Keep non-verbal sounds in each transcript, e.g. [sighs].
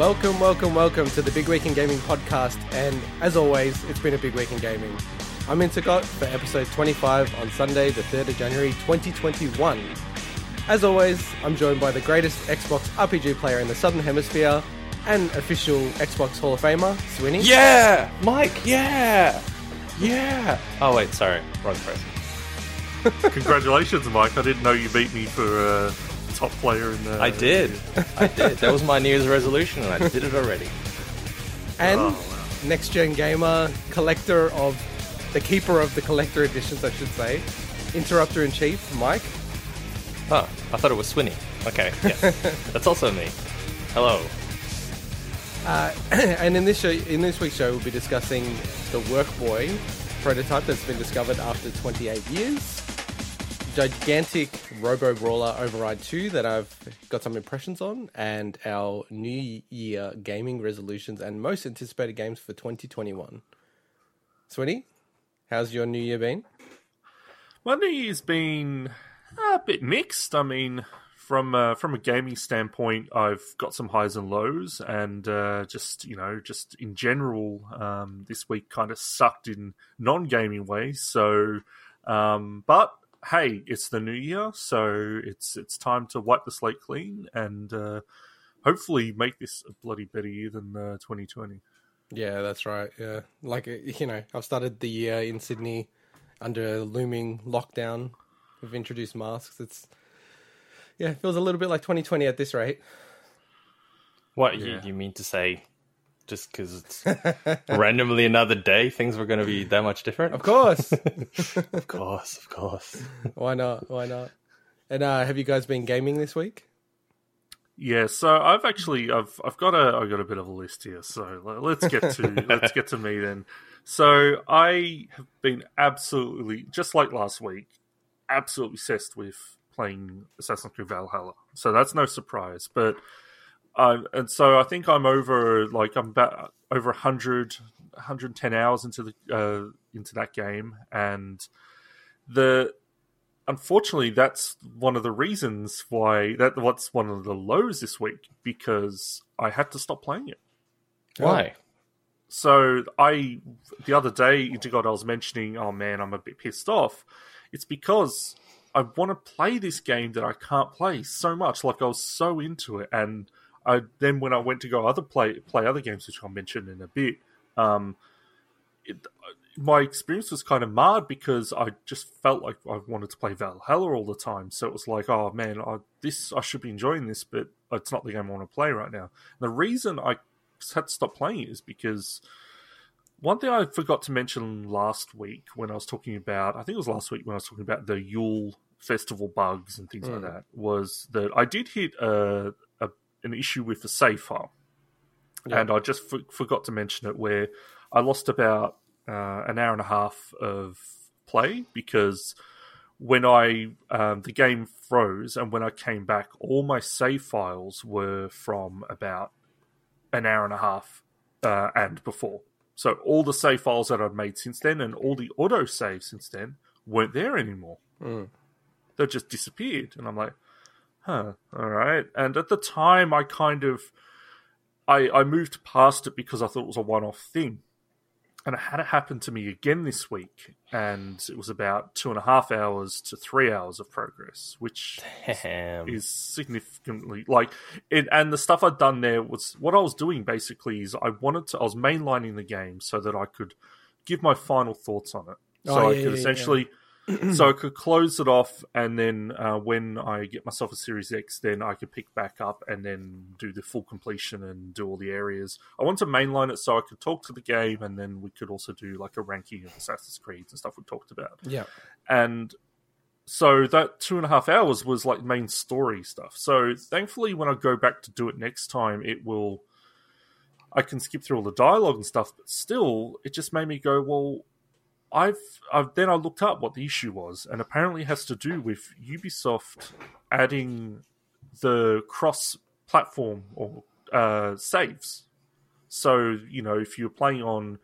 Welcome, welcome, welcome to the Big Week in Gaming podcast. And as always, it's been a big week in gaming. I'm Intergot for episode 25 on Sunday, the 3rd of January 2021. As always, I'm joined by the greatest Xbox RPG player in the Southern Hemisphere and official Xbox Hall of Famer, Swinny. Yeah, Mike. Yeah, yeah. Oh wait, sorry, wrong person. [laughs] Congratulations, Mike. I didn't know you beat me for uh, top player in the. I did. I did. That was my New Year's resolution, and I did it already. And Oh, wow. next gen gamer, collector of the keeper of the collector editions, I should say, interrupter in chief, Mike. Oh, I thought it was Swinny. Okay, yes, [laughs] that's also me. Hello. Uh, [clears throat] and in this show, in this week's show, we'll be discussing the Workboy prototype that's been discovered after 28 years. Gigantic Robo Brawler Override 2 that I've got some impressions on, and our New Year gaming resolutions and most anticipated games for 2021. Swinny, how's your New Year been? My New Year's been a bit mixed. I mean, from uh, from a gaming standpoint, I've got some highs and lows, and uh, just you know, just in general, um, this week kind of sucked in non-gaming ways. So, um, but hey, it's the new year, so it's it's time to wipe the slate clean and uh, hopefully make this a bloody better year than uh, 2020. Yeah, that's right. Yeah, like uh, you know, I've started the year in Sydney under a looming lockdown. We've introduced masks. It's yeah, it feels a little bit like 2020 at this rate. What Yeah. you, you mean to say? Just because it's randomly another day, things were going to be that much different? Of course, [laughs] of course, of course. why not? Why not? And uh, have you guys been gaming this week? Yeah, so I've actually I've I've got a I've got a bit of a list here. So let's get to [laughs] let's get to me then. So I have been absolutely just like last week, absolutely obsessed with playing Assassin's Creed Valhalla. So that's no surprise. But uh, and so I think I'm over like I'm about over 100 110 hours into the uh, into that game and the unfortunately that's one of the reasons why that what's one of the lows this week because I had to stop playing it. Why? So I the other day into God I was mentioning, oh man, I'm a bit pissed off. It's because I want to play this game that I can't play so much. Like I was so into it, and I then when I went to go other play play other games, which I'll mention in a bit, um, it, my experience was kind of marred because I just felt like I wanted to play Valhalla all the time. So it was like, oh man, I, this I should be enjoying this, but it's not the game I want to play right now. the reason I had to stop playing it is because one thing I forgot to mention last week when I was talking about, I think it was last week when I was talking about the Yule festival bugs and things like Mm. that, was that I did hit a, a an issue with the save file, Yeah. and I just forgot to mention it where I lost about uh, an hour and a half of play because when I um, the game froze and when I came back, all my save files were from about an hour and a half uh, and before. So all the save files that I'd made since then and all the auto saves since then weren't there anymore. Mm. They just disappeared, and I'm like, huh, all right. And at the time, I kind of I I moved past it because I thought it was a one-off thing. And it had it happen to me again this week, and it was about two and a half hours to three hours of progress, which Damn. is significantly like it and the stuff I'd done there was what I was doing basically is I wanted to I was mainlining the game so that I could give my final thoughts on it. Oh, so Oh, I could yeah, essentially [clears throat] so I could close it off and then uh, when I get myself a Series X then I could pick back up and then do the full completion and do all the areas. I want to mainline it so I could talk to the game and then we could also do like a ranking of Assassin's Creed and stuff we talked about Yeah, and so that two and a half hours was like main story stuff. So thankfully, when I go back to do it next time, it will. I can skip through all the dialogue and stuff, but still, it just made me go, well. I've, I've then I looked up what the issue was, and apparently it has to do with Ubisoft adding the cross-platform or uh, saves. So you know, if you're playing on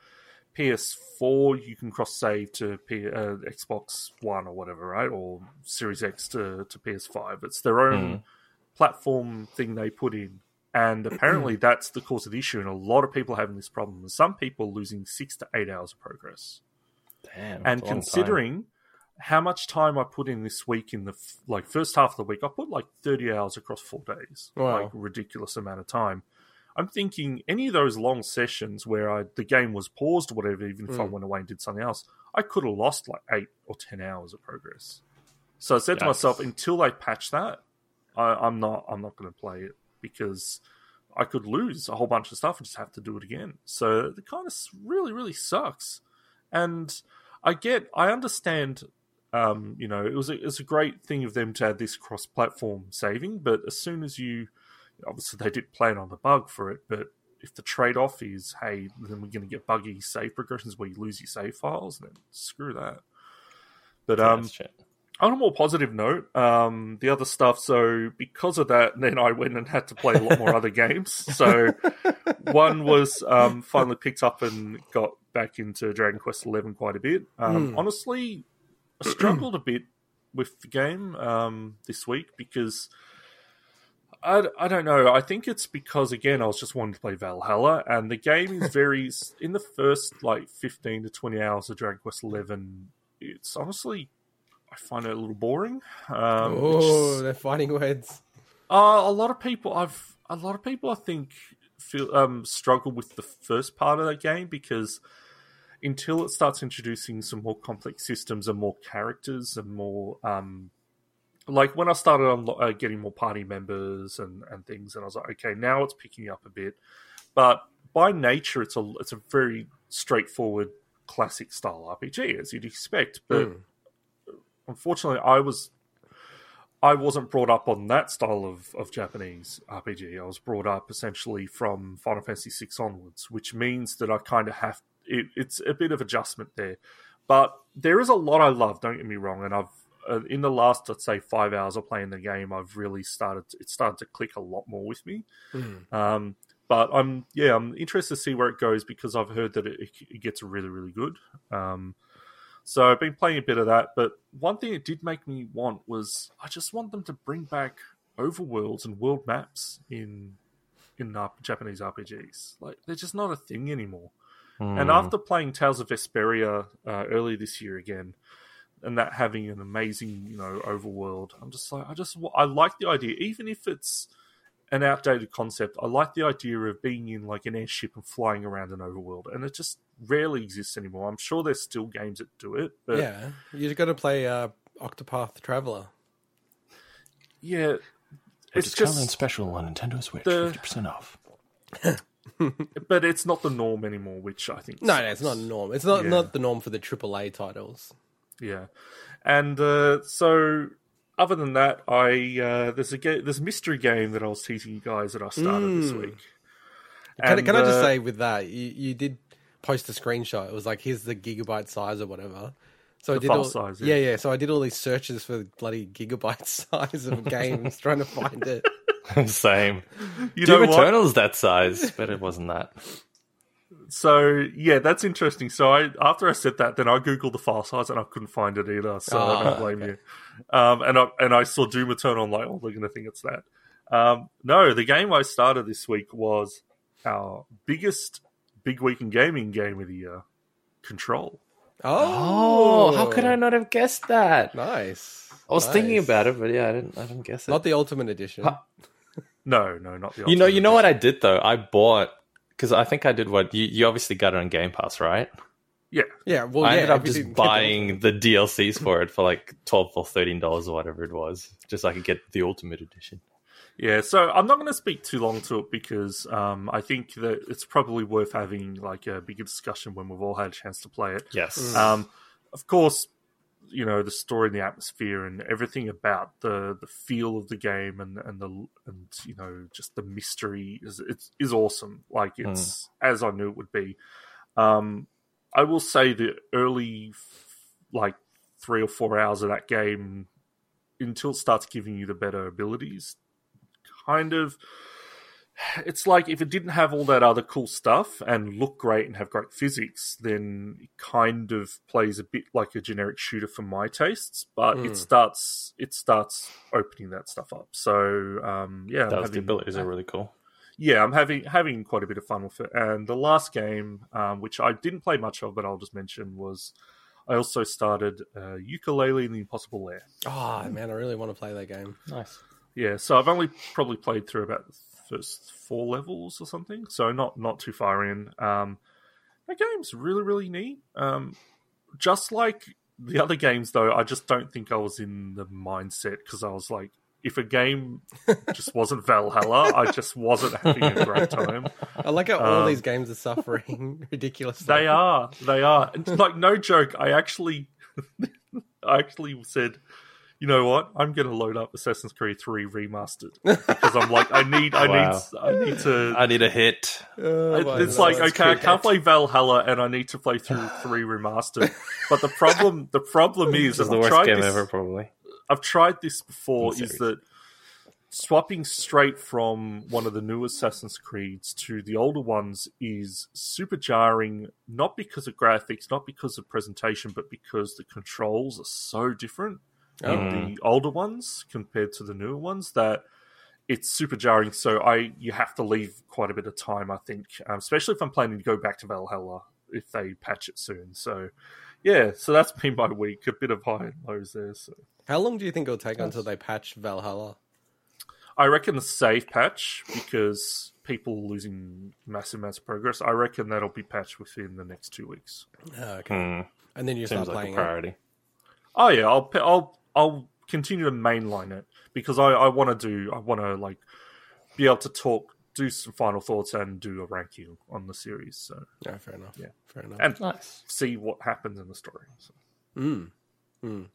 PS4, you can cross save to P- uh, Xbox One or whatever, right? Or Series X to, to PS5. It's their own Mm. platform thing they put in. And [clears throat] apparently, that's the cause of the issue, and a lot of people are having this problem. And Some people losing six to eight hours of progress. Damn. and it's a long considering how much time I put in this week in the f- like first half of the week, I put like thirty hours across four days, Wow. like ridiculous amount of time. I'm thinking any of those long sessions where I the game was paused or whatever, even if I Mm. went away and did something else, I could have lost like eight or ten hours of progress. So I said to myself, until they patch that, I, I'm not I'm not going to play it because I could lose a whole bunch of stuff and just have to do it again. So it kind of really really sucks. And I get, I understand. Um, you know, it was a, it was a great thing of them to add this cross-platform saving, but as soon as you, obviously they did plan on the bug for it, but if the trade-off is, hey, then we're going to get buggy save progressions where you lose your save files, then screw that. But time. um, on a more positive note, um, the other stuff. So because of that, [laughs] then I went and had to play a lot more other games. So [laughs] one was um, finally picked up and got back into Dragon Quest Eleven quite a bit. Um, Hmm. Honestly, I struggled a bit with the game um, this week because. I, I don't know. I think it's because again I was just wanting to play Valhalla, and the game is [laughs] very in the first like fifteen to twenty hours of Dragon Quest Eleven. It's honestly I find it a little boring. Um, oh, they're fighting words. uh, a lot of people, I've a lot of people, I think, feel um, struggle with the first part of that game because until it starts introducing some more complex systems and more characters and more, um, like when I started on uh, getting more party members and, and things, and I was like, okay, now it's picking up a bit, but by nature, it's a it's a very straightforward classic style RPG as you'd expect, but Mm. unfortunately, I was I wasn't brought up on that style of, of Japanese RPG. I was brought up essentially from Final Fantasy VI onwards, which means that I kind of have it, it's a bit of adjustment there. But there is a lot I love. Don't get me wrong, and I've uh, in the last let's say five hours of playing the game, I've really started. It started to click a lot more with me. Mm. Um, but I'm yeah, I'm interested to see where it goes because I've heard that it, it gets really really good. Um, so I've been playing a bit of that. But one thing it did make me want was I just want them to bring back overworlds and world maps in in uh, Japanese RPGs. Like they're just not a thing anymore. And Hmm. after playing Tales of Vesperia uh, early this year again, and that having an amazing, you know, overworld, I'm just like, I just, I like the idea, even if it's an outdated concept. I like the idea of being in like an airship and flying around an overworld, and it just rarely exists anymore. I'm sure there's still games that do it, but yeah, you've got to play uh, Octopath Traveler. yeah, It's it's Challenge just, special on Nintendo Switch, the- fifty percent off. [laughs] [laughs] but it's not the norm anymore, which I think No, no, it's not a norm. It's not Yeah. not the norm for the AAA titles. Yeah, and uh, so other than that, I uh, there's a ga- there's a mystery game that I was teasing you guys that I started this Mm. week. Can, And, can I just uh, say with that, you, you did post a screenshot. It was like, here's the gigabyte size or whatever. So I did all, size, yeah. yeah. yeah, So I did all these searches for bloody gigabyte [laughs] size of games, trying to find it. [laughs] [laughs] Same. you Doom know what? Eternal's that size, but it wasn't that. So yeah, that's interesting. So I after I said that, then I googled the file size and I couldn't find it either. So I Ah, don't blame you. Um, and I and I saw Doom Eternal. I'm like, oh, they're gonna think it's that. Um, no, the game I started this week was our biggest big week in gaming game of the year, Control. Oh, Oh, how could I not have guessed that? Nice. I was thinking about it, but yeah, I didn't. I didn't guess it. Not the Ultimate Edition. Huh. No, no, not the. you know, you know what I did though. I bought because I think I did what you. You obviously got it on Game Pass, right? Yeah, Yeah, well, I yeah, ended up just didn't get the buying the DLCs for it for like twelve or thirteen dollars or whatever it was, just so I could get the Ultimate Edition. Yeah, so I'm not going to speak too long to it because um, I think that it's probably worth having like a bigger discussion when we've all had a chance to play it. Yes. Mm. Um, of course, you know the story and the atmosphere and everything about the the feel of the game and and the and you know just the mystery is it's is awesome. Like it's as I knew it would be. Um, I will say the early like three or four hours of that game until it starts giving you the better abilities kind of it's like if it didn't have all that other cool stuff and look great and have great physics, then it kind of plays a bit like a generic shooter for my tastes. But Mm. it starts it starts opening that stuff up. So um, yeah, I'm the abilities are really cool. yeah, I'm having having quite a bit of fun with it. And the last game, um, which I didn't play much of, but I'll just mention, was I also started uh, Yooka-Laylee in the Impossible Lair. Oh man, I really want to play that game. Nice. Yeah, so I've only probably played through about the first four levels or something, so not not too far in. Um, that game's really really neat. Um, just like the other games, though, I just don't think I was in the mindset because I was like, if a game [laughs] just wasn't Valhalla, I just wasn't having a great time. I like how all Um, these games are suffering [laughs] ridiculously. They are, they are. It's like no joke. I actually, [laughs] I actually said, you know what? I'm going to load up Assassin's Creed 3 remastered because I'm like, I need, I [laughs] Wow. need, I need to. I need a hit. Oh my it's like that's okay, I can't play Valhalla, and I need to play through three remastered. But the problem, the problem is, This is the I've worst tried game this, ever, probably. I've tried this before. In Is series. that swapping straight from one of the new Assassin's Creeds to the older ones is super jarring. Not because of graphics, not because of presentation, but because the controls are so different In the older ones compared to the newer ones that it's super jarring. So I you have to leave quite a bit of time, I think, um, especially if I'm planning to go back to Valhalla if they patch it soon. So yeah, so that's been my week. A bit of high and lows there. So. How long do you think it'll take until they patch Valhalla? I reckon the save patch because people are losing massive amounts of progress. I reckon that'll be patched within the next two weeks. Oh, okay. Hmm. And then you start Seems like a playing it. priority. Oh yeah, I'll I'll I'll continue to mainline it because I I want to do I want to like be able to talk, do some final thoughts, and do a ranking on the series. So Yeah, fair enough. Yeah. fair enough. and Nice. see what happens in the story. So. Mm. Mm.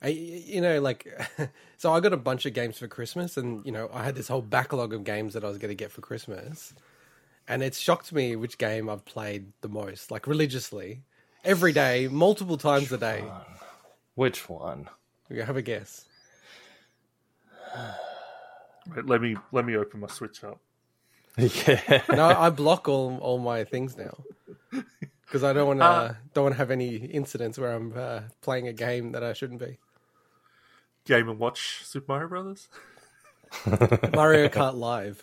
I, you know, like, [laughs] so I got a bunch of games for Christmas, and you know, I had this whole backlog of games that I was going to get for Christmas, and it's shocked me which game I've played the most, like religiously, every day, multiple times a day. Which one? You have a guess. Wait, let me let me open my Switch up. [laughs] yeah. No, I block all all my things now because I don't want to Uh, don't want to have any incidents where I'm uh, playing a game that I shouldn't be. Game and Watch Super Mario Brothers. [laughs] Mario Kart Live.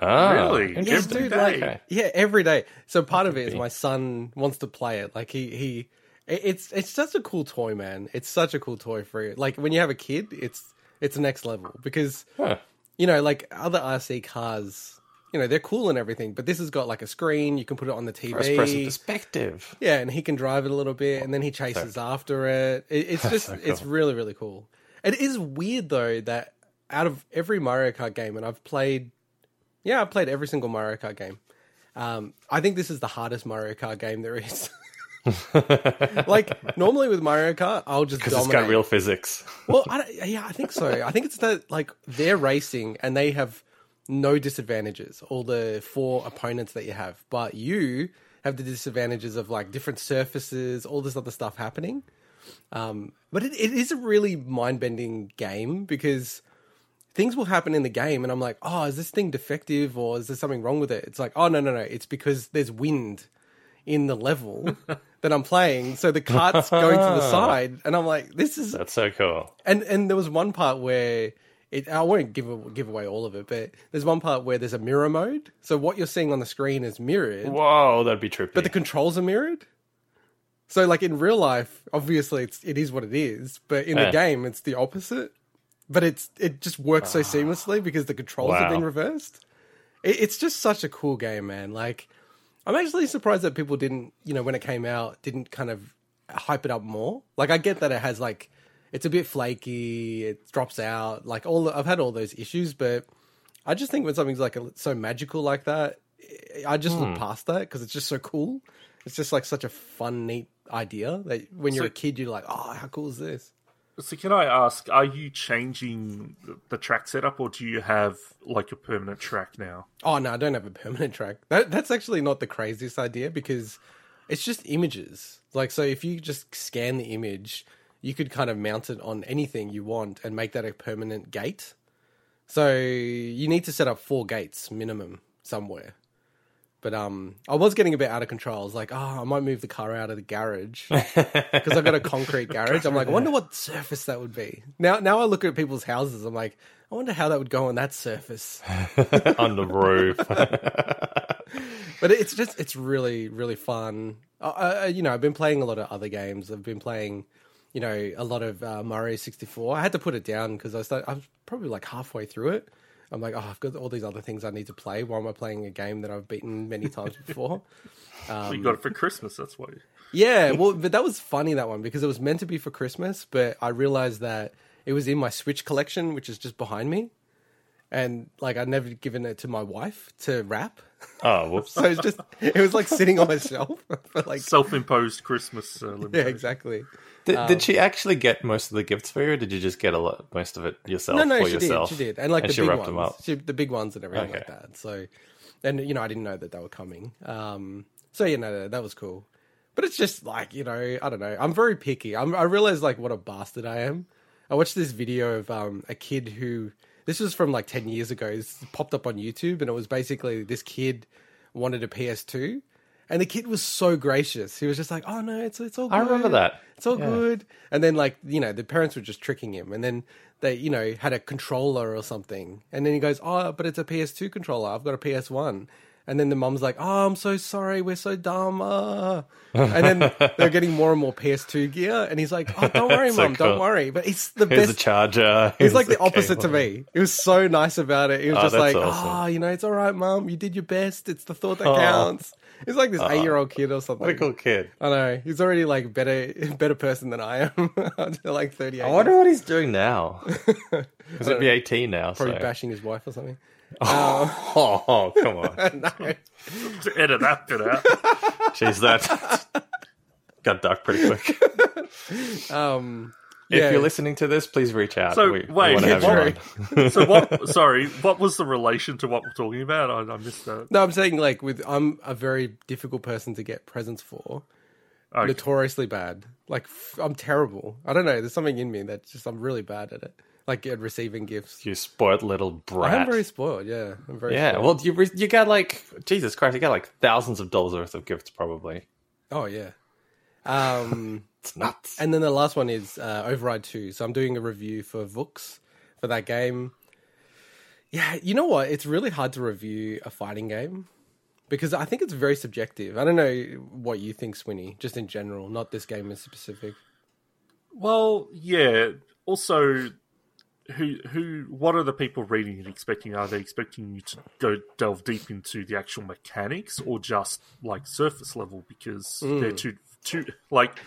Ah, Really? interesting. Yes, Every dude. day? Like, Okay. yeah, every day. So part of it is be. my son wants to play it. Like he he, it- it's it's such a cool toy, man. It's such a cool toy for you. Like when you have a kid, it's it's next level because Huh. you know, like other RC cars, you know, they're cool and everything, but this has got like a screen. You can put it on the First person TV. perspective. Yeah, and he can drive it a little bit, and then he chases after it. it it's just, so it's really, really cool. It is weird though that out of every Mario Kart game, and I've played, yeah, I've played every single Mario Kart game. Um, I think this is the hardest Mario Kart game there is. [laughs] [laughs] like normally with Mario Kart, I'll just Because it's got real physics. Well, I yeah, I think so. I think it's that like they're racing and they have no disadvantages. All the four opponents that you have, but you have the disadvantages of like different surfaces, all this other stuff happening. Um, but it, it is a really mind bending game because things will happen in the game, and I'm like, oh, is this thing defective or is there something wrong with it? It's like, oh no, no, no, it's because there's wind in the level that I'm playing, so the cart's going to the [laughs] side, and I'm like, this is That's so cool. and and there was one part where it I won't give a- give away all of it, but there's one part where there's a mirror mode. So what you're seeing on the screen is mirrored, Whoa, that'd be trippy. but the controls are mirrored. So like in real life, obviously it's it is what it is, but in the game it's the opposite. But it's it just works so ah. seamlessly because the controls have been reversed. It, it's just such a cool game, man. Like I'm actually surprised that people didn't, you know, when it came out, didn't kind of hype it up more. Like I get that it has like it's a bit flaky, it drops out, like all I've had all those issues, but I just think when something's like a, so magical like that, I just Hmm. look past that because it's just so cool. It's just like such a fun, neat idea that when you're a kid, you're like, oh, how cool is this? So can I ask, are you changing the- track setup, or do you have like a permanent track now? Oh no, I don't have a permanent track. That that's actually not the craziest idea because it's just images. Like so if you just scan the image, you could kind of mount it on anything you want and make that a permanent gate. So you need to set up four gates minimum somewhere. But um I was getting a bit out of control. I was like, oh, I might move the car out of the garage [laughs] because I've got a concrete garage. I'm like, I wonder what surface that would be. Now now I look at people's houses, I'm like, I wonder how that would go on that surface. [laughs] on the roof. [laughs] But it's just it's really really fun. Uh, you know, I've been playing a lot of other games. I've been playing, you know, a lot of uh, Mario sixty four. I had to put it down because I started, I was probably like halfway through it. I'm like, oh, I've got all these other things I need to play. Why am I playing a game that I've beaten many times before? [laughs] Well, you got it for Christmas. That's why. Yeah, well, but that was funny that one because it was meant to be for Christmas, but I realized that it was in my Switch collection, which is just behind me, and like I'd never given it to my wife to wrap, [laughs] oh, whoops. so it's just it was like sitting on my shelf [laughs] for like Self-imposed Christmas uh, [laughs] yeah, exactly. Did, did she actually get most of the gifts for you, or did you just get a lot, most of it yourself No, no, for she yourself? did, she did, and like And the she big wrapped ones, them up. She, the big ones and everything like that. So, and you know, I didn't know that they were coming. Um, so you know, that was cool. But it's just like you know, I don't know. I'm very picky. I'm, I realize like what a bastard I am. I watched this video of um, a kid who this was from like ten years ago. It's popped up on YouTube, and it was basically this kid wanted a PS2, and the kid was so gracious. He was just like, "Oh no, it's it's all." Good. I remember that. It's all Yeah. good. And then like you know the parents were just tricking him, and then they you know had a controller or something, and then he goes, "Oh, but it's a PS2 controller. I've got a PS1." And then the mum's like, "Oh, I'm so sorry. We're so dumb." ah." And then they're getting more and more PS2 gear, and he's like, "Oh, don't [laughs] worry, So mum, don't worry." But it's the Here's best. a charger. He's like the a opposite to me. He was so nice about it. He was Oh, just like, awesome. "Ah, you know, it's all right, mum. You did your best. It's the thought that Aw. counts." He's like this eight-year-old kid or something. What a cool kid. I know he's already like better [laughs] better person than I am. [laughs] Like thirty eight. I wonder what he's doing now. Because it'd be 18 now. Probably so. bashing his wife or something. Oh, [laughs] oh, come on. [laughs] no. To edit that bit out. Jeez, that [laughs] got dark pretty quick. Um, If you're listening to this, please reach out. So, we, we wait, want to have yeah, you so what? Sorry, what was the relation to what we're talking about? I, I missed that. No, I'm saying like with I'm a very difficult person to get presents for. Okay. Notoriously bad. Like f- I'm terrible. I don't know. There's something in me that just I'm really bad at it. Like at receiving gifts. You spoiled little brat. I'm very spoiled. Yeah, I'm very. yeah, spoiled. well, you re- you got like Jesus Christ, you got like thousands of dollars worth of gifts probably. Oh yeah. Um. [laughs] It's nuts. And then the last one is uh, Override 2. So I'm doing a review for Vooks for that game. Yeah, you know what? It's really hard to review a fighting game because I think it's very subjective. I don't know what you think, Swinny, just in general, not this game in specific. Well, yeah. Also, who who? What are the people reading and expecting? Are they expecting you to go delve deep into the actual mechanics, or just like surface level? Because mm. they're two two like.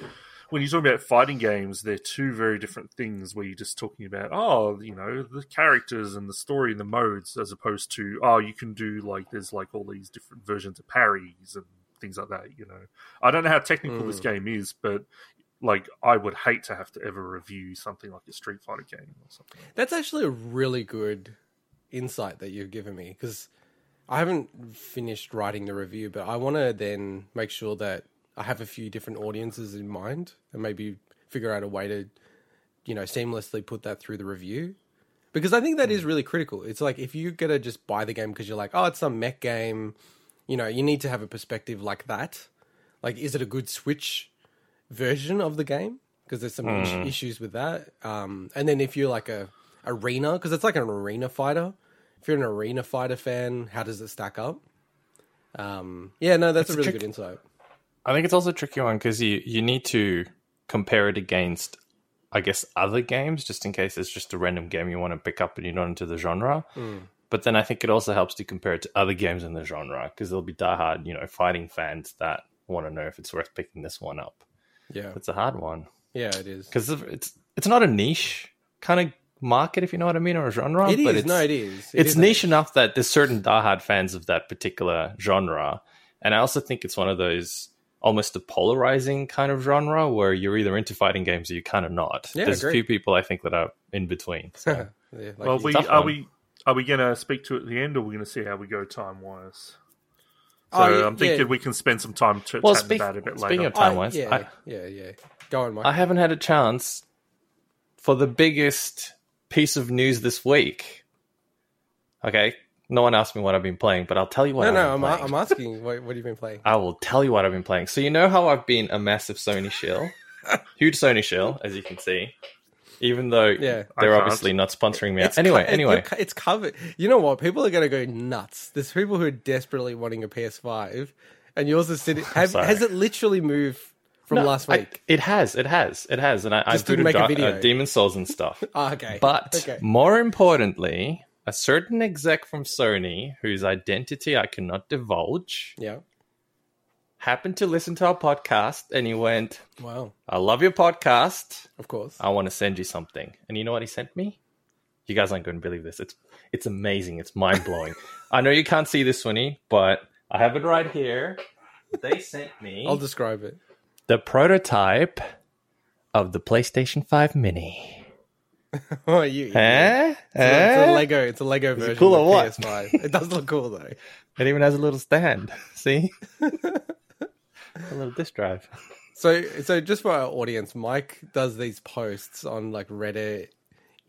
When you're talking about fighting games, they're two very different things. Where you're just talking about, oh, you know, the characters and the story and the modes, as opposed to, oh, you can do like there's like all these different versions of parries and things like that. You know, I don't know how technical this mm. game is, but like I would hate to have to ever review something like a Street Fighter game or something. That's actually a really good insight that you've given me because I haven't finished writing the review, but I want to then make sure that I have a few different audiences in mind and maybe figure out a way to, you know, seamlessly put that through the review. Because I think that is hmm. really critical. It's like if you're going to just buy the game because you're like, oh, it's some mech game, you know, you need to have a perspective like that. Like, is it a good Switch version of the game? Because there's some is- issues with that. Um, and then if you're like a arena, because it's like an arena fighter. If you're an arena fighter fan, how does it stack up? Um, yeah, no, that's It's a really trick- good insight. I think it's also a tricky one because you, you need to compare it against, I guess, other games, just in case it's just a random game you want to pick up and you're not into the genre. But then I think it also helps to compare it to other games in the genre because there'll be diehard, you know, fighting fans that want to know if it's worth picking this one up. Yeah, It's a hard one yeah, it is. because it's it's not a niche kind of market, if you know what I mean, or a genre. It but is. it's, No, it is. It it's is a niche enough that there's certain diehard fans of that particular genre, and I also think it's one of those almost a polarizing kind of genre where you're either into fighting games or you're kind of not. Yeah, there's a few people I think that are in between. So. [laughs] Yeah, like well, we are one. we are we going to speak to it at the end, or are we going to see how we go time wise? So Oh, yeah, I'm thinking yeah. we can spend some time ch- Well, chatting speak- about it a bit speaking later. of time wise, yeah, I, yeah, yeah. Go on, Mike. I haven't had a chance for the biggest piece of news this week. Okay, no one asked me what I've been playing, but I'll tell you what. no, I've no, been I'm, playing. I'm asking. What, what have you been playing? [laughs] I will tell you what I've been playing. So you know how I've been a massive Sony shill, [laughs] huge Sony shill, as you can see. Even though Yeah. They're obviously not sponsoring me. It's anyway, co- anyway, it's covered. You know what? People are going to go nuts. There's people who are desperately wanting a PS5, and yours is sitting. [sighs] Have, has it literally moved from No, last I- week? it has, it has, it has, and I, I Just didn't booted make a Dark- video. uh, Demon Souls and stuff. [laughs] Ah, okay. But okay. more importantly, a certain exec from Sony, whose identity I cannot divulge, yeah. Happened to listen to our podcast, and he went, Wow. "I love your podcast. Of course. I want to send you something." And you know what he sent me? You guys aren't going to believe this. It's it's amazing. It's mind blowing. [laughs] I know you can't see this, Swinny, but I have it right here. They sent me I'll describe it. the prototype of the PlayStation 5 Mini. [laughs] Oh, you. idiot. Eh? It's a- it's a? Lego. It's a Lego version cool of or what? PS5. It does look cool though. [laughs] It even has a little stand. See? A little disk drive. [laughs] So, so just for our audience, Mike does these posts on like Reddit,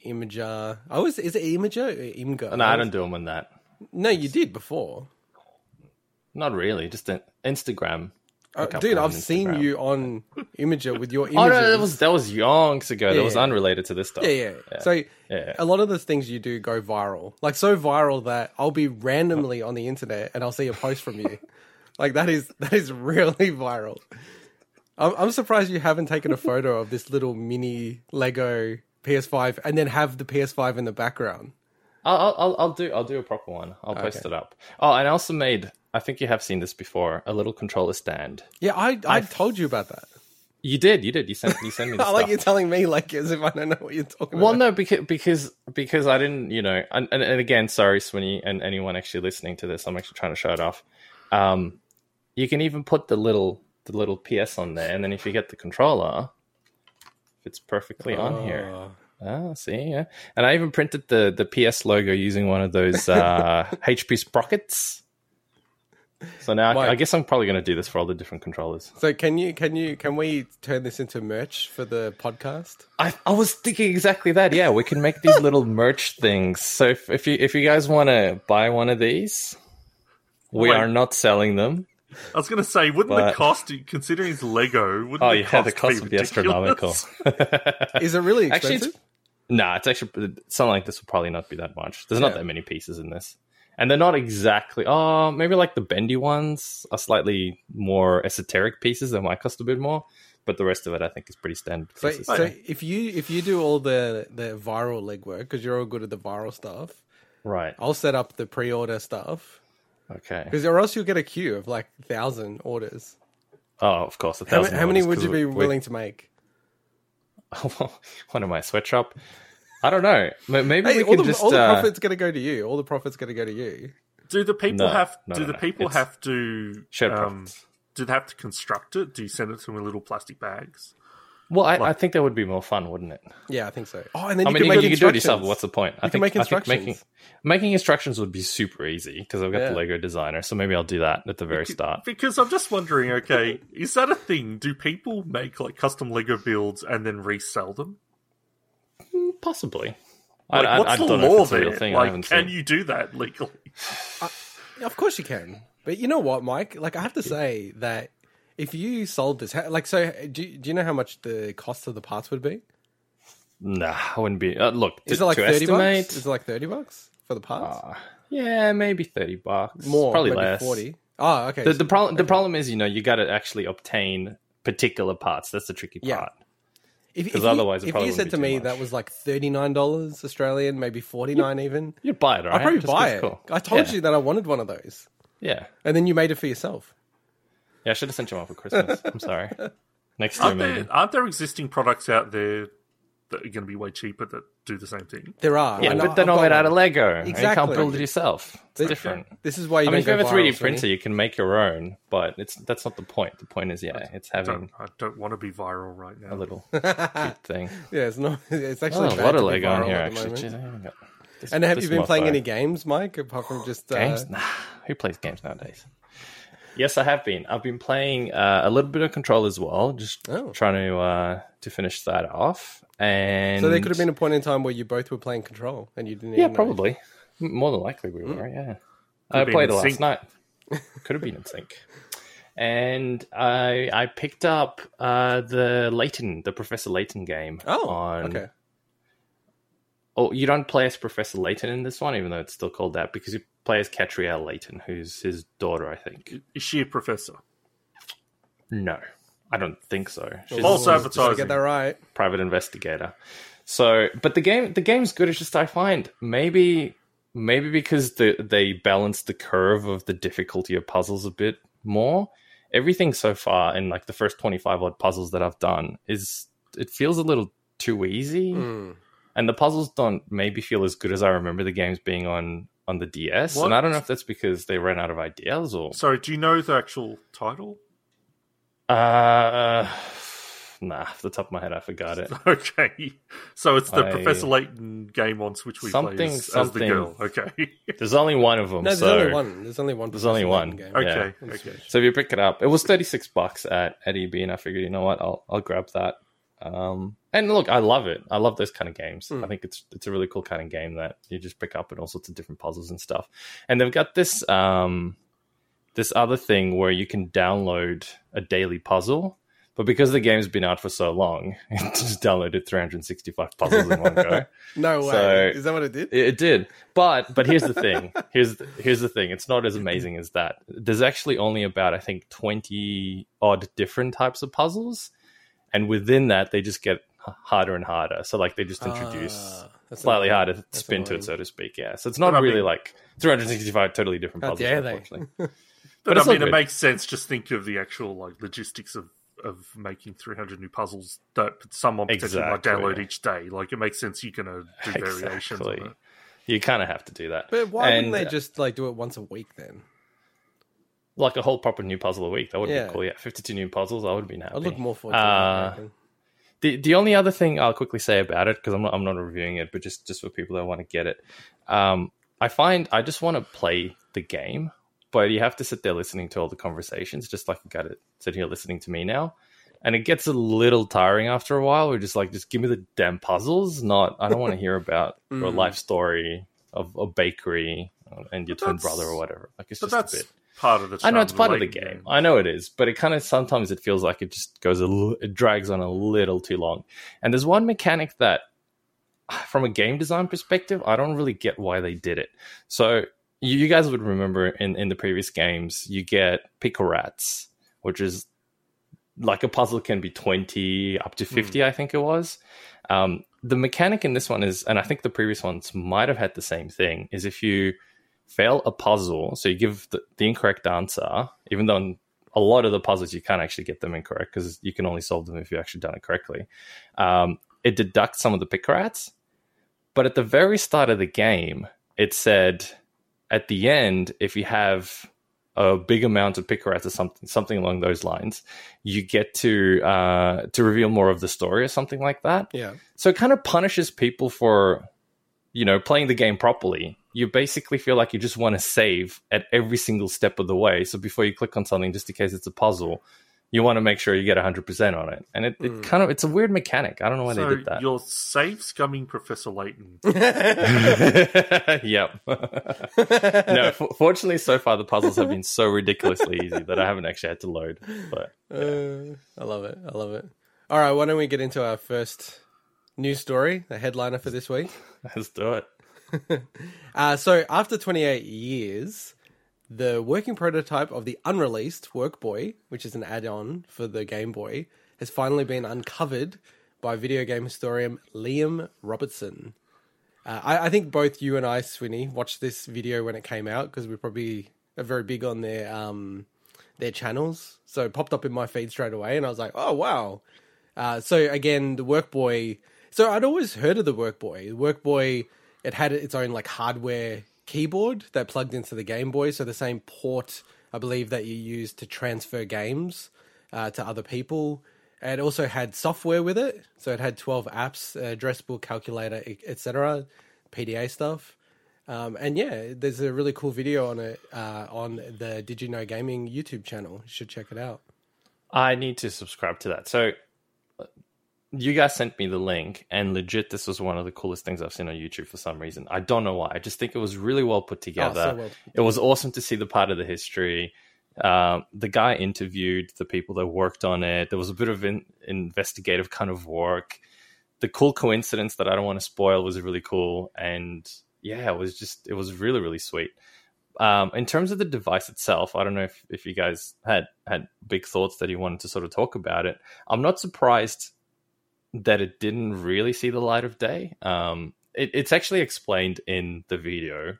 Imager. I was is it Imager or Imgur? No, I don't do them on that. No, you did before. Not really. Just an Instagram. Uh, dude, I've seen you on Imager with your images. [laughs] Oh no, that was that was yonks ago. Yeah, that was unrelated to this stuff. yeah, yeah. So Yeah. a lot of the things you do go viral, like so viral that I'll be randomly on the internet and I'll see a post from you. [laughs] like that is that is really [laughs] viral. I'm, I'm surprised you haven't taken a photo of this little mini Lego PS5 and then have the PS5 in the background. I'll, I'll I'll- do I'll do a proper one. I'll post Okay. it up. Oh, and I also made. I think you have seen this before. A little controller stand. Yeah, I I told you about that. You did. You did. You sent you sent me. [laughs] I like you telling me like as if I don't know what you're talking Well, about. no, because because because I didn't, you know, and, and, and again, sorry, Swinny, and anyone actually listening to this, I'm actually trying to show it off. Um, you can even put the little the little PS on there, and then if you get the controller, it's perfectly on here. Oh. Ah, see, yeah. And I even printed the the PS logo using one of those uh, [laughs] HP sprockets. So now I, I guess I'm probably going to do this for all the different controllers. So can you can you can we turn this into merch for the podcast? I, I was thinking exactly that. Yeah, we can make these little [laughs] merch things. So if, if you if you guys want to buy one of these, we Wait. are not selling them. I was going to say, wouldn't But- the cost, considering it's Lego, wouldn't Oh the yeah, cost the cost be would be ridiculous? astronomical. [laughs] Is it really Actually, expensive? it's, nah, it's actually something like this will probably not be that much. There's not that many pieces in this, and they're not exactly. Oh, maybe like the bendy ones are slightly more esoteric pieces that might cost a bit more, but the rest of it I think is pretty standard. So, pieces. so if you if you do all the the viral legwork because you're all good at the viral stuff, right, I'll set up the pre-order stuff okay. because or else you'll get a queue of like thousand orders. Oh, of course. A How, ma- thousand how many would you be we- we- willing to make? [laughs] what am I, sweatshop? I don't know. Maybe Hey, we can the, just. all the uh, profits going to go to you. All the profits going to go to you. Do the people No, have? no, do no, the people It's have to? shared um, profits. do they have to construct it? Do you send it to them in little plastic bags? Well, I, I think that would be more fun, wouldn't it? Yeah, I think so. Oh, and then I you mean, can you, make can- you can do it yourself. What's the point? I You can make I think making, instructions. making instructions would be super easy because I've got Yeah. the Lego designer. So maybe I'll do that at the very start. Because I'm just wondering. Okay, is that a thing? Do people make like custom Lego builds and then resell them? Hmm, possibly. Like, I, I- what's I the don't know law it's a there? thing. Like, haven't can seen. you do that legally? [laughs] Uh, of course you can. But you know what, Mike? Like I have to say that if you sold this, how- like, so do you, do you know how much the cost of the parts would be? Nah, I wouldn't be. Uh, look, Is to, it like thirty estimate, bucks? Is it like thirty bucks for the parts? uh, yeah, maybe thirty bucks. More, probably less. forty. Oh, okay. The, the problem, the problem is, you know, you got to actually obtain particular parts. That's the tricky part. If, 'Cause you- otherwise it if you said to me too that was like thirty nine dollars Australian, maybe forty nine even, You'd buy it, right? I'd probably Just buy it. cool. I told Yeah. you that I wanted one of those, Yeah. and then you made it for yourself. Yeah, I should have sent you one for Christmas. [laughs] I'm sorry. Next year, Aren't maybe. there, aren't there existing products out there that are going to be way cheaper that do the same thing? There are, Yeah, and but I- they're I've not made out of Lego. and You can't build it yourself. It's This- different. This is why you I mean, if you have a 3D viral, printer, Sonny. you can make your own, but it's that's not the point. The point is, yeah, it's having Don't, I don't want to be viral right now. a little [laughs] thing. Yeah, it's not. [laughs] It's Oh, actually a bad lot to of Lego on here, actually. moment. Jeez, I haven't got this- And have you been playing mofo. any games, Mike? Apart from just uh, games? Nah, who plays games nowadays? Yes, I have been. I've been playing uh, a little bit of Control as well, just Oh. trying to uh, to finish that off. And So there could have been a point in time where you both were playing Control and you didn't. yeah, even know. probably more than likely we were. Yeah, I played it last sync. night. could have been in sync. And I I picked up uh, the Layton, the Professor Layton game Oh, on okay. Oh, you don't play as Professor Layton in this one, even though it's still called that, because you play as Katrielle Layton, who's his daughter, I think. Is she a professor? No, I don't think so. She's False advertising. get that right. a private investigator. So, but the game, the game's good. It's just I find maybe, maybe because the, they balance the curve of the difficulty of puzzles a bit more. Everything so far in like the first twenty five odd puzzles that I've done is it feels a little too easy. Hmm. And the puzzles don't maybe feel as good as I remember the games being on on the DS. What? And I don't know if that's because they ran out of ideas or Sorry, do you know the actual title? uh nah, off the top of my head I forgot it. [laughs] Okay, so it's the I- Professor Layton game on Switch we play Something- as, as the something- girl. Okay, [laughs] There's only one of them. No, there's so only one. There's only one. There's only one. Game. okay, on okay. So if you pick it up, it was 36 bucks at at EB and I figured, you know what, I'll I'll grab that. Um and look, I love it. I love those kind of games. Mm. I think it's it's a really cool kind of game that you just pick up and all sorts of different puzzles and stuff. And they've got this um this other thing where you can download a daily puzzle. But because the game's been out for so long, [laughs] it just downloaded 365 puzzles in one go. [laughs] No way. So- Is that what it did? It, it did, but but here's the thing. [laughs] Here's the, here's the thing. It's not as amazing as that. There's actually only about I think twenty odd different types of puzzles, and within that they just get harder and harder. So like they just introduce Ah, that's slightly annoying. harder spin to it, so to speak. Yeah. So it's not But I really mean- like 365 totally different How puzzles. dare they? Unfortunately. [laughs] But, But I all mean, it good. makes sense. Just think of the actual like logistics of of making 300 new puzzles that someone potentially might download each day. Like it makes sense you're going to do [laughs] variations on it. You kind of have to do that. But why And, wouldn't they just like do it once a week then? like a whole proper new puzzle a week? That would Yeah. be cool. Yeah, 52 new puzzles. I would have been happy. I'd look more forward to Uh, that. I. The the only other thing I'll quickly say about it because I'm not I'm not reviewing it, but just just for people that want to get it, um, I find I just want to play the game, but you have to sit there listening to all the conversations, just like you got it sitting here listening to me now, and it gets a little tiring after a while. We're just like, just give me the damn puzzles. Not I don't want to hear about [laughs] your Mm. life story of a bakery and your But twin brother or whatever. Like it's just a bit. Part of the. I know it's part of the late game. I know it is, but it kind of sometimes it feels like it just goes a l- it drags on a little too long. And there's one mechanic that, [sighs] from a game design perspective, I don't really get why they did it. So you, you guys would remember in in the previous games, you get picarats, which is like a puzzle can be 20 up to 50 i think it was um, the mechanic in this one is and i think the previous ones might have had the same thing is if you fail a puzzle so you give the, the incorrect answer even though in a lot of the puzzles you can't actually get them incorrect because you can only solve them if you've actually done it correctly um, it deducts some of the picarats but at the very start of the game it said at the end if you have a big amount of picarats or something something along those lines you get to uh, to reveal more of the story or something like that Yeah. so it kind of punishes people for, you know, playing the game properly. You basically feel like you just want to save at every single step of the way. So before you click on something, just in case it's a puzzle, you want to make sure you get 100% on it. And it, it kind of, it's a weird mechanic. I don't know why So they did that. you're save scumming Professor Layton. [laughs] [laughs] yep. [laughs] no, f- fortunately, so far the puzzles have been so ridiculously easy that I haven't actually had to load. But Uh, I love it. I love it. All right, why don't we get into our first news story, the headliner for this week? let's do it. [laughs] Uh, so, after 28 years, the working prototype of the unreleased Workboy, which is an add on for the Game Boy, has finally been uncovered by video game historian Liam Robertson. Uh, I, I think both you and I, Swinny, watched this video when it came out because we're probably are very big on their um, their channels. So it popped up in my feed straight away, and I was like, "Oh wow!" Uh, so again, the Workboy. So I'd always heard of the Workboy. The Workboy, it had its own like hardware keyboard that plugged into the Game Boy. So the same port, I believe, that you use to transfer games uh, to other people. It also had software with it, so it had twelve apps, uh, addressable calculator, etc., PDA stuff. Um, and yeah, there's a really cool video on it uh, on the Did You Know Gaming YouTube channel. You should check it out. I need to subscribe to that. So you guys sent me the link, and legit, this was one of the coolest things I've seen on YouTube for some reason. I don't know why. I just think it was really well put together. well- It was awesome to see the part of the history. Um, the guy interviewed the people that worked on it. There was a bit of in, investigative kind of work. the cool coincidence that I don't want to spoil was really cool, and yeah, it was just it was really really sweet. Um, in terms of the device itself, I don't know if, if you guys had had big thoughts that you wanted to sort of talk about it. I'm not surprised that it didn't really see the light of day. Um, it, it's actually explained in the video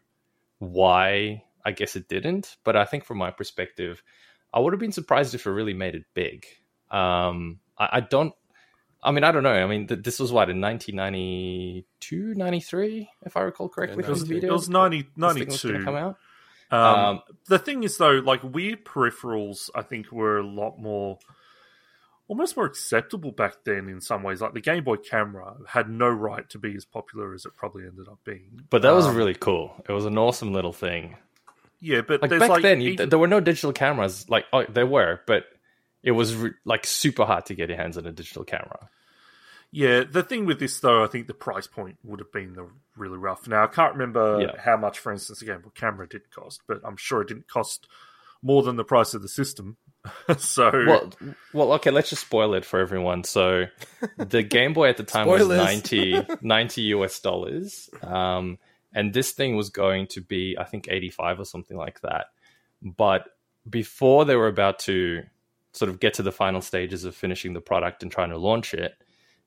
why I guess it didn't, but I think from my perspective, I would have been surprised if it really made it big. Um, I, I, don't. I mean, I don't know. I mean, th- this was what in 1992, 93, if I recall correctly. Yeah, was, it was 90, 92. come out. Um, um, the thing is, though, like weird peripherals, I think were a lot more, almost more acceptable back then in some ways. Like the Game Boy camera had no right to be as popular as it probably ended up being. But that was um, really cool. It was an awesome little thing. Yeah, but like back like, then, even... there were no digital cameras. Like, oh, there were, but it was re- like super hard to get your hands on a digital camera. Yeah, the thing with this though, I think the price point would have been the really rough. Now I can't remember yeah. how much, for instance, the Game Boy camera did cost, but I'm sure it didn't cost more than the price of the system. [laughs] so well, well, okay, let's just spoil it for everyone. So [laughs] the Game Boy at the time was 90, 90 US dollars, um, and this thing was going to be, I think, eighty five or something like that. But before they were about to sort of get to the final stages of finishing the product and trying to launch it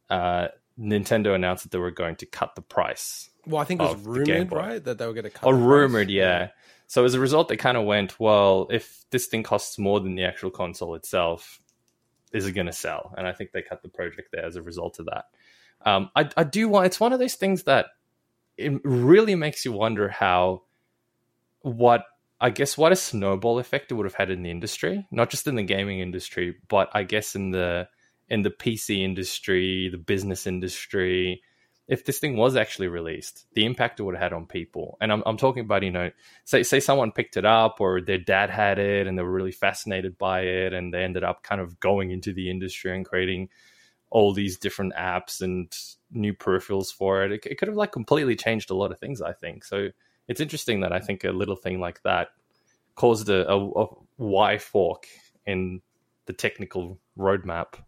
uh, Nintendo announced that they were going to cut the price. Well, I think it was rumored, right, that they were going to cut. Or rumored, yeah. So as a result, they kind of went, well, if this thing costs more than the actual console itself, is it going to sell? And I think they cut the project there as a result of that. Um, I, I do want. It's one of those things that it really makes you wonder how, what I guess, what a snowball effect it would have had in the industry, not just in the gaming industry, but I guess in the in the PC industry, the business industry, if this thing was actually released, the impact it would have had on people. And I'm, I'm talking about, you know, say, say someone picked it up or their dad had it and they were really fascinated by it and they ended up kind of going into the industry and creating all these different apps and new peripherals for it. It, it could have like completely changed a lot of things, I think. So it's interesting that I think a little thing like that caused a, a, a Y fork in the technical roadmap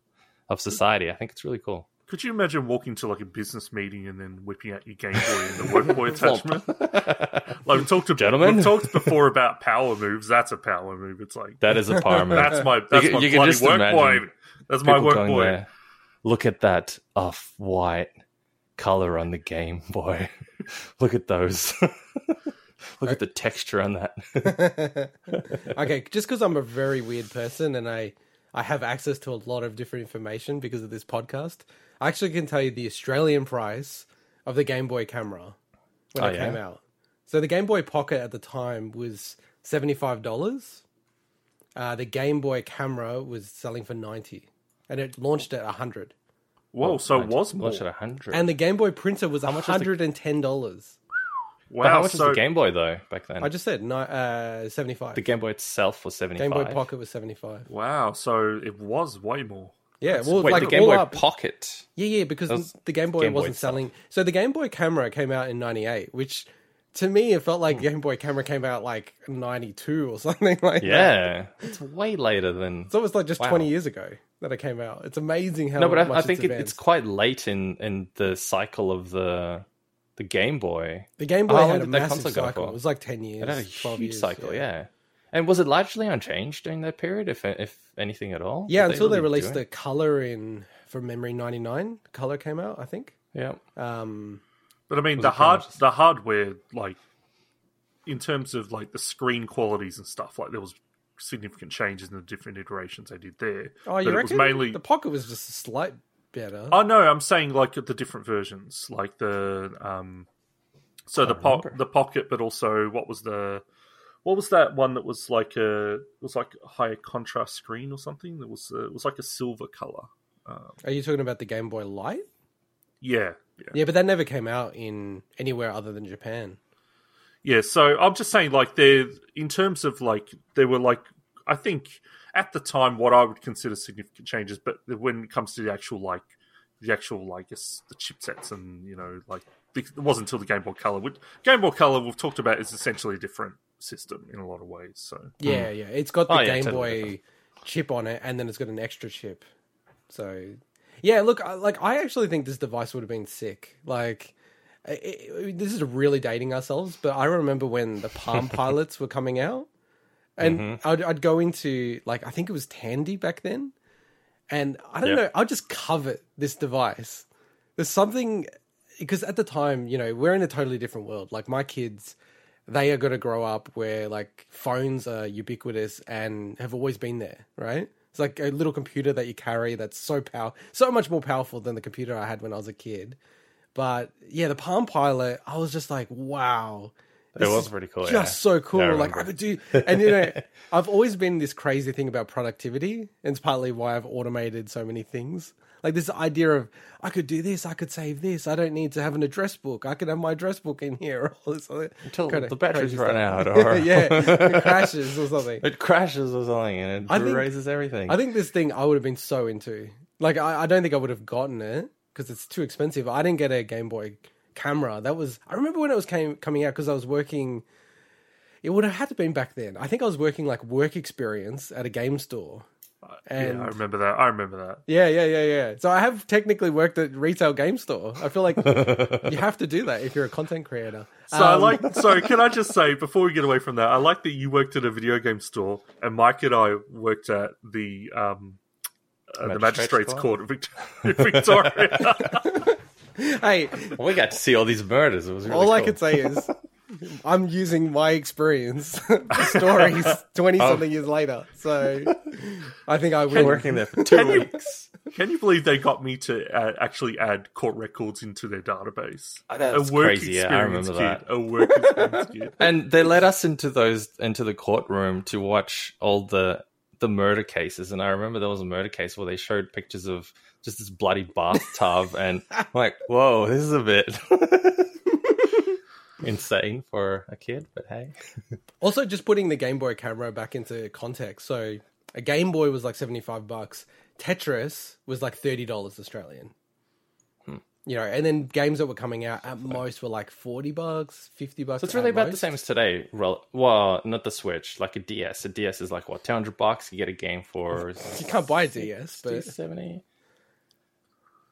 of society. I think it's really cool. Could you imagine walking to like a business meeting and then whipping out your Game Boy and the Work Boy [laughs] attachment? like we talked to gentlemen, we talked before about power moves. That's a power move. It's like that is a power move. That's my that's you, my you bloody Work Boy. That's my Work Boy. There, Look at that off white color on the Game Boy. [laughs] Look at those. [laughs] Look at the texture on that. okay, just because I'm a very weird person and I I have access to a lot of different information because of this podcast. I actually can tell you the Australian price of the Game Boy camera when oh, it yeah? came out. So the Game Boy Pocket at the time was seventy five dollars. Uh, the Game Boy camera was selling for ninety, and it launched at hundred. Whoa! So it was more. Launched at hundred, and the Game Boy printer was hundred and ten dollars. Wow, but how much so, was the Game Boy though back then? I just said no, uh, seventy five. The Game Boy itself was seventy five. Game Boy Pocket was seventy five. Wow, so it was way more. Yeah, That's, well, wait, like the Game Boy up, Pocket. Yeah, yeah, because the Game Boy Game wasn't Boy selling. So the Game Boy camera came out in '98, which to me it felt like hmm. Game Boy camera came out like '92 or [laughs] something like yeah, that. Yeah, it's way later than. So it was like just wow. 20 years ago that it came out. It's amazing how. No, but I, I think it's, it's quite late in in the cycle of the the Game Boy. The Game Boy had a massive cycle. It was like ten years. It had a huge years, cycle, yeah. yeah. And was it largely unchanged during that period, if if anything at all? Yeah, until they, really they released the color in from memory ninety nine. Color came out, I think. Yeah. Um, but I mean, the hard the hardware, like in terms of like the screen qualities and stuff, like there was significant changes in the different iterations they did there. Oh, you but reckon? mainly the pocket was just a slight better. Oh no, I'm saying like the different versions, like the um, so the po- the pocket, but also what was the what was that one that was like a was like a higher contrast screen or something? That was uh, it was like a silver color. Um, Are you talking about the Game Boy Light? Yeah, yeah, yeah, but that never came out in anywhere other than Japan. Yeah, so I'm just saying, like, there in terms of like there were like I think at the time what I would consider significant changes, but when it comes to the actual like the actual like guess the chipsets and you know like it wasn't until the Game Boy Color. Which, Game Boy Color we've talked about is essentially a different system in a lot of ways. So yeah, mm. yeah, it's got the oh, Game yeah, Boy chip on it, and then it's got an extra chip. So Yeah, look, like I actually think this device would have been sick. Like, it, it- this is really dating ourselves, but I remember when the Palm [laughs] Pilots were coming out, and mm-hmm. I'd, I'd go into like I think it was Tandy back then, and I don't Yeah. know, I'd just covet this device. There's something because at the time, you know, we're in a totally different world. Like my kids, they are going to grow up where like phones are ubiquitous and have always been there, right? It's like a little computer that you carry that's so power, so much more powerful than the computer I had when I was a kid. But yeah, the Palm Pilot, I was just like, wow. It was pretty cool. Just yeah. so cool. Yeah, I like I could do, and you know, [laughs] I've always been this crazy thing about productivity, and it's partly why I've automated so many things. Like this idea of I could do this, I could save this. I don't need to have an address book. I could have my address book in here. [laughs] All this other Until kinda the batteries run out, [laughs] or yeah, it crashes or something. it crashes or something, and it I think- erases everything. I think this thing I would have been so into. Like I, I don't think I would have gotten it because it's too expensive. I didn't get a Game Boy camera. That was I remember when it was came coming out because I was working. It would have had to been back then. I think I was working like work experience at a game store. And yeah, I remember that. I remember that. yeah, yeah, yeah, yeah. So I have technically worked at retail game store. I feel like you have to do that if you're a content creator. So I Um, like. So can I just say before we get away from that, I like that you worked at a video game store, and Mike and I worked at the um, uh, the Magistrates magistrates Court? court in Victoria. [laughs] [laughs] [laughs] hey, we got to see all these murders. It was really all I could say is [laughs] I'm using my experience [laughs] stories 20 something years later. So I think I Been working there for two weeks. Can you believe they got me to uh, actually add court records into their database? Oh, that's a work crazy, yeah, I remember kid. that. A work experience kid. And they let us into those into the courtroom to watch all the the murder cases. And I remember there was a murder case where they showed pictures of just this bloody bathtub, [laughs] and I'm like, whoa, this is a bit [laughs] insane for a kid. But hey, [laughs] Also, just putting the Game Boy camera back into context. So a Game Boy was like 75 bucks. Tetris was like $30 Australian. Hmm. You know, and then games that were coming out at most were like 40 bucks, 50 bucks. so it's really about the same as today. Well, not the Switch, like a DS. A DS is like what, two hundred bucks? You get a game for You can't buy a DS, but 70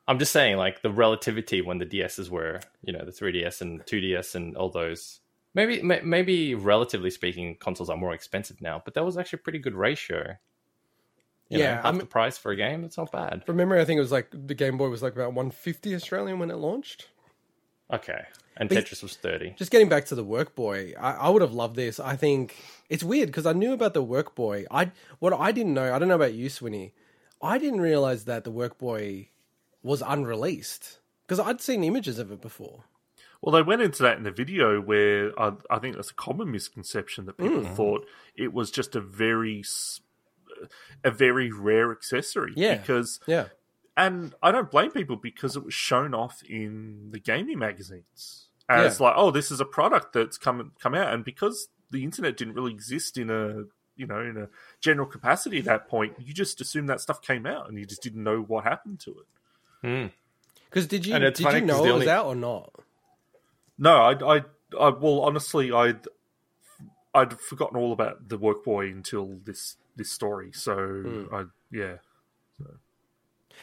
i'm just saying like the relativity when the ds's were you know the 3ds and 2ds and all those maybe may- maybe relatively speaking consoles are more expensive now but that was actually a pretty good ratio You know, Yeah, half I'm- the price for a game that's not bad from memory, I think it was like the Game Boy was like about 150 Australian when it launched. okay and But- tetris was 30 Just getting back to the Work Boy, I, I would have loved this. I think it's weird because I knew about the Work Boy. I what I didn't know. I don't know about you, Swinny. I didn't realize that the Work Boy was unreleased because I'd seen images of it before. Well, they went into that in the video where I, I think that's a common misconception that people Mm. thought it was just a very a very rare accessory. Yeah. because Yeah, and I don't blame people because it was shown off in the gaming magazines as Yeah. like, oh, this is a product that's come come out, and because the internet didn't really exist in a you know in a general capacity at that point, you just assumed that stuff came out, and you just didn't know what happened to it. Hmm. because did you And it's did funny you 'cause know the it was out or not? No, I, I, I well, honestly, I'd, I'd forgotten all about the work boy until this this story. So, hmm. I, yeah,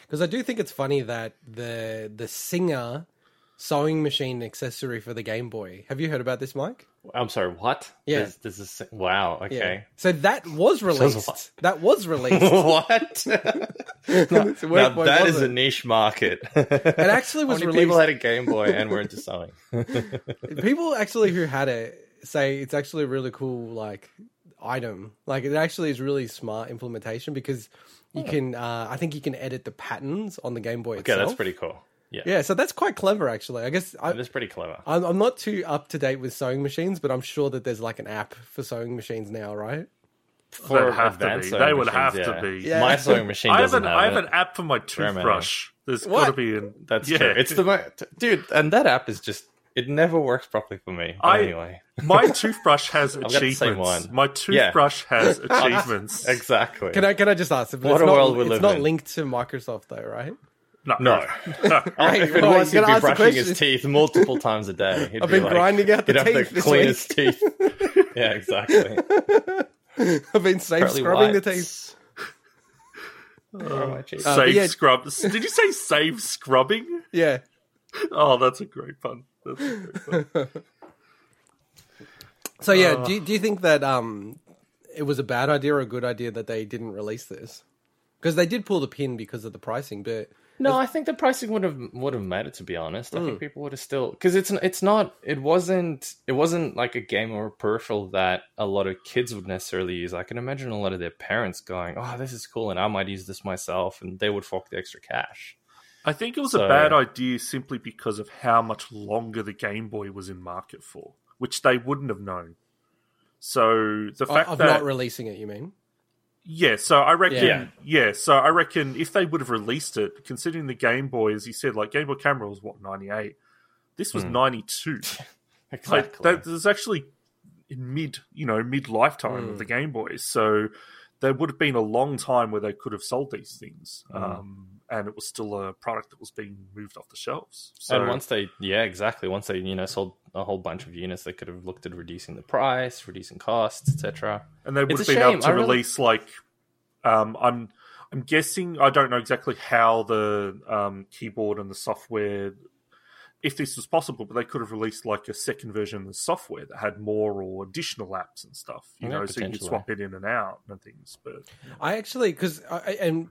Because I do think it's funny that the the Singer sewing machine accessory for the Game Boy. Have you heard about this, Mike? i'm sorry what Yeah. this, this is wow okay So that was released. That was released. [laughs] what a [laughs] now that is a niche market It actually was [laughs] released. people had a game boy and were into sewing People actually who had it say it's actually a really cool like item. Like it actually is really smart implementation because you can. Uh, I think you can edit the patterns on the Game Boy okay itself. that's pretty cool yeah, Yeah, so that's quite clever actually. I guess I, that is pretty clever I'm, I'm not too up to date with sewing machines, but I'm sure that there's like an app for sewing machines now, right? for They'd have to be. sewing They would machines, have to be. Yeah. My sewing machine I have an have I have it. an app for my toothbrush. There's What? got to be an That's yeah. true. It's the mo- dude, and that app is just it never works properly for me. I- anyway, my [laughs] toothbrush has got the same achievements. one. My toothbrush has [laughs] achievements. exactly. Can I can I just ask? But What it's a not, world we it's live not in. linked to Microsoft though, right? No, No. [laughs] Hey, if it well, was, he'd gotta be brushing his teeth multiple times a day. He'd I've be been like- grinding out the he'd have teeth the cleanest teeth. [laughs] yeah, exactly. I've been safe Pearly scrubbing the teeth. Where am I? Uh, save yeah- scrub. Did you say save scrubbing? Yeah. Oh, that's a great pun. That's a great pun. [laughs] So yeah, Uh. do you, do you think that um it was a bad idea or a good idea that they didn't release this? Because they did pull the pin because of the pricing, but No, I think the pricing would have would have made it. To be honest, I think mm. people would have still because it's it's not it wasn't it wasn't like a game or a peripheral that a lot of kids would necessarily use. I can imagine a lot of their parents going, "Oh, this is cool," and I might use this myself, and they would fork the extra cash. I think it was So- a bad idea simply because of how much longer the Game Boy was in market for, which they wouldn't have known. So the fact of that not releasing it, you mean? Yeah, so I reckon. Yeah. Yeah. so I reckon if they would have released it, considering the Game Boy, as you said, like Game Boy camera was what ninety eight. This was hmm. ninety two. [laughs] Like that is actually in mid, you know, mid lifetime of the hmm. Game Boys. So there would have been a long time where they could have sold these things, hmm. um, and it was still a product that was being moved off the shelves. So and once they, yeah, exactly. Once they, you know, sold a whole bunch of units, they could have looked at reducing the price, reducing costs, etc. and they would It's have been shame. able to I really- release like um, I'm I'm guessing I don't know exactly how the um, keyboard and the software if this was possible, but they could have released like a second version of the software that had more or additional apps and stuff, you Yeah, know, so you could swap it in and out and things. But I actually because I I- and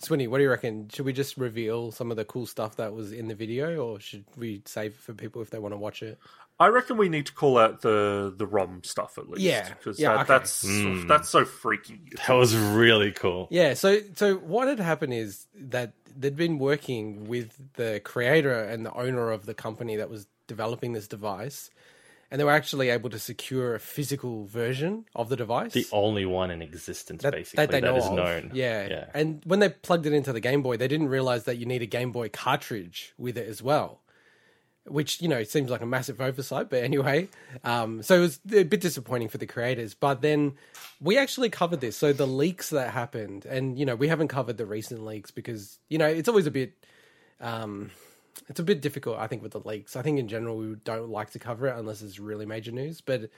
Swinny, what do you reckon? Should we just reveal some of the cool stuff that was in the video, or should we save it for people if they want to watch it? I reckon we need to call out the the ROM stuff at least, Yeah. because Yeah, that, okay. that's Hmm. that's so freaky. That was really cool. Yeah. So so what had happened is that they'd been working with the creator and the owner of the company that was developing this device, and they were actually able to secure a physical version of the device. The only one in existence, that, basically, that they that know is of. known. Yeah. yeah. And when they plugged it into the Game Boy, they didn't realize that you need a Game Boy cartridge with it as well. Which, you know, seems like a massive oversight, but anyway. Um, so it was a bit disappointing for the creators. But then we actually covered this. So the leaks that happened, and, you know, we haven't covered the recent leaks because, you know, it's always a bit. Um, it's a bit difficult, I think, with the leaks. I think in general we don't like to cover it unless it's really major news. But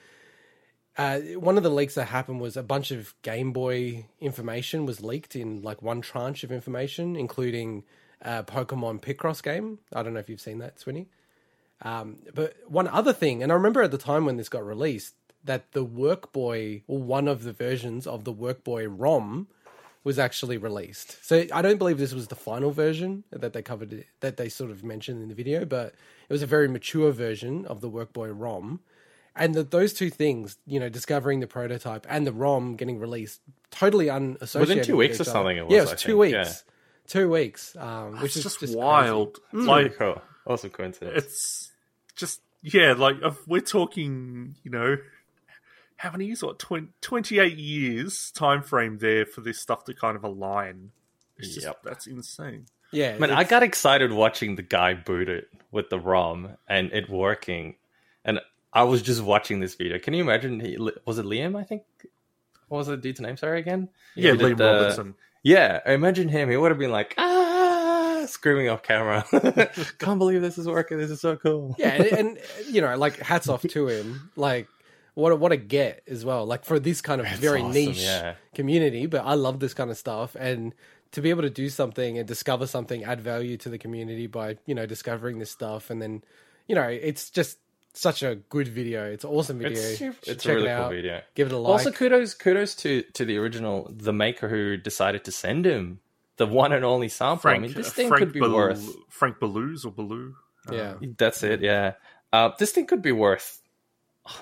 uh, one of the leaks that happened was a bunch of Game Boy information was leaked in like one tranche of information, including uh, Pokemon Picross game. I don't know if you've seen that, Swinny. Um, but one other thing, and I remember at the time when this got released, that the Workboy or one of the versions of the Workboy ROM was actually released. So I don't believe this was the final version that they covered that they sort of mentioned in the video, but it was a very mature version of the Workboy ROM. And that those two things, you know, discovering the prototype and the ROM getting released, totally unassociated. Within two with weeks each or something it yeah, it was, was I two think, weeks. Two weeks, um, which is just, just wild. Really Like cool. Awesome coincidence. it's just yeah like if we're talking you know how many years what 20, 28 years time frame there for this stuff to kind of align it's just Yep. that's insane Yeah, Man, it's- I got excited watching the guy boot it with the ROM and it working, and I was just watching this video. Can you imagine? He, was it Liam? I think. What was the dude's name? Sorry again. yeah Liam the- Robinson Yeah, imagine him. He would have been like, ah, screaming off camera. [laughs] Can't believe this is working. This is so cool. yeah, and, [laughs] and you know, like hats off to him. Like what a, what a get as well. Like for this kind of very awesome, niche yeah. community, but I love this kind of stuff and to be able to do something and discover something, add value to the community by you know discovering this stuff, and then you know it's just such a good video. It's an awesome video. It's, You it's a really check it cool out. video. Give it a like. Also, kudos kudos to to the original, the maker who decided to send him the one and only sample. frank I mean, this thing frank could be Bal- worth. frank Ballouz or Baloo yeah. That's it. Yeah. Uh, this thing could be worth.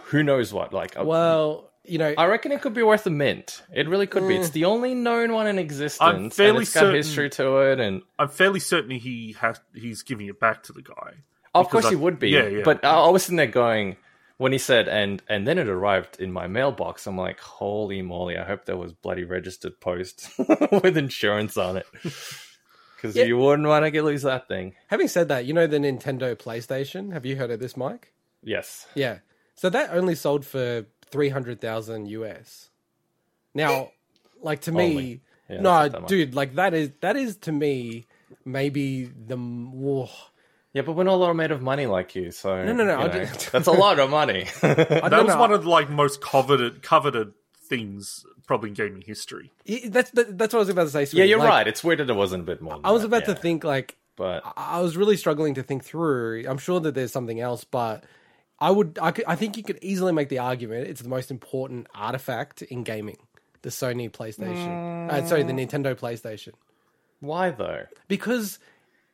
Who knows what? Like, uh, Well, you know, I reckon it could be worth a mint. It really could be. It's the only known one in existence. I'm and fairly it's got certain- history to it, and i'm fairly certain he has he's giving it back to the guy of course I- he would be. yeah, yeah. But I, I was sitting there going, when he said, and and then it arrived in my mailbox. I'm like, holy moly! I hope there was bloody registered post [laughs] with insurance on it, [laughs] because Yeah. you wouldn't want to get lose that thing. having said that, you know the Nintendo PlayStation. Have you heard of this, Mike? Yes. Yeah. So that only sold for three hundred thousand US. Now, like to me, Yeah, no, that's not that much. dude, like that is that is to me maybe the m- whoa, Yeah, but we're not all made of money like you, so No, no, no, you know, did- that's a lot of money. [laughs] [laughs] I that don't was know. one of the like most coveted coveted things probably in gaming history. I- That's that, that's what I was about to say. Yeah, you're Like, right. It's weird that it wasn't a bit more. than I was that, about to think like but I I was really struggling to think through. I'm sure that there's something else, but I would I, could, I think you could easily make the argument it's the most important artifact in gaming. The Sony PlayStation, uh, sorry, the Nintendo PlayStation, why though? because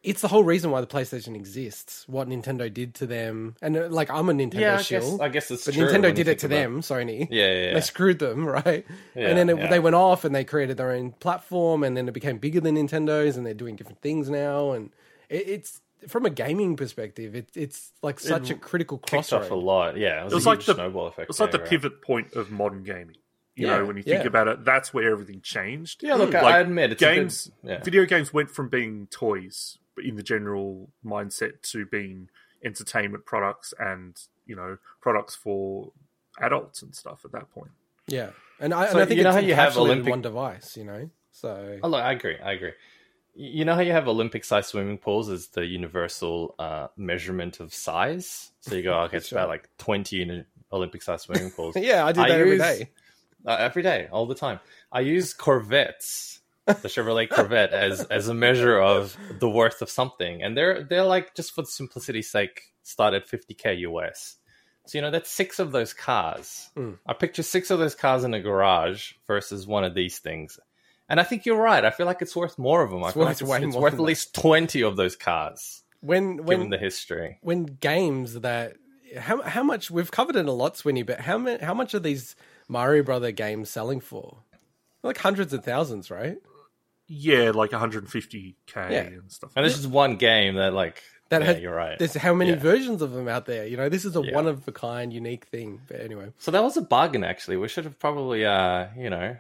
it's the whole reason why the PlayStation exists. What Nintendo did to them, and uh, like I'm a Nintendo Yeah, I guess, shill, I guess it's but Nintendo did it to about- them, Sony. Yeah, yeah, yeah. [laughs] They screwed them, [laughs] right? Yeah, and then it, yeah. they went off and they created their own platform, and then it became bigger than Nintendo's, and they're doing different things now. And it, it's from a gaming perspective, it, it's like such a critical Kicked off a crossroad. lot. Yeah, it was, It was a like huge the snowball effect. It's like the right? pivot point of modern gaming. You Yeah, know, when you think yeah. about it, that's where everything changed. Yeah, look, I- Like, I admit it's a bit- games. yeah. Video games went from being toys in the general mindset to being entertainment products and you know products for adults and stuff at that point. Yeah, and I, So and I think you know it's how you have encapsulated in Olympic- one device, you know. So Oh, look, I agree. I agree. You know how you have Olympic-sized swimming pools as the universal uh, measurement of size. So you go, [laughs] okay, it's Sure. about like twenty Olympic-sized swimming [laughs] pools. yeah, I do I that every use- day. uh, every day, all the time. I use Corvettes, the Chevrolet Corvette, as as a measure of the worth of something, and they're they're like just for simplicity's sake, start at fifty k US. So you know that's six of those cars. Mm. I picture six of those cars in a garage versus one of these things. And I think you're right. I feel like it's worth more of them. I It's feel worth like way it's, it's worth than at that. least twenty of those cars, When given when the history. when games that how how much we've covered it a lot, Swinny, but how many how much are these Mario Brother games selling for? Like hundreds of thousands, right? Yeah, like 150k Yeah. and stuff. And this is one game that, like, That yeah, had- you're right. There's how many Yeah. versions of them out there? You know, this is a Yeah. one of a kind, unique thing. But anyway, So that was a bargain, actually. We should have probably, uh, you know,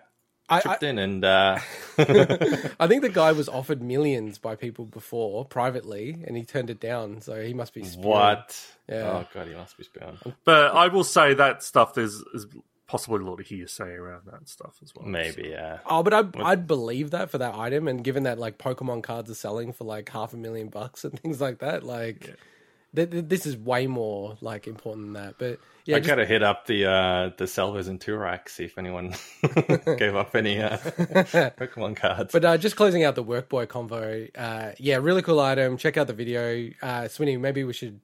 I, I, in and uh, [laughs] I think the guy was offered millions by people before privately, and he turned it down. So he must be spewing. what? Yeah. Oh god, he must be spewing. But I will say that stuff. There's, there's possibly a lot of hearsay around that stuff as well. Maybe, yeah. Oh, but I, I'd believe that for that item, and given that like Pokemon cards are selling for like half a million bucks and things like that, like th- th- this is way more like important than that. But yeah, I just- gotta hit up the uh, the Selvers and Turak see if anyone [laughs] gave up any uh, [laughs] Pokemon cards. But uh, just closing out the Workboy convo, uh, yeah, really cool item. Check out the video. Uh, Swinny, maybe we should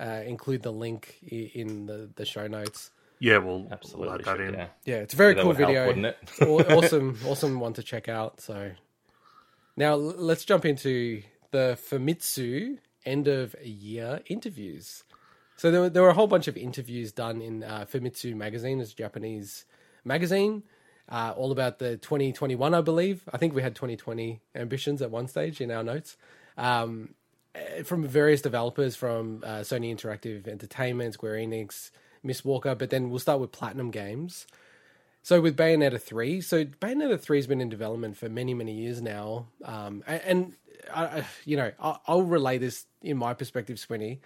uh, include the link i- in the, the show notes. Yeah, we'll Absolutely, add that should, in. yeah. Yeah, it's a very That cool would help, video. wouldn't it? [laughs] Awesome, awesome one to check out. So now let's jump into the Famitsu end of year interviews. So there were, there were a whole bunch of interviews done in uh, Famitsu magazine, it's a Japanese magazine, uh, all about the 2021, I believe. I think we had 2020 ambitions at one stage in our notes. Um, eh, from various developers from uh, Sony Interactive Entertainment, Square Enix, Mistwalker, but then we'll start with Platinum Games. So with Bayonetta three, so Bayonetta three has been in development for many many years now, um, and, I, you know I'll, I'll relay this in my perspective, Swinny.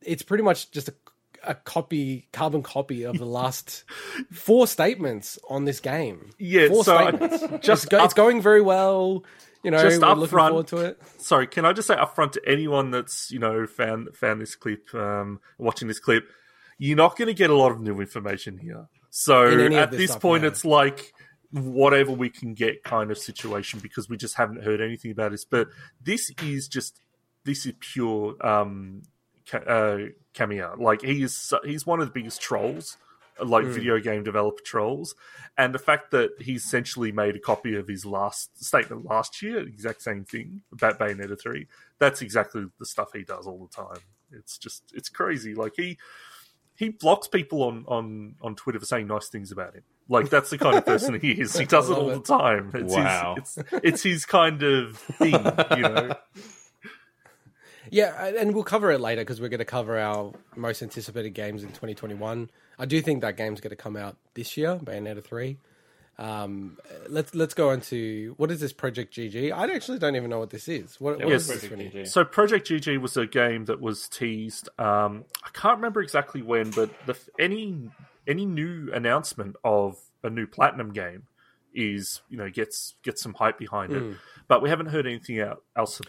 It's pretty much just a, a copy, carbon copy of the last [laughs] four statements on this game. Yeah, four so I- statements. [laughs] just it's, go, it's going very well. You know, Just we're up looking front, forward to it. Sorry, can I just say upfront to anyone that's you know found found this clip, um, watching this clip, you're not going to get a lot of new information here. So In any of at this this point, no. it's like whatever we can get kind of situation because we just haven't heard anything about this. But this is just this is pure um, ca- uh, Kamiya. Like he is, he's one of the biggest trolls, like Hmm. video game developer trolls, and the fact that he essentially made a copy of his last statement last year, exact same thing about Bayonetta three. That's exactly the stuff he does all the time. It's just it's crazy. Like he he blocks people on on on Twitter for saying nice things about him. Like that's the kind of person he is. He [laughs] does it all it. the time. It's Wow. his, it's it's his kind of thing, you know. [laughs] Yeah, and we'll cover it later because we're going to cover our most anticipated games in 2021. I do think that game's going to come out this year, Bayonetta 3. Um, let's let's go on to what is this Project GG? I actually don't even know what this is. What, what was is this? Project GG. So Project GG was a game that was teased. Um, I can't remember exactly when, but the, any any new announcement of a new platinum game is you know gets gets some hype behind it. But we haven't heard anything out else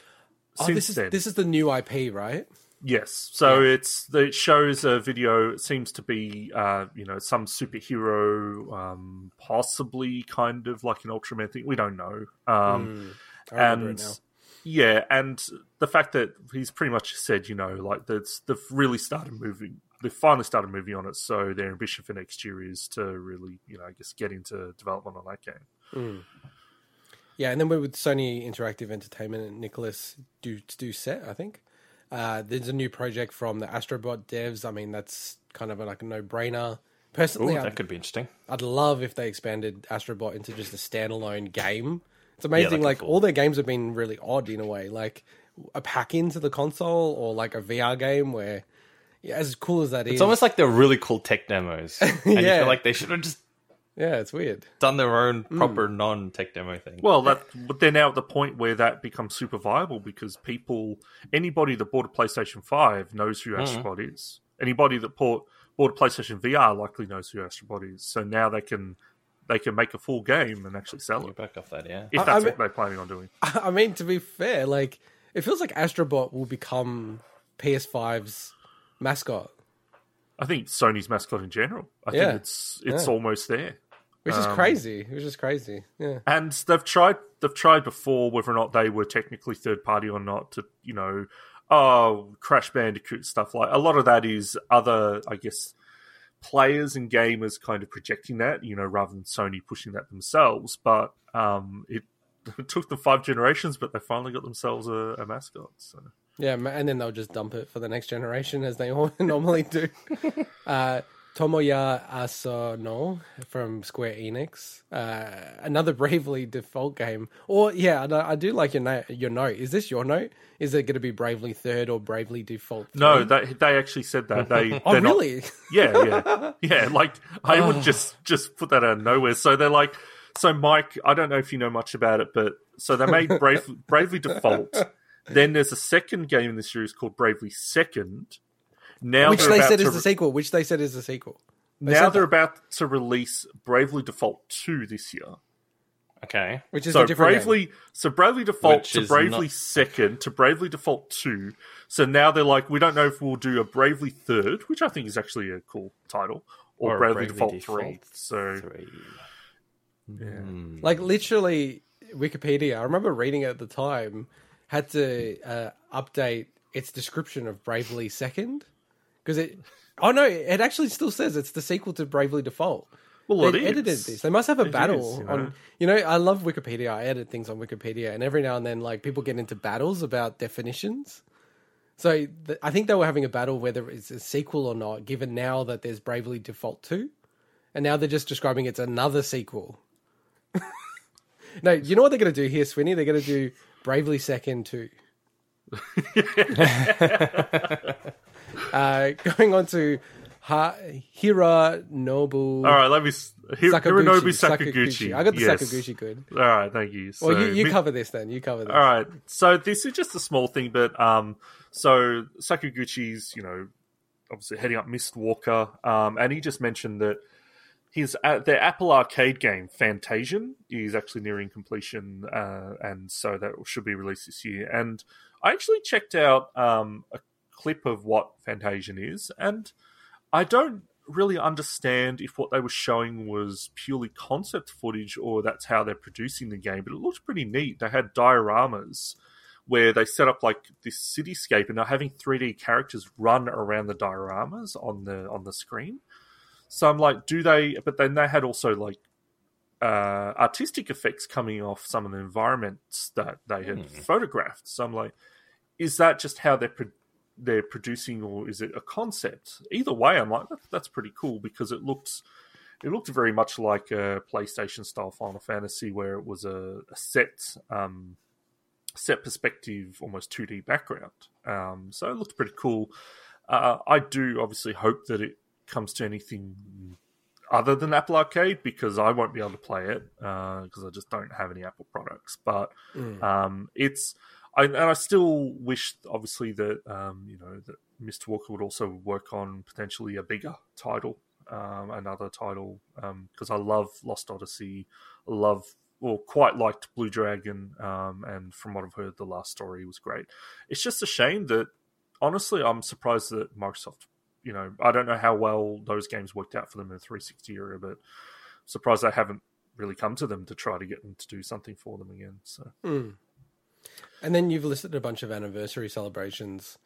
Oh, since this is then. this is the new IP, right? Yes, so it's it shows a video. It seems to be, uh, you know, some superhero, um, possibly kind of like an Ultraman thing. We don't know. Um, I and yeah, and the fact that he's pretty much said, you know, like that's they've really started moving. They finally started moving on it. So their ambition for next year is to really, you know, I guess get into development on that game. Yeah, and then we're with Sony Interactive Entertainment and Nicholas Du Doucet, I think. Uh, there's a new project from the Astrobot devs. I mean, that's kind of like a no-brainer. Ooh, Personally, I'd, that could be interesting. I'd love if they expanded Astrobot into just a standalone game. It's amazing. that'd like cool. all their games have been really odd in a way, like a pack into the console or like a VR game where, yeah, as cool as that is, It's almost like they're really cool tech demos. [laughs] And you Yeah. feel like they should have just yeah, it's weird. done their own Hmm. proper non tech demo thing. Well, that but they're now at the point where that becomes super viable because people, anybody that bought a PlayStation Five knows who Astrobot is. Anybody that bought bought a PlayStation VR likely knows who Astrobot is. So now they can they can make a full game and actually sell you it back off that, yeah. if I- that's I what they're planning on doing. [laughs] I mean, to be fair, like it feels like Astrobot will become PS5's mascot, I think Sony's mascot in general. I Yeah. think it's it's Yeah. almost there. Which is Um, crazy. Which is crazy. Yeah. and they've tried they've tried before whether or not they were technically third party or not to you know oh crash bandicoot stuff like a lot of that is other i guess players and gamers kind of projecting that you know rather than sony pushing that themselves but um it, [laughs] it took them five generations but they finally got themselves a, a mascot so Yeah, and then they'll just dump it for the next generation as they all [laughs] normally do. [laughs] uh, Tomoya Asano from Square Enix, uh, another [laughs] Bravely Default game. Or yeah, I, I do like your note. Your note is this your note? Is it going to be Bravely Third or Bravely Default? 3? no they they actually said that they [laughs] Oh they're not- really? [laughs] Yeah, yeah, yeah. Like I would just just put that out of nowhere. So they're like, so Mike, I don't know if you know much about it, but so they made Brave, Bravely Default. Then there's a second game in the series called Bravely Second. Now Which they're they about said to is the sequel. Which they said is the sequel. They now they're that. about to release Bravely Default Two this year. Okay. Which is so a different game. Bravely, so Bravely Default Which to Bravely not- Second to Bravely Default Two. So now they're like, we don't know if we'll do a Bravely Third, which I think is actually a cool title, or, Or Bravely, Bravely Default, Default Three. So Three. Hmm. Like literally, Wikipedia. I remember reading it at the time. Had to uh, update its description of Bravely Second because it. Oh no! It actually still says it's the sequel to Bravely Default. well, they edited this. They must have a It battle is, you know. on. You know, I love Wikipedia. I edit things on Wikipedia, and every now and then, like people get into battles about definitions. So th- I think they were having a battle whether it's a sequel or not. Given now that there's Bravely Default two, and now they're just describing it's another sequel. [laughs] no, you know what they're going to do here, Swinny? They're going to do Bravely Second two. [laughs] uh, going on to ha- Hira Nobu. All right, let me. Hir- Hironobu Sakaguchi. I got the Yes. Sakaguchi good. All right, thank you. So, Well, you, you cover this then. You cover this. All right, so this is just a small thing, but um, so Sakaguchi's, you know, obviously heading up Mistwalker, um, and he just mentioned that his uh, their Apple Arcade game Fantasian is actually nearing completion, uh, and so that should be released this year. And I actually checked out um, a clip of what Fantasian is, and I don't really understand if what they were showing was purely concept footage or that's how they're producing the game, but it looked pretty neat. They had dioramas where they set up like this cityscape and they're having 3D characters run around the dioramas on the on the screen. So I'm like, do they but then they had also like uh, artistic effects coming off some of the environments that they had photographed. So I'm like, is that just how they're pro- they're producing, or is it a concept? Either way, I'm like, that, that's pretty cool because it looks it looked very much like a PlayStation style Final Fantasy, where it was a, a set um, set perspective, almost 2D background. Um, so it looked pretty cool. Uh, I do obviously hope that it comes to anything other than Apple Arcade because I won't be able to play it because I just don't have any Apple products. But um, it's I, and I still wish, obviously, that um, you know that Mistwalker would also work on potentially a bigger title, um, another title, because I love Lost Odyssey, I love or quite liked Blue Dragon, um, and from what I've heard, the last story was great. It's just a shame that honestly, I'm surprised that Microsoft. You know, I don't know how well those games worked out for them in the 360 era, but surprised they haven't really come to them to try to get them to do something for them again. So, Mm. And then you've listed a bunch of anniversary celebrations.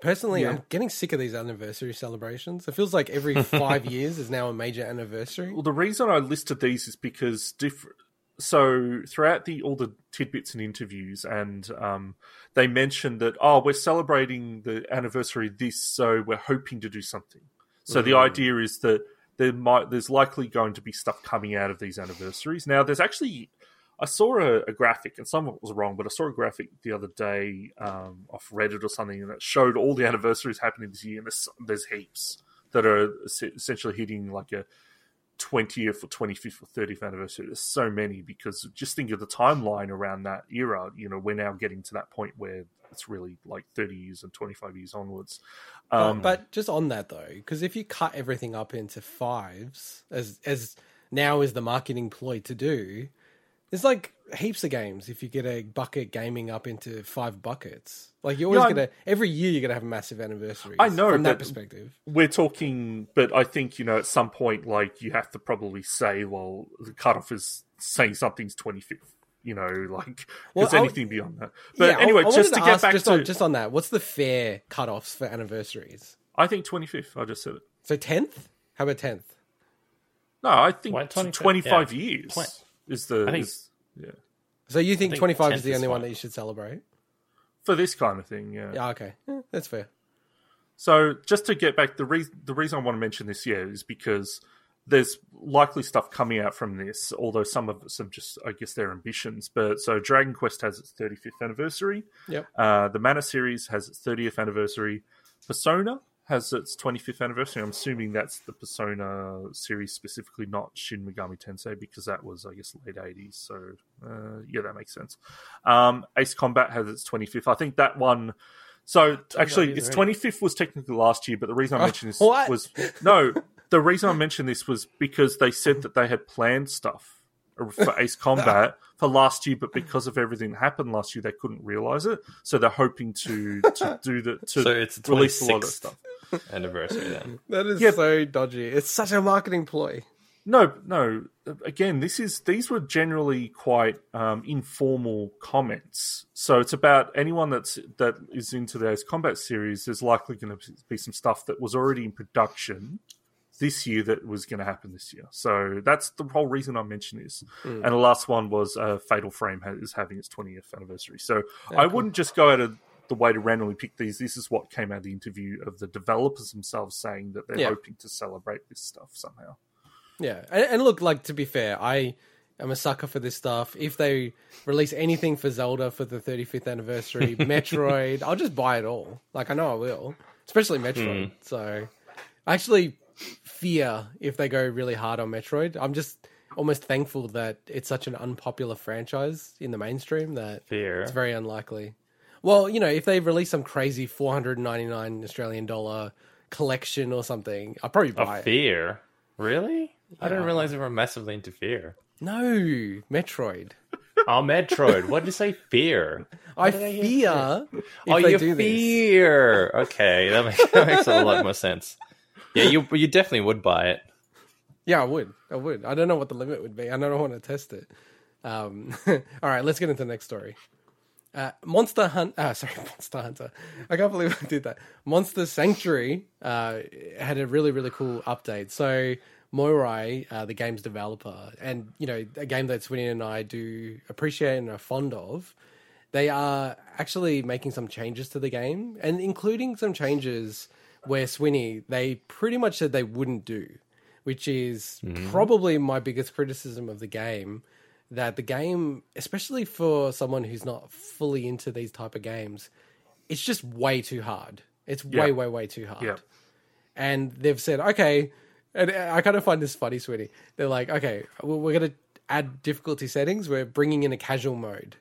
Personally, Yeah. I'm getting sick of these anniversary celebrations. It feels like every [laughs] five years is now a major anniversary. well, the reason I listed these is because different. So throughout the all the tidbits and interviews, and um, they mentioned that oh, we're celebrating the anniversary of this, so we're hoping to do something. So the idea is that there might there's likely going to be stuff coming out of these anniversaries. Now, there's actually I saw a, a graphic, and some of it was wrong, but I saw a graphic the other day um, off Reddit or something, and it showed all the anniversaries happening this year, and there's, there's heaps that are essentially hitting like a 20th or 25th or 30th anniversary. There's so many because just think of the timeline around that era. You know, we're now getting to that point where it's really like 30 years and 25 years onwards. Um, but, but just on that though, because if you cut everything up into fives, as as now is the marketing ploy to do, there's like heaps of games. If you get a bucket gaming up into five buckets, like you're always Yeah, I'm- gonna every year you're gonna have a massive anniversary. I know, from that perspective. we're talking, but I think you know at some point, like you have to probably say, well, the cutoff is saying something's twenty fifth. You know, like Well, because I- anything beyond that. But Yeah, anyway, I wanted just to, get back just to, on, just on that, what's the fair cutoffs for anniversaries? I think twenty fifth. I just said it. So tenth? How about tenth? No, I think 25? Yeah. years Twen- is the. I think- is- yeah, So you think think twenty five is 10th the is only one that you should celebrate? for this kind of thing. Yeah. Yeah, okay, Yeah, that's fair. So just to get back, the reason the reason I want to mention this year is because there's likely stuff coming out from this, although some of some just I guess their ambitions. But so Dragon Quest has its 35th anniversary. Yep. Uh, the Mana series has its 30th anniversary. Persona has its 25th anniversary. I'm assuming that's the Persona series specifically, not Shin Megami Tensei, because that was I guess late 80s. So uh, yeah, that makes sense. Um, Ace Combat has its 25th. I think that one. So actually, its already. 25th was technically last year, but the reason I Oh, mentioned this what? was no. The reason I mentioned this was because they said that they had planned stuff for Ace [laughs] Combat for last year, but because of everything that happened last year, they couldn't realize it. So they're hoping to to [laughs] do the to So it's release a lot of stuff. anniversary then. That is Yeah. so dodgy. It's such a marketing ploy. No, no. Again, this is these were generally quite um, informal comments. So it's about anyone that's that is into the Ace Combat series. There's likely going to be some stuff that was already in production this year that was going to happen this year. So that's the whole reason I mentioned this. And the last one was uh, Fatal Frame is having its 20th anniversary. So I wouldn't just go out of the way to randomly pick these. This is what came out of the interview of the developers themselves saying that they're Yeah. hoping to celebrate this stuff somehow. Yeah, and, and look, like to be fair, I am a sucker for this stuff. If they release anything for Zelda for the 35th anniversary, [laughs] Metroid, I'll just buy it all. Like I know I will, especially Metroid. So actually fear if they go really hard on Metroid. I'm just almost thankful that it's such an unpopular franchise in the mainstream that Fear. it's very unlikely. Well, you know, if they release some crazy 499 Australian dollar collection or something, I'll probably buy Oh, it. fear? Really? I didn't realize they were massively into fear. No, Metroid. [laughs] Oh, Metroid. what did you say? Fear. I did I hear fear if oh, you do this. fear. Okay, that makes, that makes a lot more sense. Yeah, you you definitely would buy it. Yeah, I would. I would. I don't know what the limit would be. I don't want to test it. Um, [laughs] all right, let's get into the next story. Uh, Monster Hunt. Uh, [laughs] sorry, Monster Hunter. I can't believe I did that. Monster Sanctuary uh, had a really really cool update. So Moi Rai, uh, the game's developer, and you know a game that Swinny and I do appreciate and are fond of. They are actually making some changes to the game, and including some changes where Swinny they pretty much said they wouldn't do which is probably my biggest criticism of the game that the game especially for someone who's not fully into these type of games it's just way too hard. It's way way way too hard. Yeah. and they've said okay and i kind of find this funny Swinny they're like okay well, we're going to add difficulty settings. We're bringing in a casual mode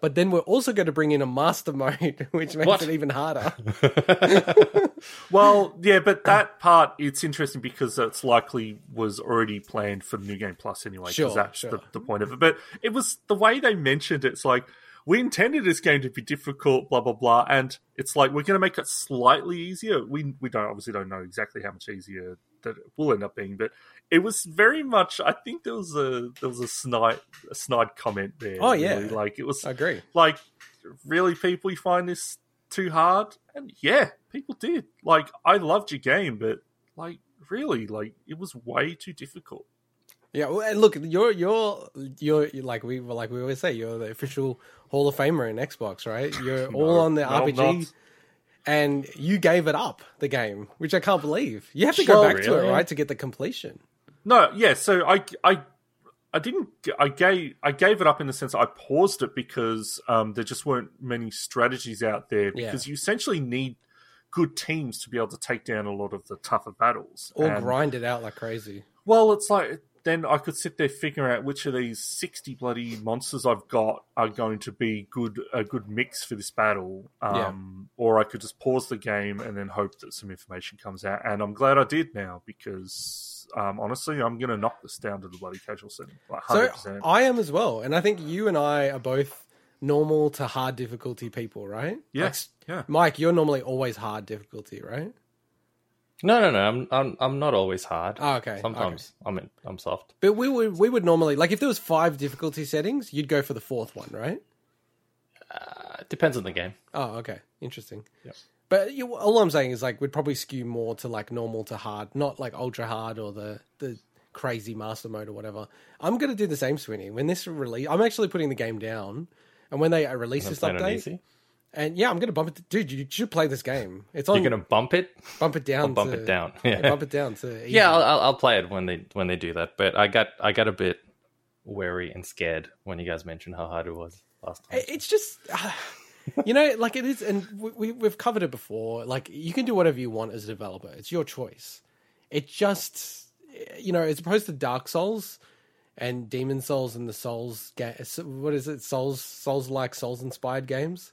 but then we're also going to bring in a master mode [laughs] which makes What? it even harder [laughs] Well, yeah, but that part it's interesting because it's likely was already planned for the New Game Plus anyway. Because Sure, that's sure. the, the point of it. But it was the way they mentioned it, it's like, we intended this game to be difficult, blah blah blah, and it's like we're going to make it slightly easier. We we don't obviously don't know exactly how much easier that it will end up being, but it was very much. I think there was a there was a snide a snide comment there. Oh, yeah. really. like it was I agree. like really people you find this too hard, and yeah, people did. Like I loved your game, but like really, like it was way too difficult. Yeah, well, and look, you're you're you're like we like we always say, you're the official Hall of Famer in Xbox, right? [laughs] You're all on the no, RPG, and you gave it up the game, which I can't believe. You have to go back to it, right, to get the completion. No, yeah. So I, I, I didn't. I gave. I gave it up in the sense I paused it because um, there just weren't many strategies out there. Yeah. Because you essentially need good teams to be able to take down a lot of the tougher battles. Or And- grind it out like crazy. Well, it's like then I could sit there figuring out which of these sixty bloody monsters I've got are going to be good a good mix for this battle. Um, Or I could just pause the game and then hope that some information comes out. And I'm glad I did now because um, honestly, I'm going to knock this down to the bloody casual setting. Like So 100%. I am as well, and I think you and I are both normal to hard difficulty people, right? Yeah, Like, yeah. Mike, you're normally always hard difficulty, right? No, no, no. I'm I'm I'm not always hard. Oh, okay. Sometimes I'm in, I'm soft. But we would we would normally like if there was five difficulty settings, you'd go for the fourth one, right? Uh, it depends on the game. Oh, okay, interesting. Yep. But you, all I'm saying is like we'd probably skew more to like normal to hard, not like ultra hard or the the crazy master mode or whatever. I'm gonna do the same, Swinny. When this release, I'm actually putting the game down, and when they uh, release this update, and yeah, I'm gonna bump it. Dude, you should play this game. It's on. You're gonna bump it. bump it down. Bump to- it down. [laughs] Yeah, Yeah, bump it down to. easy. yeah. I'll, I'll I'll play it when they when they do that. But I got I got a bit wary and scared when you guys mentioned how hard it was last time. It's just, [sighs] you know, like it is, and we, we, we've covered it before. Like you can do whatever you want as a developer; it's your choice. It just, you know, as opposed to Dark Souls and Demon Souls and the Souls, ga- what is it? Souls, Souls like Souls inspired games.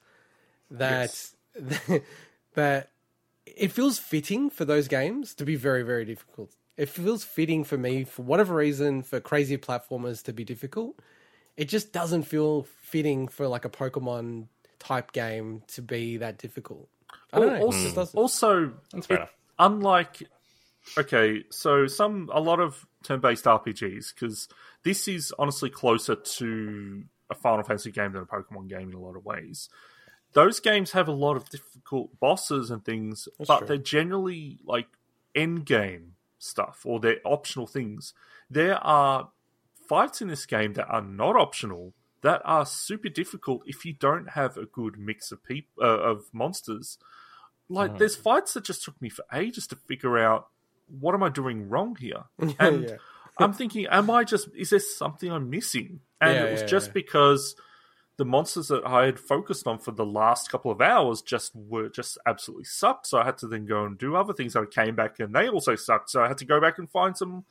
That [laughs] that it feels fitting for those games to be very very difficult. It feels fitting for me for whatever reason for crazy platformers to be difficult it just doesn't feel fitting for like a Pokemon type game to be that difficult. I don't also, it just doesn't. also That's fair it- enough. unlike okay so some a lot of turn-based rpgs because this is honestly closer to a final fantasy game than a pokemon game in a lot of ways those games have a lot of difficult bosses and things but true. they're generally like end game stuff or they're optional things there are fights in this game that are not optional that are super difficult if you don't have a good mix of people uh, of monsters like there's fights that just took me for ages to figure out what am I doing wrong here? [laughs] And Yeah. I'm thinking, am I just is there something I'm missing? And Yeah, it was yeah, just because the monsters that I had focused on for the last couple of hours just were just absolutely sucked. So I had to then go and do other things. I came back and they also sucked. So I had to go back and find some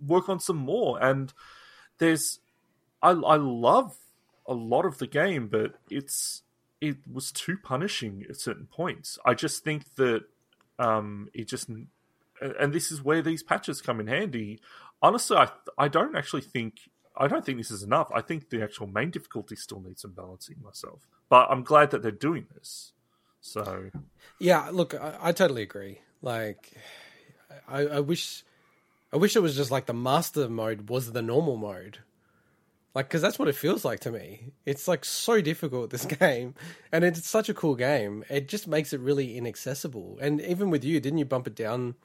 work on some more. And there's I I love a lot of the game, but it's it was too punishing at certain points. I just think that um, it just and this is where these patches come in handy. Honestly, I I don't actually think I don't think this is enough. I think the actual main difficulty still needs some balancing myself. But I'm glad that they're doing this. So Yeah, look, I, I totally agree. Like, I, I wish, I wish it was just like the master mode was the normal mode. Like, because that's what it feels like to me. It's like so difficult this [laughs] game, and it's such a cool game. It just makes it really inaccessible. And even with you, didn't you bump it down,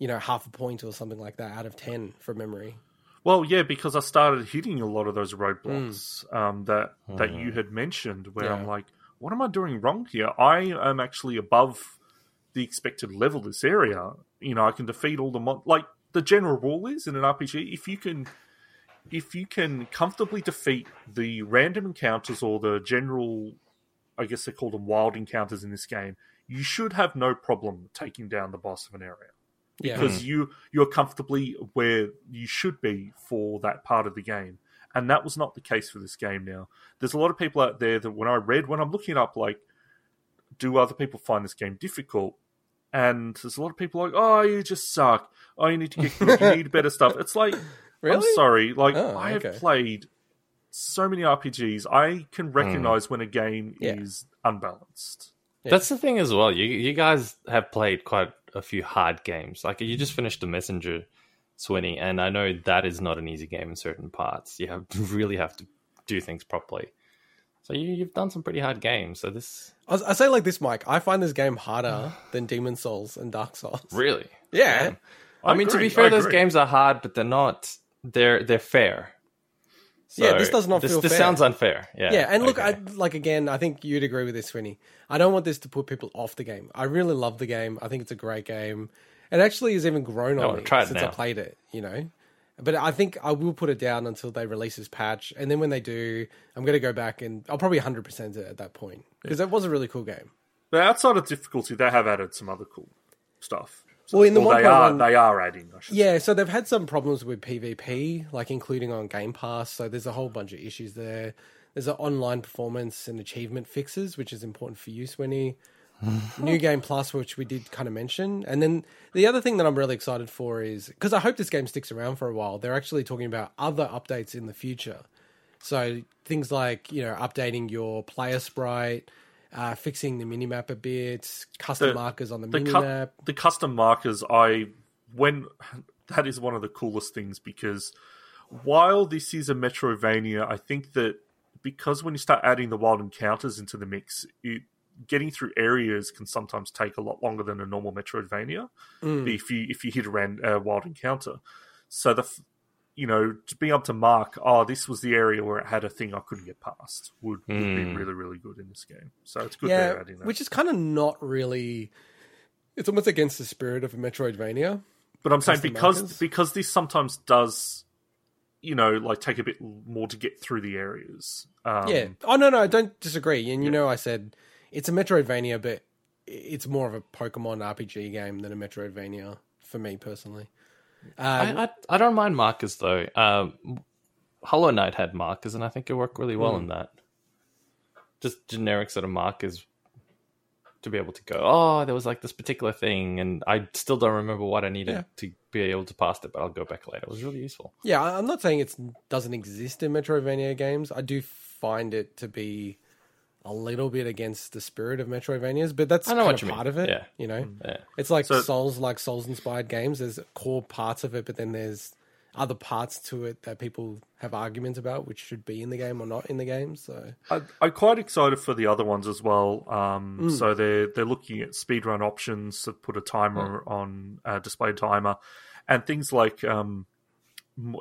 you know, half a point or something like that out of ten from memory? Well, yeah, because I started hitting a lot of those roadblocks um, that that you had mentioned, where I'm like, what am I doing wrong here? I am actually above the expected level this area. You know, I can defeat all the mon- like the general rule is in an RPG if you can if you can comfortably defeat the random encounters or the general I guess they call them wild encounters in this game, you should have no problem taking down the boss of an area. Yeah, because mm. you you're comfortably where you should be for that part of the game. And that was not the case for this game now. There's a lot of people out there that when i read when i'm looking up like do other people find this game difficult? And there's a lot of people like oh you just suck. Oh you need to get you need [laughs] better stuff. It's like Really? i'm sorry like Oh, i have okay. played so many RPGs. I can hmm. recognize when a game Yeah. is unbalanced. That's the thing as well. You you guys have played quite a few hard games. Like you just finished the Messenger, Swinny, and I know that is not an easy game in certain parts. You have [laughs] really have to do things properly. So you, you've done some pretty hard games. So this I, I say like this, Mike. I find this game harder [sighs] than Demon Souls and Dark Souls. really, Yeah. Damn. I, mean, to be fair, those games are hard, but they're not. They're they're fair. Yeah, this does not this, feel This fair. sounds unfair. Yeah, Yeah, and look, okay. I, like again, I think you'd agree with this, Swinny. I don't want this to put people off the game. I really love the game. I think it's a great game. It actually has even grown Oh, on me try it since I played it. You know, but I think I will put it down until they release this patch, and then when they do, I'm going to go back and I'll probably 100 percent it at that point because it was a really cool game. But outside of difficulty, they have added some other cool stuff. Well, in the or they are 1.1 they are adding. I should say. Yeah, so they've had some problems with PvP, like including on Game Pass. So there's a whole bunch of issues there. There's an online performance and achievement fixes, which is important for you, Swinny. [laughs] New Game Plus, which we did kind of mention. And then the other thing that I'm really excited for is because I hope this game sticks around for a while, they're actually talking about other updates in the future. So things like, you know, updating your player sprite, uh, fixing the minimap a bit, custom The- markers on the, the, minimap. cu- the custom markers i when [laughs] that is one of the coolest things because while this is a metroidvania i think that because when you start adding the wild encounters into the mix it, getting through areas can sometimes take a lot longer than a normal metroidvania if you if you hit a ran, uh, wild encounter so the you know to being able to mark oh this was the area where it had a thing i couldn't get past would, would be Mm. really really good in this game so it's good yeah, they're adding that which is kind of not really. It's almost against the spirit of a Metroidvania. But I'm saying because markers? because this sometimes does, you know, like take a bit more to get through the areas. Um, yeah. Oh no, no, I don't disagree. And you know, I said it's a Metroidvania, but it's more of a Pokemon RPG game than a Metroidvania for me personally. Uh, I, I I don't mind markers though. Um, Hollow Knight had markers, and I think it worked really well Hmm. in that. Just generic sort of markers to be able to go. Oh, there was like this particular thing, and I still don't remember what I needed Yeah. to be able to pass it, but I'll go back later. It was really useful. yeah, I'm not saying it doesn't exist in Metroidvania games. I do find it to be a little bit against the spirit of Metroidvanias, but that's I know kind what of you part mean. of it. Yeah. You know, Yeah. It's like So- Souls, like Souls inspired games. There's core parts of it, but then there's other parts to it that people have arguments about, which should be in the game or not in the game. So I, I'm quite excited for the other ones as well. Um, Hmm. So they're they're looking at speedrun options to put a timer on uh, display timer, and things like um, m-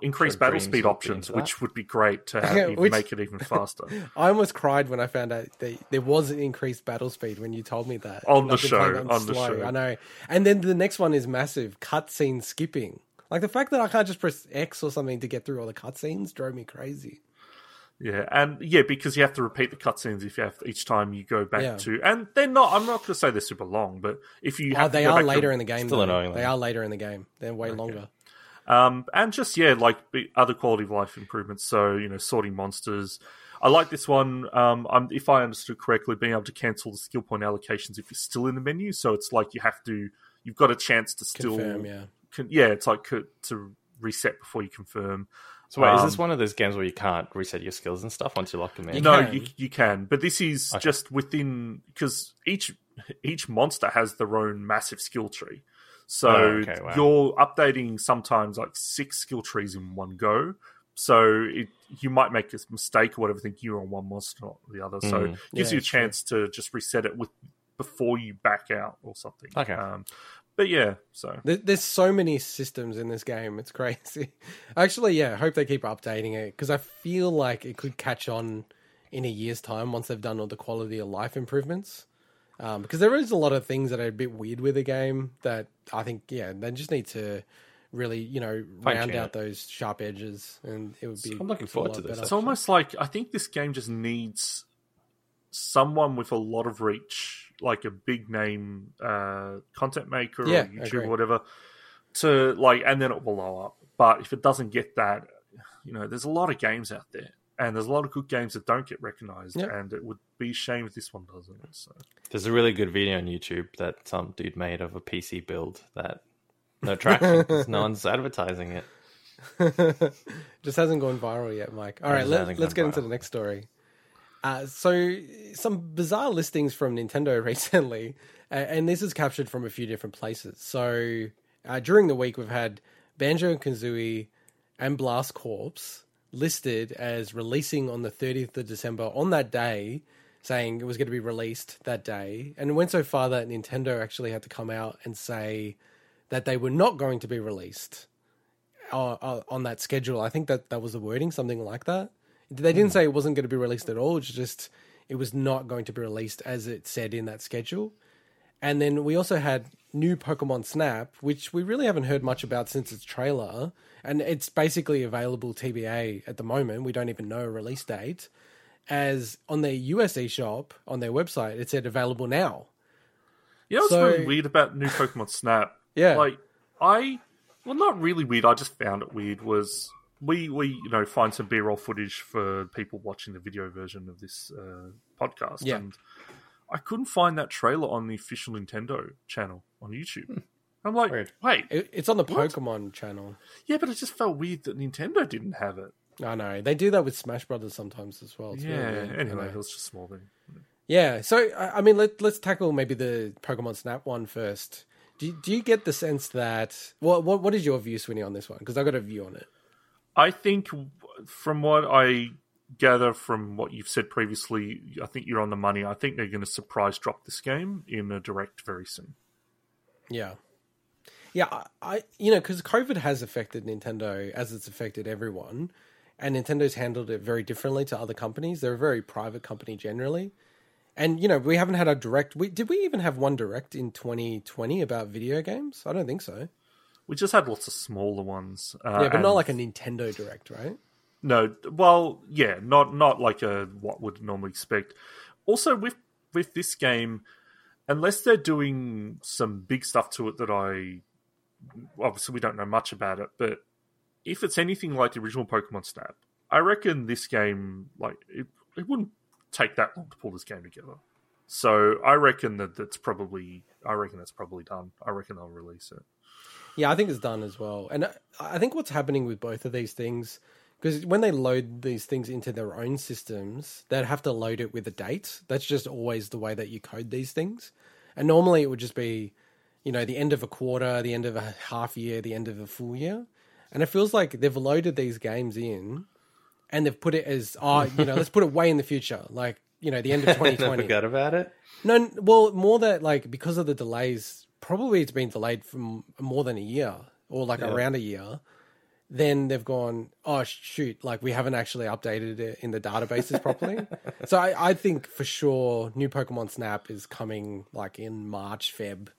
increased battle Dreams speed options, which would be great to [laughs] have, even Which- make it even faster. [laughs] I almost cried when I found out that there was an increased battle speed when you told me that On the I've been playing show, it on the show. I know. And then the next one is massive cutscene skipping. Like the fact that I can't just press X or something to get through all the cutscenes drove me crazy. Yeah, and yeah, because you have to repeat the cutscenes if you have each time you go back Yeah. to, and they're not. I'm not going to say they're super long, but if you Oh, have to they go are back to- later in the game. Still though. annoying, They though. are later in the game. They're way longer. Um, and just yeah, like other quality of life improvements. So you know, sorting monsters. I like this one. Um, I'm, if I understood correctly, being able to cancel the skill point allocations if you're still in the menu. So it's like you have to. You've got a chance to still. Confirm, yeah. con- yeah, it's like co- to reset before you confirm. So wait, is Um, this one of those games where you can't reset your skills and stuff once you lock them in? You no, can. you you can, but this is Okay. just within because each each monster has their own massive skill tree. So Oh, okay, wow. you're updating sometimes like six skill trees in one go. So it, you might make a mistake or whatever, think you're on one monster, not the other. So Mm. it gives Yeah, you a it's true. chance to just reset it with before you back out or something. Okay. Um, but yeah, so There's so many systems in this game. It's crazy. [laughs] Actually, yeah, I hope they keep updating it because I feel like it could catch on in a year's time once they've done all the quality of life improvements. Um, because there is a lot of things that are a bit weird with the game that I think, yeah, they just need to really, you know, round tune out it. those sharp edges, and it would be. I'm looking forward to this, better. It's almost like I think this game just needs someone with a lot of reach, like a big name uh, content maker Yeah, or YouTube or whatever, to like, and then it will blow up. But if it doesn't get that, you know, there's a lot of games out there, and there's a lot of good games that don't get recognized, Yeah. and it would be a shame if this one doesn't. So There's a really good video on YouTube that some dude made of a PC build that no traction [laughs] 'cause no one's advertising it. [laughs] Just hasn't gone viral yet, Mike. All right, let, let's gone get into the next story. Uh, so, some bizarre listings from Nintendo [laughs] recently, uh, and this is captured from a few different places. So, uh, during the week, we've had Banjo and Kazooie and Blast Corps listed as releasing on the 30th of December on that day, saying it was going to be released that day. And it went so far that Nintendo actually had to come out and say that they were not going to be released uh, uh, on that schedule. I think that that was the wording, something like that. They didn't say it wasn't going to be released at all. It's just it was not going to be released as it said in that schedule. And then we also had new Pokemon Snap, which we really haven't heard much about since its trailer. And it's basically available TBA at the moment. We don't even know a release date. As on their US eShop, on their website, it said available now. You know what's So- really weird about new Pokemon Snap? Yeah. Like I well not really weird, I just found it weird was we we you know find some B roll footage for people watching the video version of this uh, podcast Yeah. and I couldn't find that trailer on the official Nintendo channel on YouTube. Hmm. I'm like, Weird. wait, it's on the What? Pokemon channel. yeah, but it just felt weird that Nintendo didn't have it. I know they do that with Smash Brothers sometimes as well. It's really yeah. weird, I Anyway, know. it was just a small thing. Yeah, so I I mean, let let's tackle maybe the Pokemon Snap one first. Do you, do you get the sense that what what what is your view, Swinny, on this one? Because I got a view on it. I think from what I gather from what you've said previously, I think you're on the money. I think they're going to surprise drop this game in a direct very soon. Yeah, yeah. I, you know because COVID has affected Nintendo as it's affected everyone, and Nintendo's handled it very differently to other companies. They're a very private company generally. And you know we haven't had a direct. We, did we even have one direct in 2020 about video games? I don't think so. We just had lots of smaller ones. Uh, Yeah, but and- not like a Nintendo direct, right? No, well, yeah, not not like a what would normally expect. Also, with with this game, unless they're doing some big stuff to it that I obviously we don't know much about it, but if it's anything like the original Pokemon Snap, I reckon this game like it, it wouldn't take that long to pull this game together. So I reckon that that's probably I reckon that's probably done. I reckon they'll release it. Yeah, I think it's done as well. And I- I think what's happening with both of these things, because when they load these things into their own systems, they'd have to load it with a date. That's just always the way that you code these things. And normally it would just be, you know, the end of a quarter, the end of a half year, the end of a full year. And it feels like they've loaded these games in and they've put it as, oh, you know, let's put it way in the future, like, you know, the end of [laughs] 2020. Forgot about it. No, well, more that like because of the delays, probably it's been delayed for more than a year or like around a year. Then they've gone, oh shoot, like we haven't actually updated it in the databases properly. [laughs] so I, I think for sure, new Pokemon Snap is coming like in March, Feb,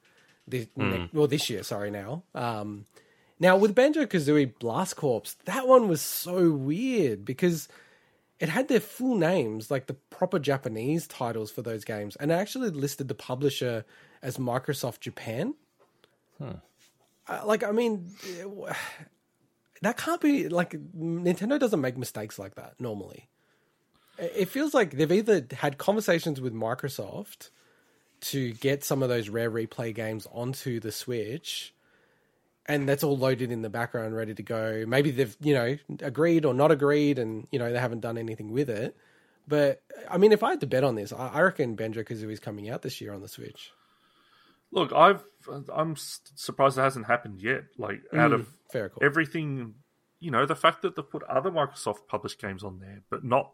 this, ne- well this year. Sorry, now. Um, now with Banjo Kazooie Blast Corps, that one was so weird because it had their full names, like the proper Japanese titles for those games, and it actually listed the publisher as Microsoft Japan. Uh, like, I mean, that can't be like Nintendo doesn't make mistakes like that normally. It feels like they've either had conversations with Microsoft to get some of those rare replay games onto the Switch, and that's all loaded in the background, ready to go. Maybe they've you know agreed or not agreed, and you know they haven't done anything with it. But I mean, if I had to bet on this, I reckon Banjo Kazooie is coming out this year on the Switch. Look, I've I'm surprised it hasn't happened yet. Like out hmm. of Fair call. everything, you know, the fact that they put other Microsoft published games on there, but not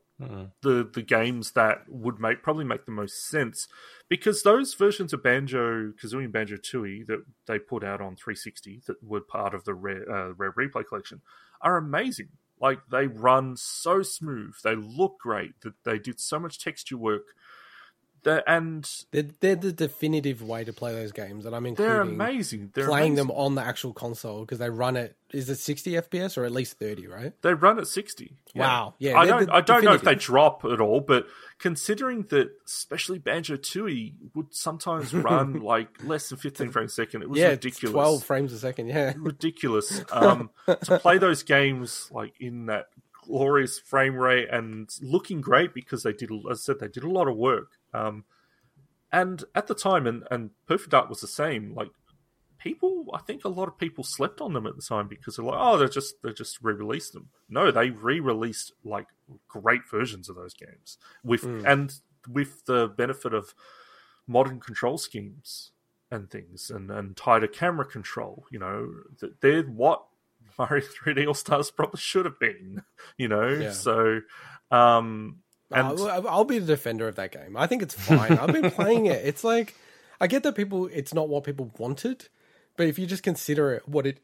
the the games that would make probably make the most sense, because those versions of Banjo Kazooie and Banjo Tooie that they put out on 360 that were part of the rare uh, rare replay collection are amazing. Like they run so smooth, they look great, that they did so much texture work. That and They're, they're the definitive way to play those games, and I'm they're including amazing. They're playing amazing. them on the actual console because they run it. Is it 60 FPS or at least 30? Right? They run at sixty. Wow. Yeah, I don't. the I don't know if they drop at all, but considering that, especially Banjo Tooie would sometimes [laughs] run like less than fifteen frames a second, it was Yeah, ridiculous. 12 frames a second. Yeah. ridiculous. [laughs] Um, to play those games like in that glorious frame rate and looking great because they did, as I said, they did a lot of work. Um, and at the time, and, and Perfect Dark was the same. Like people, I think a lot of people slept on them at the time because they're like, oh, they're just they just re-released them. No, they re-released like great versions of those games with and with the benefit of modern control schemes and things and and tighter camera control. You know, that they're what Mario 3D [laughs] All Stars probably should have been. You know, Yeah. so um and I'll, I'll be the defender of that game. I think it's fine. I've been playing it. It's like I get that people. It's not what people wanted, but if you just consider it what it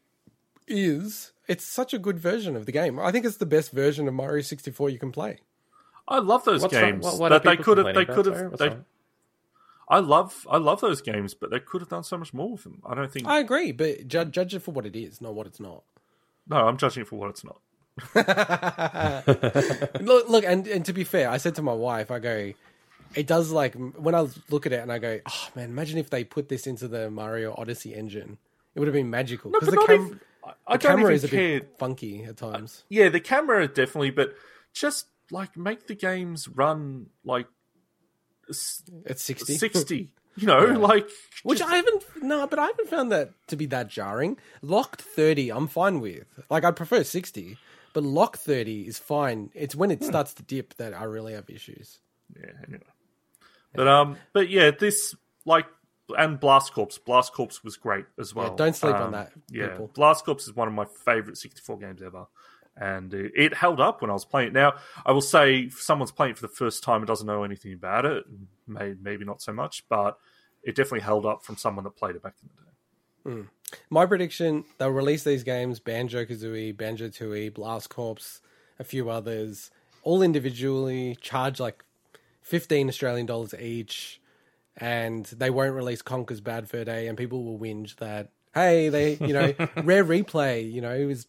is, it's such a good version of the game. I think it's the best version of Mario 64 you can play. I love those What's games, what- what but they could have. They could have. They, wrong? I love. I love those games, but they could have done so much more with them. I don't think. I agree, but judge, judge it for what it is, not what it's not. No, I'm judging it for what it's not. [laughs] look, look, and and to be fair, I said to my wife, I go, it does like when I look at it and I go, oh man, imagine if they put this into the Mario Odyssey engine, it would have been magical No, because but the, not cam- even- I- the camera is a care. bit funky at times. Uh, yeah, the camera definitely, but just like make the games run like It's sixty, sixty. [laughs] You know, like which just- I haven't no, but I haven't found that to be that jarring. Locked thirty, I'm fine with. Like I prefer sixty, but lock thirty is fine. It's when it Hmm. starts to dip that I really have issues. yeah. Anyway, but um, but yeah, this like and Blast Corps. Blast Corps was great as well. don't sleep on Um, that, Yeah, people. Blast Corps is one of my favorite 64 games ever. And it, it held up when I was playing it. Now, I will say, if someone's playing it for the first time and doesn't know anything about it, may, maybe not so much, but it definitely held up from someone that played it back in the day. Hmm. My prediction: they'll release these games: Banjo Kazooie, Banjo Tooie, Blast Corps, a few others, all individually, charge like fifteen Australian dollars each, and they won't release Conker's Bad Fur Day, and people will whinge that hey, they you know [laughs] rare replay, you know, it was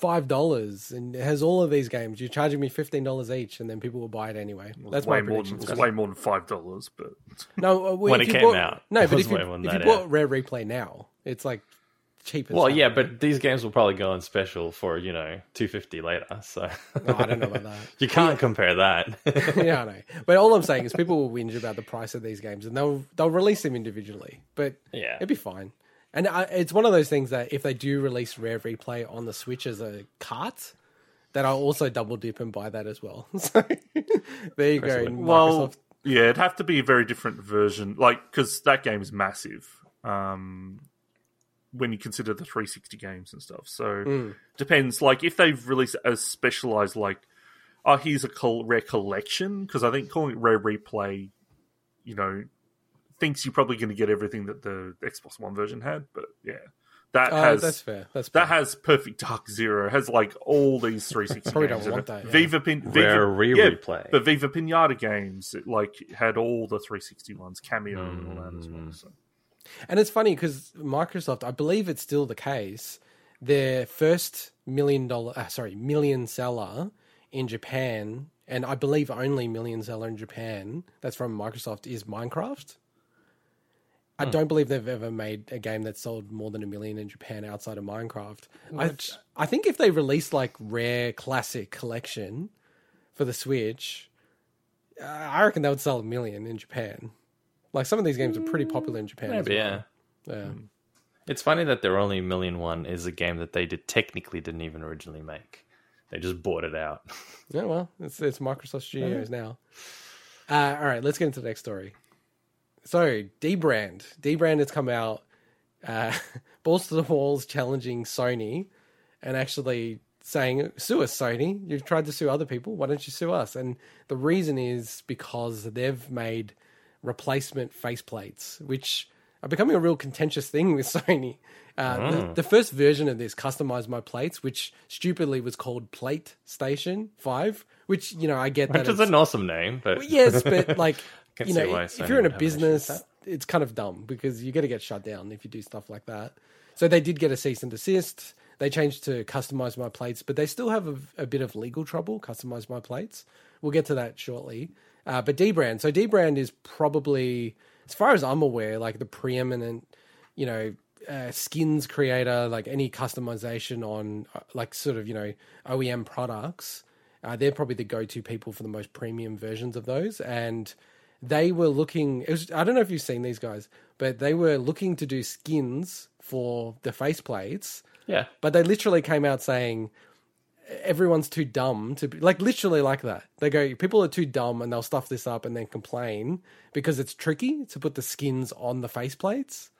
five dollars and it has all of these games. You're charging me fifteen dollars each, and then people will buy it anyway. That's way my more prediction. than, it way more than $5, but No, uh, well, When if it you came bought- out, No, [laughs] but was if you, way more than if you that, bought yeah. Rare Replay now, it's like cheap. Well, hell. yeah, but these games will probably go on special for you know two fifty later. So No, I don't know about that. [laughs] you can't compare that. [laughs] yeah, I know. But all I'm saying is people will whinge about the price of these games, and they'll they'll release them individually. But Yeah. it'd be fine. And I, it's one of those things that if they do release Rare Replay on the Switch as a cart, that I'll also double dip and buy that as well. [laughs] So there you go. Microsoft. Well, yeah, it'd have to be a very different version, like because that game is massive. Um, when you consider the 360 games and stuff, so Hmm. depends. Like if they've released it as specialized, like oh, here's a col- rare collection, because I think calling it rare replay, you know, thinks you're probably going to get everything that the Xbox One version had. But yeah, that Oh, has that's fair. That's fair. that has Perfect Dark Zero. Has like all these [laughs] 360 games. don't want that, yeah. Viva Pin, Viva, Rare re yeah, replay. but Viva Pinata games, it like had all the 360 ones, Kameo and all that as well. So. And it's funny because Microsoft, I believe it's still the case, their first million dollar, uh, sorry, million seller in Japan, and I believe only million seller in Japan, that's from Microsoft, is Minecraft. I don't believe they've ever made a game that sold more than a million in Japan outside of Minecraft. I, I think if they released like rare classic collection for the Switch, uh, I reckon they would sell a million in Japan. Like some of these games are pretty popular in Japan. Maybe, well. yeah. Yeah. It's funny that their only million one is a game that they did technically didn't even originally make. They just bought it out. [laughs] Yeah, well, it's it's Microsoft Studios now. Uh, all right, let's get into the next story. So, Dbrand, Dbrand has come out, uh, [laughs] balls to the walls, challenging Sony, and actually saying, "Sue us, Sony. You've tried to sue other people. Why don't you sue us?" And the reason is because they've made replacement faceplates, which are becoming a real contentious thing with [laughs] Sony. Uh, the, the first version of this customized my plates, which stupidly was called Plate Station Five, which you know I get that Which is an awesome name, but yes, but like [laughs] Can you know, if Sony you're in a would have an issue with business, it's kind of dumb because you got to get shut down if you do stuff like that. So they did get a cease and desist. They changed to customize my plates, but they still have a, a bit of legal trouble. Customize my plates. We'll get to that shortly. Uh, but Dbrand, so Dbrand is probably, as far as I'm aware, like the preeminent, you know, uh, skins creator, like any customization on, uh, like sort of you know OEM products. Uh, they're probably the go-to people for the most premium versions of those, and they were looking. It was, I don't know if you've seen these guys, but they were looking to do skins for the faceplates. Yeah. But they literally came out saying everyone's too dumb to be like literally like that. They go, people are too dumb and they'll stuff this up and then complain because it's tricky to put the skins on the faceplates.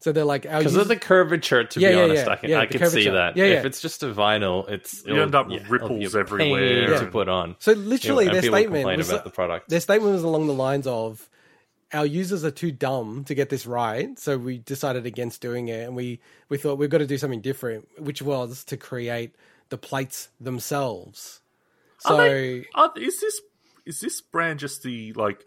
So they're like, oh, Because users- of the curvature, to Yeah, be yeah, honest, yeah. I can Yeah, I can see that. Yeah, If it's just a vinyl, it's You end up with ripples everywhere pain to put on. So literally, You their statement was about the product. their statement was along the lines of, "Our users are too dumb to get this right, so we decided against doing it, and we we thought we've got to do something different, which was to create the plates themselves." So Are they- are- is this is this brand just the like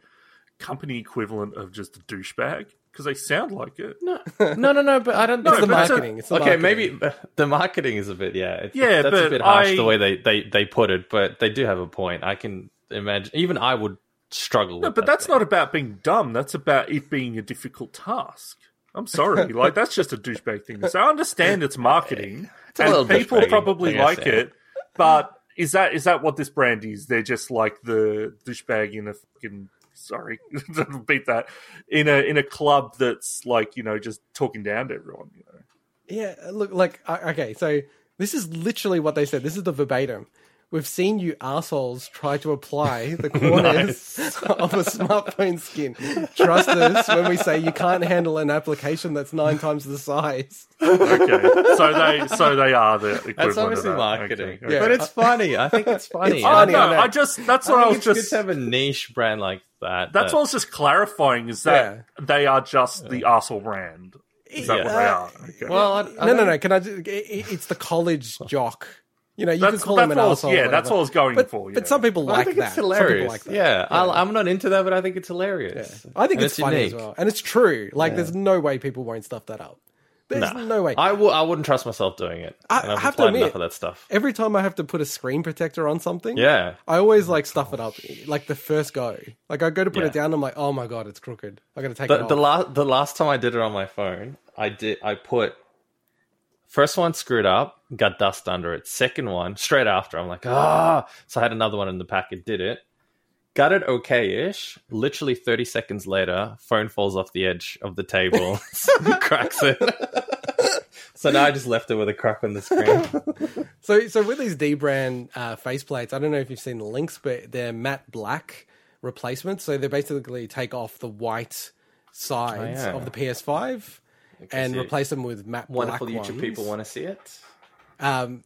company equivalent of just a douchebag? Because they sound like it. No, no, no, no. But I don't. it's the but it's a- marketing. It's the okay, marketing. maybe [laughs] the marketing is a bit. Yeah, it's, Yeah, that's a bit harsh I- the way they, they they put it, but they do have a point. I can imagine. Even I would struggle. No, with but that that's thing. not about being dumb. That's about it being a difficult task. I'm sorry, [laughs] like that's just a douchebag thing. So. I understand it's marketing, a little and people probably I like it. But is that is that what this brand is? They're just like the douchebag in a fucking sorry, [laughs] beat that in a in a club that's like you know just talking down to everyone. You know, Yeah, look, like, okay, so this is literally what they said. This is the verbatim. We've seen you assholes try to apply the [laughs] corners of a smartphone skin. Trust us when we say you can't handle an application that's nine times the size. okay, so they so they are the equivalent That's of obviously that. marketing, Okay, Yeah. but it's funny. I think it's funny. It's I funny, know. I know. I just that's I what I, think was it's just good to have a niche brand like that. That's that- what I was just clarifying is that they are just the asshole brand. Is that Yeah. what they are? Okay. Well, I, I No, no, no. Can I? Just, it, it- it's the college jock. You know, you that's could call that's him an what asshole. Yeah, whatever. that's what I was going But, for. but some people I like think that. Some people like that. yeah, I'll, I'm not into that, but I think it's hilarious. I think And it's, funny as well, and it's true. Like, there's no way people won't stuff that up. There's Nah. no way. I w- I wouldn't trust myself doing it. I- I I've to admit- enough of that stuff. Every time I have to put a screen protector on something, Yeah. I always like oh stuff it up. Like the first go, like I go to put Yeah. it down, I'm like, oh my god, it's crooked. I got to take The, it the last the last time I did it on my phone, I did I put first one screwed up, got dust under it. Second one, straight after, I'm like, ah. So I had another one in the packet, did it. Got it okay-ish. Literally 30 seconds later, phone falls off the edge of the table, [laughs] [laughs] cracks it. so now I just left it with a crack on the screen. [laughs] So, so with these Dbrand uh, faceplates, I don't know if you've seen the links, but they're matte black replacements. So they basically take off the white sides Oh, yeah. of the PS5 and replace them with matte Wonderful black YouTube ones. people want to see it. Um,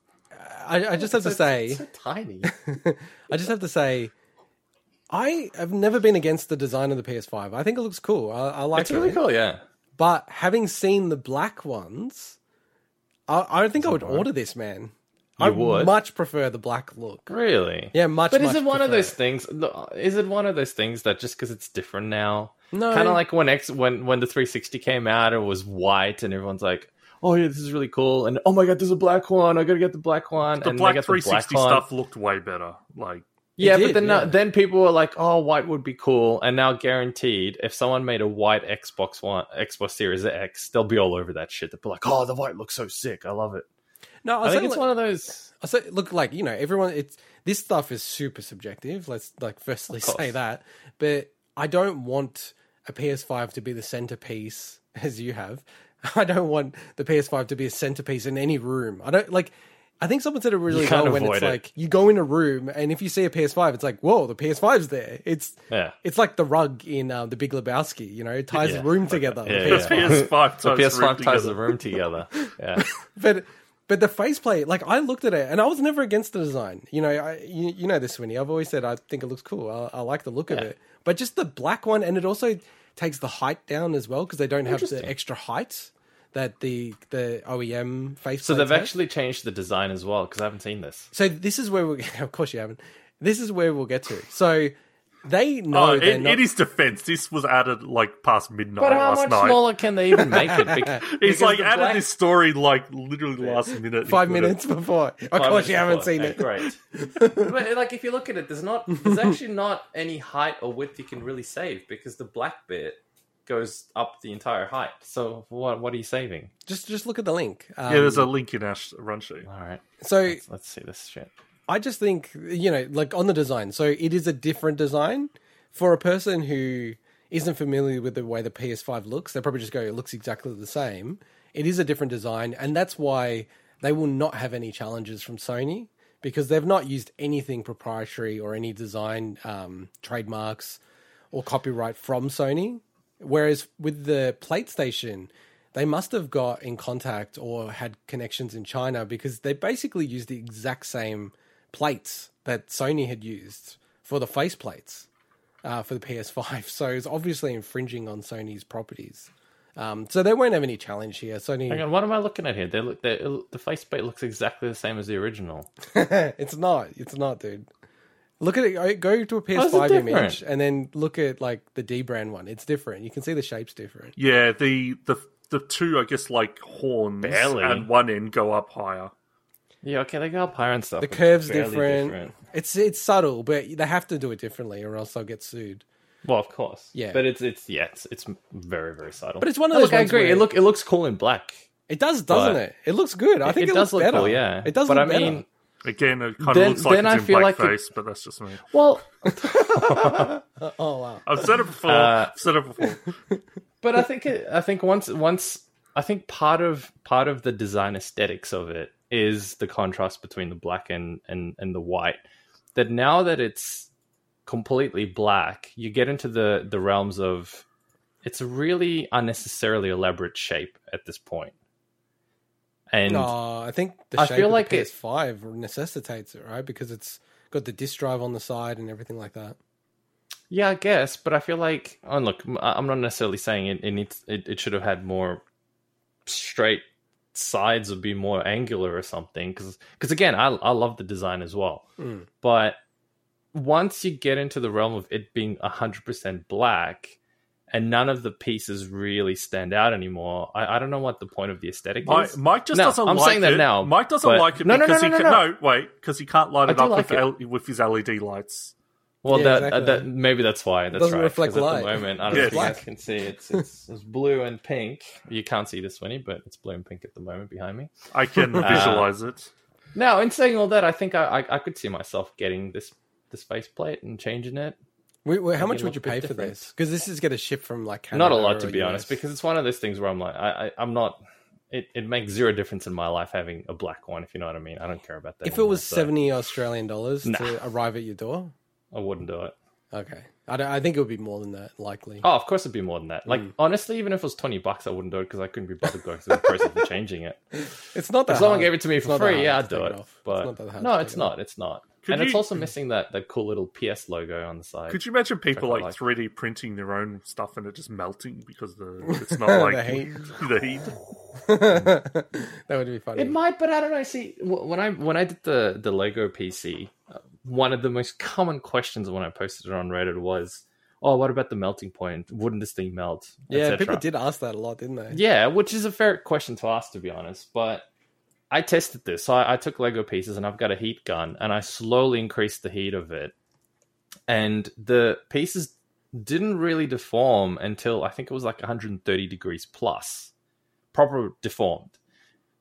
I, I just have to say, It's so tiny. [laughs] I just have to say, I have never been against the design of the PS5. I think it looks cool. I, I like It's it. really cool, yeah. But having seen the black ones, I, I don't think I would order this, man. I would? much prefer the black look. Really? Yeah, much. But is much it one of those things? Is it one of those things that just because it's different now? No. Kind of like when X when when the 360 came out, it was white, and everyone's like, "Oh yeah, this is really cool," and "Oh my god, there's a black one! I gotta get the black one." the and they black 360 the black stuff looked way better. Like Yeah, did, but then yeah. uh, then people were like, "Oh, white would be cool," and now guaranteed, if someone made a white Xbox One, Xbox Series X, they'll be all over that shit. They'll be like, "Oh, the white looks so sick! I love it." No, I I, think think it's one of those. I say, look, like you know, everyone. It's this stuff is super subjective. Let's like firstly say that, but I don't want a PS5 to be the centerpiece [laughs] as you have. [laughs] I don't want the PS5 to be a centerpiece in any room. I don't like. I think someone said it really well when it's it. like you go in a room and if you see a PS5, it's like whoa, the PS5's there. It's Yeah. it's like the rug in uh, the Big Lebowski. You know, it ties Yeah. the room together. the Yeah, PS5. yeah. PS5 The ties PS5 room ties the room together. [laughs] Yeah. but but the faceplate, like I looked at it and I was never against the design. You know, I, you, you know this, Swinny. I've always said I think it looks cool. I, I like the look of it, but just the black one, and it also takes the height down as well because they don't have the extra height that the the OEM faceplate. So they've actually changed the design as well because I haven't seen this. So this is where we. [laughs] Of course you haven't. This is where we'll get to. So they know Oh, in, not. in his defense, this was added like past midnight But how much night. smaller can they even make it? [laughs] Bec- He's like added black- this story like literally last minute. Five He it- minutes before. Of Five course, you haven't before. seen Okay, it. Great. [laughs] but like, if you look at it, there's not, there's actually not any height or width you can really save because the black bit goes up the entire height. So what, what are you saving? Just, just look at the link. Um, Yeah, there's a link in Ash run sheet. All right, so let's, let's see this shit. I just think you know, like on the design. So it is a different design for a person who isn't familiar with the way the PS5 looks, they probably just go, it looks exactly the same. It is a different design, and that's why they will not have any challenges from Sony because they've not used anything proprietary or any design um, trademarks or copyright from Sony. Whereas with the Plate Station, they must have got in contact or had connections in China because they basically used the exact same plates that Sony had used for the face plates uh, for the PS5. [laughs] So it's obviously infringing on Sony's properties. Um, so they won't have any challenge here. Sony, Hang on, what am I looking at here? They look, they, the faceplate looks exactly the same as the original. [laughs] it's not. It's not, dude. Look at it. go- Go to a PS5 image and then look at like the Dbrand one. It's different. You can see the shape's different. Yeah, the the the two, I guess, like horns Barely. and one end go up higher. Yeah, okay, they go up higher and stuff. The curve's barely different. It's it's subtle, but they have to do it differently, or else they'll get sued. Well, of course. Yeah. but it's it's yeah, it's, it's very very subtle. But it's one of those Look, I agree. where- It look it looks cool in black. It does, doesn't it? It looks good. I think it, does looks look better. cool. Yeah, it does. But look I mean, better. Again, it kind of Then- looks like then it's I in feel like blackface, but that's just me. [laughs] well, [laughs] oh wow. I've said it before. Uh, I've said it before. [laughs] but I think it, I think once once I think part of part of the design aesthetics of it is the contrast between the black and and and the white. That now that it's completely black, you get into the the realms of it's a really unnecessarily elaborate shape at this point. And No, I think the I shape feel of like the PS5 necessitates it, right? Because it's got the disk drive on the side and everything like that. Yeah, I guess, but I feel like, oh, look, I'm not necessarily saying it, it needs, it, it should have had more straight sides would be more angular or something. Because, because again, I, I love the design as well. Mm. But once you get into the realm of it being 100% black and none of the pieces really stand out anymore, I, I don't know what the point of the aesthetic Mike, is. Mike just No, doesn't I'm like saying that now, Mike doesn't but- like it No, no, because no, he no, can, no. no, wait, because he can't light it up like it. L- with his LED lights. Well, Yeah, that, exactly. that maybe that's why. That's doesn't right. reflect 'cause light. At the moment, I don't Yeah. know if you guys can see it's, it's it's blue and pink. You can't see this, Swinny, but it's blue and pink at the moment behind me. I can [laughs] Uh, visualize it. Now, in saying all that, I think I, I, I could see myself getting this this faceplate and changing it. We, we, how much would you look a bit pay for different. this? Because this is going to ship from like Canada Not a lot, to be honest, because it's one of those things where I'm like, I, I I'm not. It, it makes zero difference in my life having a black one, if you know what I mean. I don't care about that. if it was so seventy Australian dollars Nah. to arrive at your door, I wouldn't do it. okay, I, don't, I think it would be more than that, likely. Oh, of course it'd be more than that. Like Mm. honestly, even if it was twenty bucks, I wouldn't do it because I couldn't be bothered going through the process of changing it. [laughs] It's not that. If someone hard. gave it to me It's for not free, yeah, I'd do it. it off. But It's not that hard no, it's take it not. It's not. Could and it's also missing that that cool little PS logo on the side. Could you imagine people like like. 3D printing their own stuff and it just melting because the [laughs] it's not like The [laughs] heat. the heat? that would be funny. It might, but I don't know. See, when I when I did the the Lego PC, uh, one of the most common questions when I posted it on Reddit was, "Oh, what about the melting point? Wouldn't this thing melt?" yeah, people did ask that a lot, didn't they? Yeah, which is a fair question to ask, to be honest. But I tested this. So I, I took Lego pieces and I've got a heat gun, and I slowly increased the heat of it, and the pieces didn't really deform until I think it was like 130 degrees plus, proper deformed.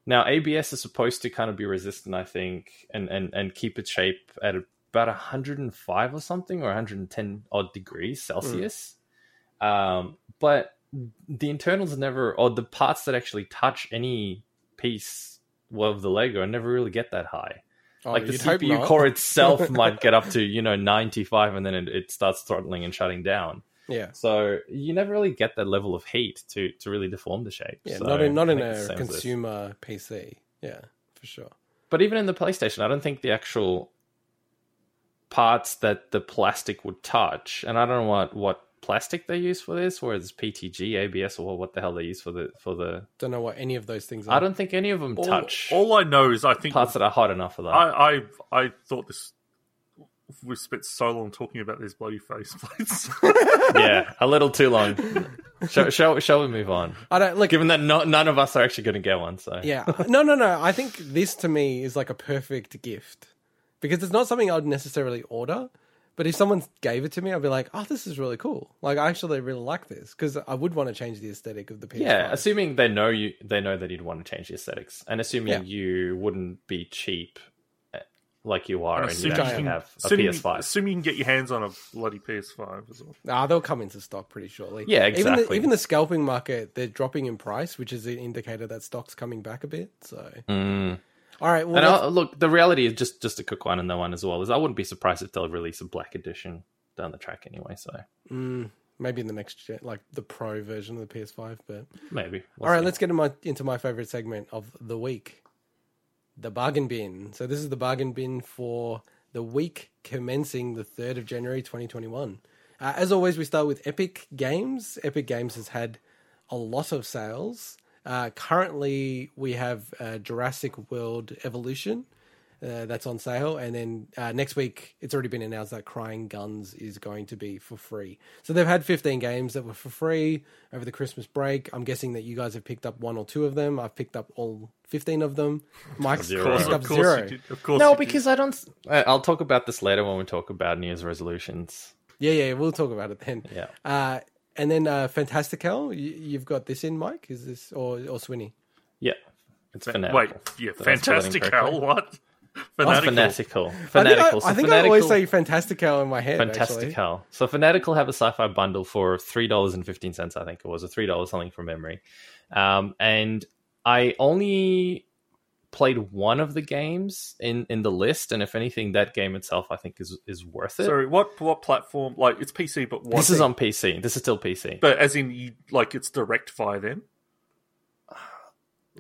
Now ABS is supposed to kind of be resistant, I think, and and and keep its shape at about 105 or something, or 110 odd degrees Celsius. Um, but the internals never, or the parts that actually touch any piece of the Lego, never really get that high. Oh, like the CPU core itself [laughs] might get up to you know 95, and then it, it starts throttling and shutting down. Yeah, So you never really get that level of heat to to really deform the shape. yeah, So not in not in think it's the a same as this. consumer PC. Yeah, for sure. But even in the PlayStation, I don't think the actual parts that the plastic would touch, and I don't know what what plastic they use for this, whether it's PTG, ABS, or what the hell they use for the for the. Don't know what any of those things are. I don't think any of them All, touch all I know is I think parts that are hot enough for that. I, I I thought this. We spent so long talking about these bloody faceplates. [laughs] yeah, a little too long. shall, shall, shall we move on? I don't look. Given that no, none of us are actually going to get one, so Yeah, no, no, no. I think this to me is like a perfect gift because it's not something I'd necessarily order. But if someone gave it to me, I'd be like, "Oh, this is really cool! Like, I actually really like this because I would want to change the aesthetic of the PS5." Yeah, assuming they know you, they know that you'd want to change the aesthetics, and assuming Yeah. you wouldn't be cheap. like you are, and, you assuming actually you have a assuming- PS5. Assuming you can get your hands on a bloody PS5 as well. Ah, they'll come into stock pretty shortly. Yeah, Even the, exactly. even the scalping market, they're dropping in price, which is an indicator that stock's coming back a bit. So, Mm. All right. Well, look, the reality is just just a quick one, and the one as well is I wouldn't be surprised if they'll release a black edition down the track anyway. So mm, maybe in the next gen, like the pro version of the PS5. But maybe. all right, let's get in my, into my favorite segment of the week, the bargain bin. So this is the bargain bin for the week commencing the third of January, twenty twenty one. Uh, as always, we start with Epic Games. Epic Games has had a lot of sales. Uh, currently, we have uh, Jurassic World Evolution. Uh, that's on sale, and then uh, next week it's already been announced that Crying Suns is going to be for free. So they've had 15 games that were for free over the Christmas break. I'm guessing that you guys have picked up one or two of them. I've picked up all 15 of them. Mike's Zero. picked up Of course zero. you did. Of course No, you did. because I don't. I- I'll talk about this later when we talk about New Year's resolutions. Yeah, yeah, we'll talk about it then. Yeah. Uh, and then uh, Fantastical, you, you've got this in, Mike? Is this or or Swinny? Yeah, it's fanatical. Wait, yeah, Did I spell it fantastic incorrectly? hell, what? Oh, Fanatical. fanatical. I think, I, So I, think I always say Fantastical in my head. Actually. Fantastical. So Fanatical have a sci-fi bundle for three dollars and fifteen cents. I think it was, or three dollars something from memory. Um, and I only played one of the games in in the list, and if anything, that game itself I think is is worth it. Sorry, what what platform? Like it's PC, but what? this is on PC. This is still PC. But as in, you like it's direct via them.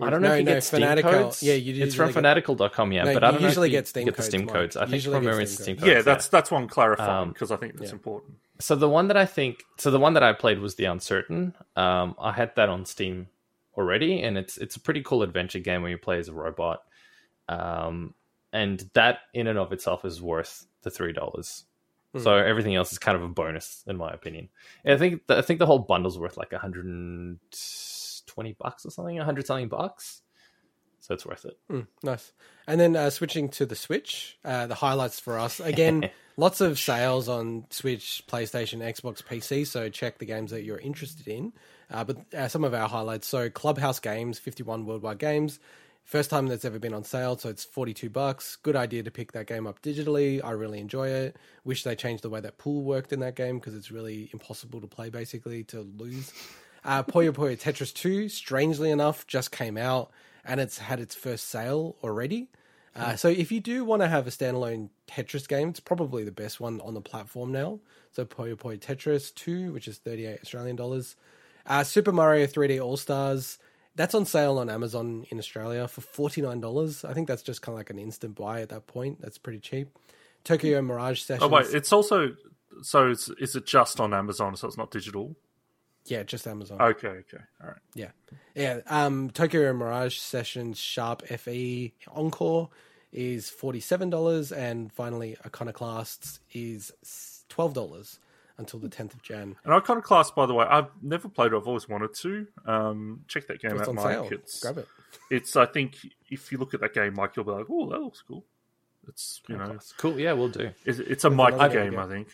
I don't know No, if you no, get Steam Fanatical- codes. yeah, you do. it's from usually get- fanatical.com, yeah, No, but I don't know usually if you get Steam get the Steam Mike. codes. I think from get memory Steam it's Steam codes. codes. yeah, that's that's one clarifying Um, because I think that's yeah. important. so the one that I think so the one that I played was the Uncertain. Um, I had that on Steam already, and it's it's a pretty cool adventure game where you play as a robot. Um, and that in and of itself is worth the three dollars. So everything else is kind of a bonus, in my opinion. And I think the, I think the whole bundle's worth like hundred and twenty bucks or something, hundred something bucks. So it's worth it. Mm, nice. And then uh, switching to the Switch, uh, the highlights for us again. [laughs] lots of sales on Switch, PlayStation, Xbox, PC. So check the games that you're interested in. Uh, but uh, some of our highlights. So Clubhouse Games, 51 worldwide games. First time that's ever been on sale, so it's 42 bucks. Good idea to pick that game up digitally. I really enjoy it. Wish they changed the way that pool worked in that game because it's really impossible to play basically to lose. Uh, Puyo Puyo Tetris 2, strangely enough, just came out and it's had its first sale already. Uh, so if you do want to have a standalone Tetris game, it's probably the best one on the platform now. So Puyo Puyo Tetris 2, which is 38 Australian dollars. Uh, Super Mario 3D All Stars, that's on sale on Amazon in Australia for $49. I think that's just kind of like an instant buy at that point. That's pretty cheap. Tokyo Mirage Sessions. Oh wait, it's also so it's, is it just on Amazon? So it's not digital. Yeah, just Amazon. Okay, okay, all right. Yeah, yeah. Um, Tokyo Mirage Sessions Sharp FE Encore is forty seven dollars, and finally Iconoclasts is twelve dollars until the tenth of Jan. And Iconoclast, by the way, I've never played it. I've always wanted to. Um, check that game It's out, on Mike. sale. It's Grab it. it's. I think if you look at that game, Mike, you'll be like, "Oh, that looks cool." It's you know, Cool. Yeah, we'll do. it's, it's a There's Mike game, game. I think.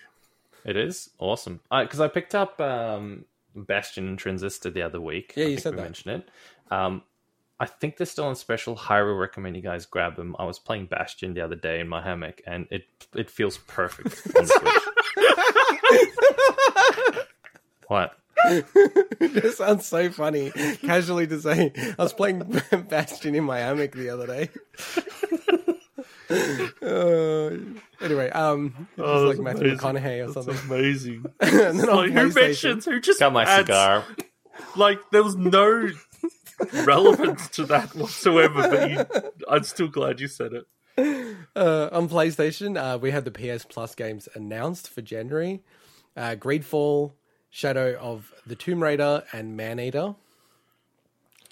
It is awesome because I, picked up um, Bastion and Transistor the other week. Yeah, I you said that. mentioned it. Um, I think they're still on special. Highly recommend you guys grab them. I was playing Bastion the other day in my hammock, and it it feels perfect on the [laughs] what? it sounds so funny. Casually to say, I was playing [laughs] Bastion in my hammock the other day. Uh, [laughs] anyway, um, it was like that's Matthew amazing. McConaughey or That's something. amazing. [laughs] and then like, who PlayStation- mentions? Who just Got my adds- cigar. Like there was no relevance to that whatsoever. But you, I'm still glad you said it. Uh, on PlayStation, uh, we had the PS Plus games announced for January: uh, Greedfall, Shadow of the Tomb Raider, and Maneater.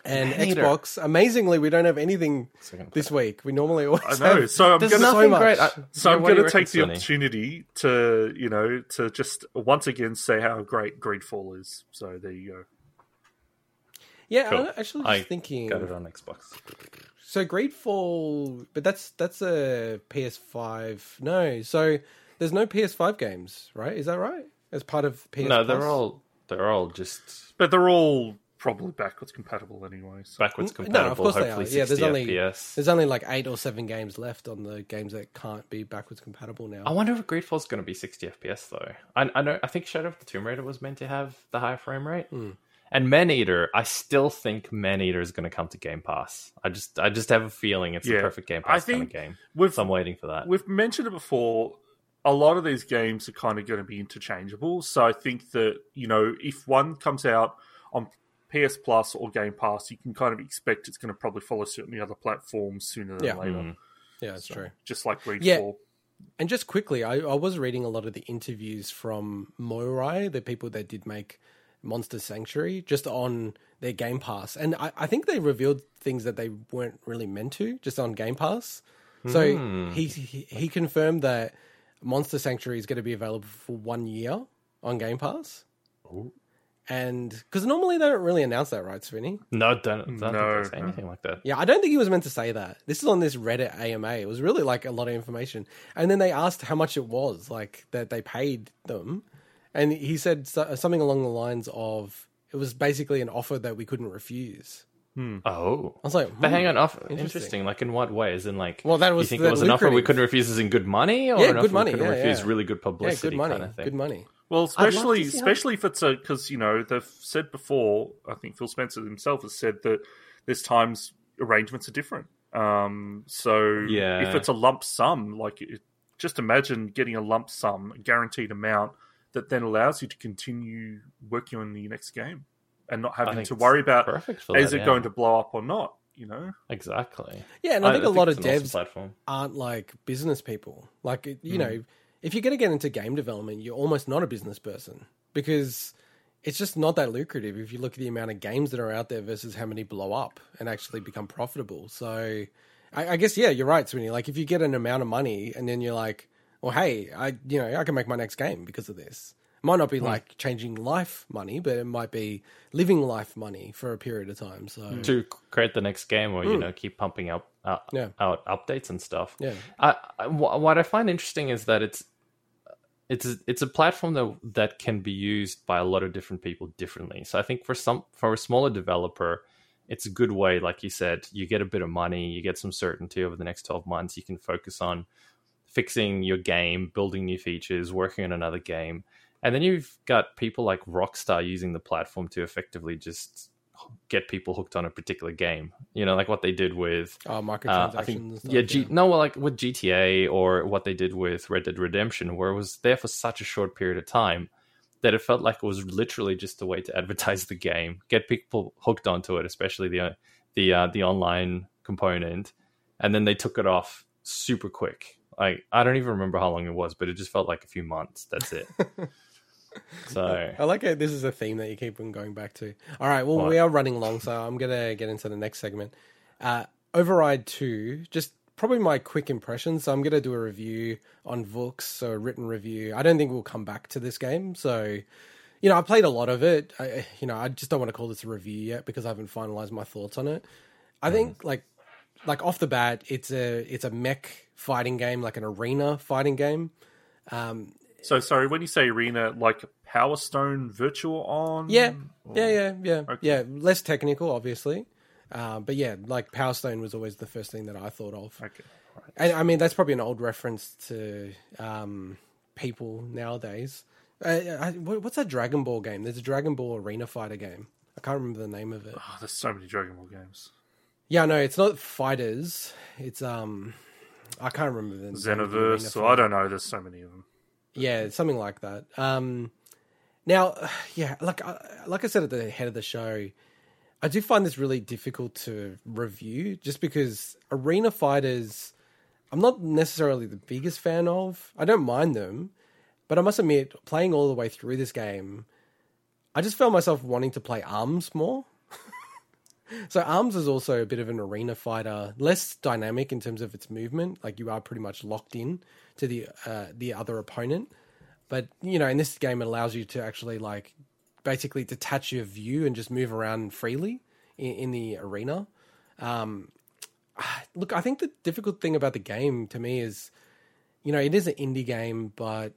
And Maneater. Xbox, amazingly, we don't have anything this week. We normally always I know. have. So I'm There's gonna so nothing much. great. I, so I'm going to take the reckon, opportunity to, you know, to just once again say how great Greedfall is. So there you go. Yeah, Cool. I'm actually just I thinking. Got it on Xbox. So Greedfall, but that's that's a PS5. No, so there's no PS5 games, right? Is that right? As part of PS. No, they're all they're all just But they're all probably backwards compatible anyway. So. Backwards No, of compatible, course they are. hopefully Yeah, 60 there's only FPS. there's only like eight or seven games left on the games that can't be backwards compatible now. I wonder if Greedfall's going to be 60 FPS though. I, I know. I think Shadow of the Tomb Raider was meant to have the higher frame rate. Hmm. And Man Eater, I still think Man Eater is going to come to Game Pass. I just, I just have a feeling it's Yeah. the perfect Game I Pass kind of game. We've So I'm waiting for that. we've mentioned it before. A lot of these games are kind of going to be interchangeable. So I think that you know if one comes out on PS Plus or Game Pass, you can kind of expect it's going to probably follow suit on the other platforms sooner than Yeah. later. Mm. yeah, that's So, true. Just like Greedfall. Yeah. And just quickly, I, I was reading a lot of the interviews from Moi Rai, the people that did make Monster Sanctuary, just on their Game Pass. And I, I think they revealed things that they weren't really meant to, just on Game Pass. So Hmm. he, he he confirmed that Monster Sanctuary is going to be available for one year on Game Pass. Ooh. And because normally they don't really announce that, right, Swinny? No, don't, don't No, think they say no. anything like that. Yeah, I don't think he was meant to say that. This is on this Reddit AMA. It was really like a lot of information. And then they asked how much it was, like that they paid them. And he said so- something along the lines of it was basically an offer that we couldn't refuse. Oh, I was like, but hmm. hang on, off, Interesting. interesting. Like in what way? Is in like, Well, that was you think the it was an offer we couldn't refuse as in good money, or Yeah, an good offer money, we couldn't yeah, refuse yeah. really good publicity, Yeah, publicity good money. kind of thing? Good money. Well, I'd love to especially how- especially if it's a because you know they've said before. I think Phil Spencer himself has said that there's times arrangements are different. Um, so Yeah. if it's a lump sum, like it, just imagine getting a lump sum, a guaranteed amount that then allows you to continue working on the next game and not having to worry about perfect is that, it yeah. going to blow up or not. You know, Exactly. Yeah, and I, think a lot of it's an awesome devs aren't like business people. Like, you Hmm. know, if you're going to get into game development, you're almost not a business person because it's just not that lucrative if you look at the amount of games that are out there versus how many blow up and actually become profitable. So, I, I guess, yeah, you're right, Swinny. Like, if you get an amount of money and then you're like, well, hey, I, you know, I can make my next game because of this. It might not Hmm. be like changing life money, but it might be living life money for a period of time. So, to create the next game or you know keep pumping up uh. Yeah. out updates and stuff. Yeah. I, I, what I find interesting is that it's it's it's a platform that that can be used by a lot of different people differently. So I think for some for a smaller developer, it's a good way. Like you said, you get a bit of money, you get some certainty over the next twelve months. You can focus on fixing your game, building new features, working on another game. And then you've got people like Rockstar using the platform to effectively just get people hooked on a particular game. You know, like what they did with uh, uh, microtransactions I think stuff. yeah, G- no, well, like with GTA or what they did with Red Dead Redemption, where it was there for such a short period of time that it felt like it was literally just a way to [laughs] advertise the game, get people hooked onto it, especially the the uh, the online component, and then they took it off super quick. Like I don't even remember how long it was, but it just felt like a few months. That's it. [laughs] so I like it. this is a theme that you keep on going back to. All right, well, What? we are running long, so I'm going to get into the next segment. Uh, Override 2, just probably my quick impressions. So I'm going to do a review on Vooks, so a written review. I don't think we'll come back to this game. So, you know, I played a lot of it. I, you know, I just don't want to call this a review yet because I haven't finalized my thoughts on it. I think, like, like off the bat, it's a it's a mech fighting game, like an arena fighting game. Um, so sorry when you say arena, like Power Stone Virtual on. Yeah, Or- yeah, yeah, yeah, Okay. yeah. Less technical, obviously, uh, but yeah, like Power Stone was always the first thing that I thought of. Okay. Right. And I mean, that's probably an old reference to um, people nowadays. Uh, I, what's that Dragon Ball game? There's a Dragon Ball Arena Fighter game. I can't remember the name of it. Oh, there's so many Dragon Ball games. Yeah, no, it's not fighters. It's um, I can't remember the name of the Xenoverse, I don't know. There's so many of them. Yeah, something like that. Um, now, [sighs] yeah, like I- like I said at the head of the show, I do find this really difficult to review, just because arena fighters, I'm not necessarily the biggest fan of. I don't mind them, but I must admit, playing all the way through this game, I just found myself wanting to play Arms more. [laughs] So Arms is also a bit of an arena fighter, less dynamic in terms of its movement. Like you are pretty much locked in to the uh, the other opponent. But you know, in this game, it allows you to actually like basically detach your view and just move around freely in, in the arena. Um, [sighs] look, I think the difficult thing about the game to me is, you know, it is an indie game, but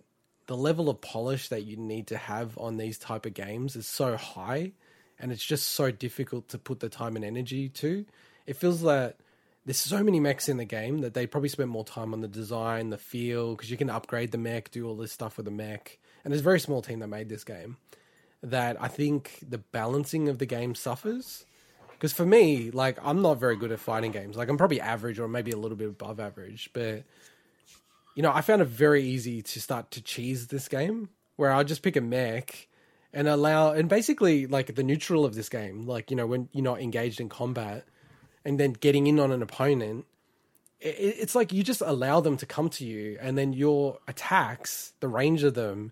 the level of polish that you need to have on these type of games is so high and it's just so difficult to put the time and energy to. It feels that there's so many mechs in the game that they probably spent more time on the design, the feel, because you can upgrade the mech, do all this stuff with the mech. And there's a very small team that made this game. That I think the balancing of the game suffers. Because for me, like I'm not very good at fighting games. Like I'm probably average or maybe a little bit above average, but you know, I found it very easy to start to cheese this game where I'll just pick a mech and allow and basically like the neutral of this game, like, you know, when you're not engaged in combat and then getting in on an opponent, it, it's like you just allow them to come to you and then your attacks, the range of them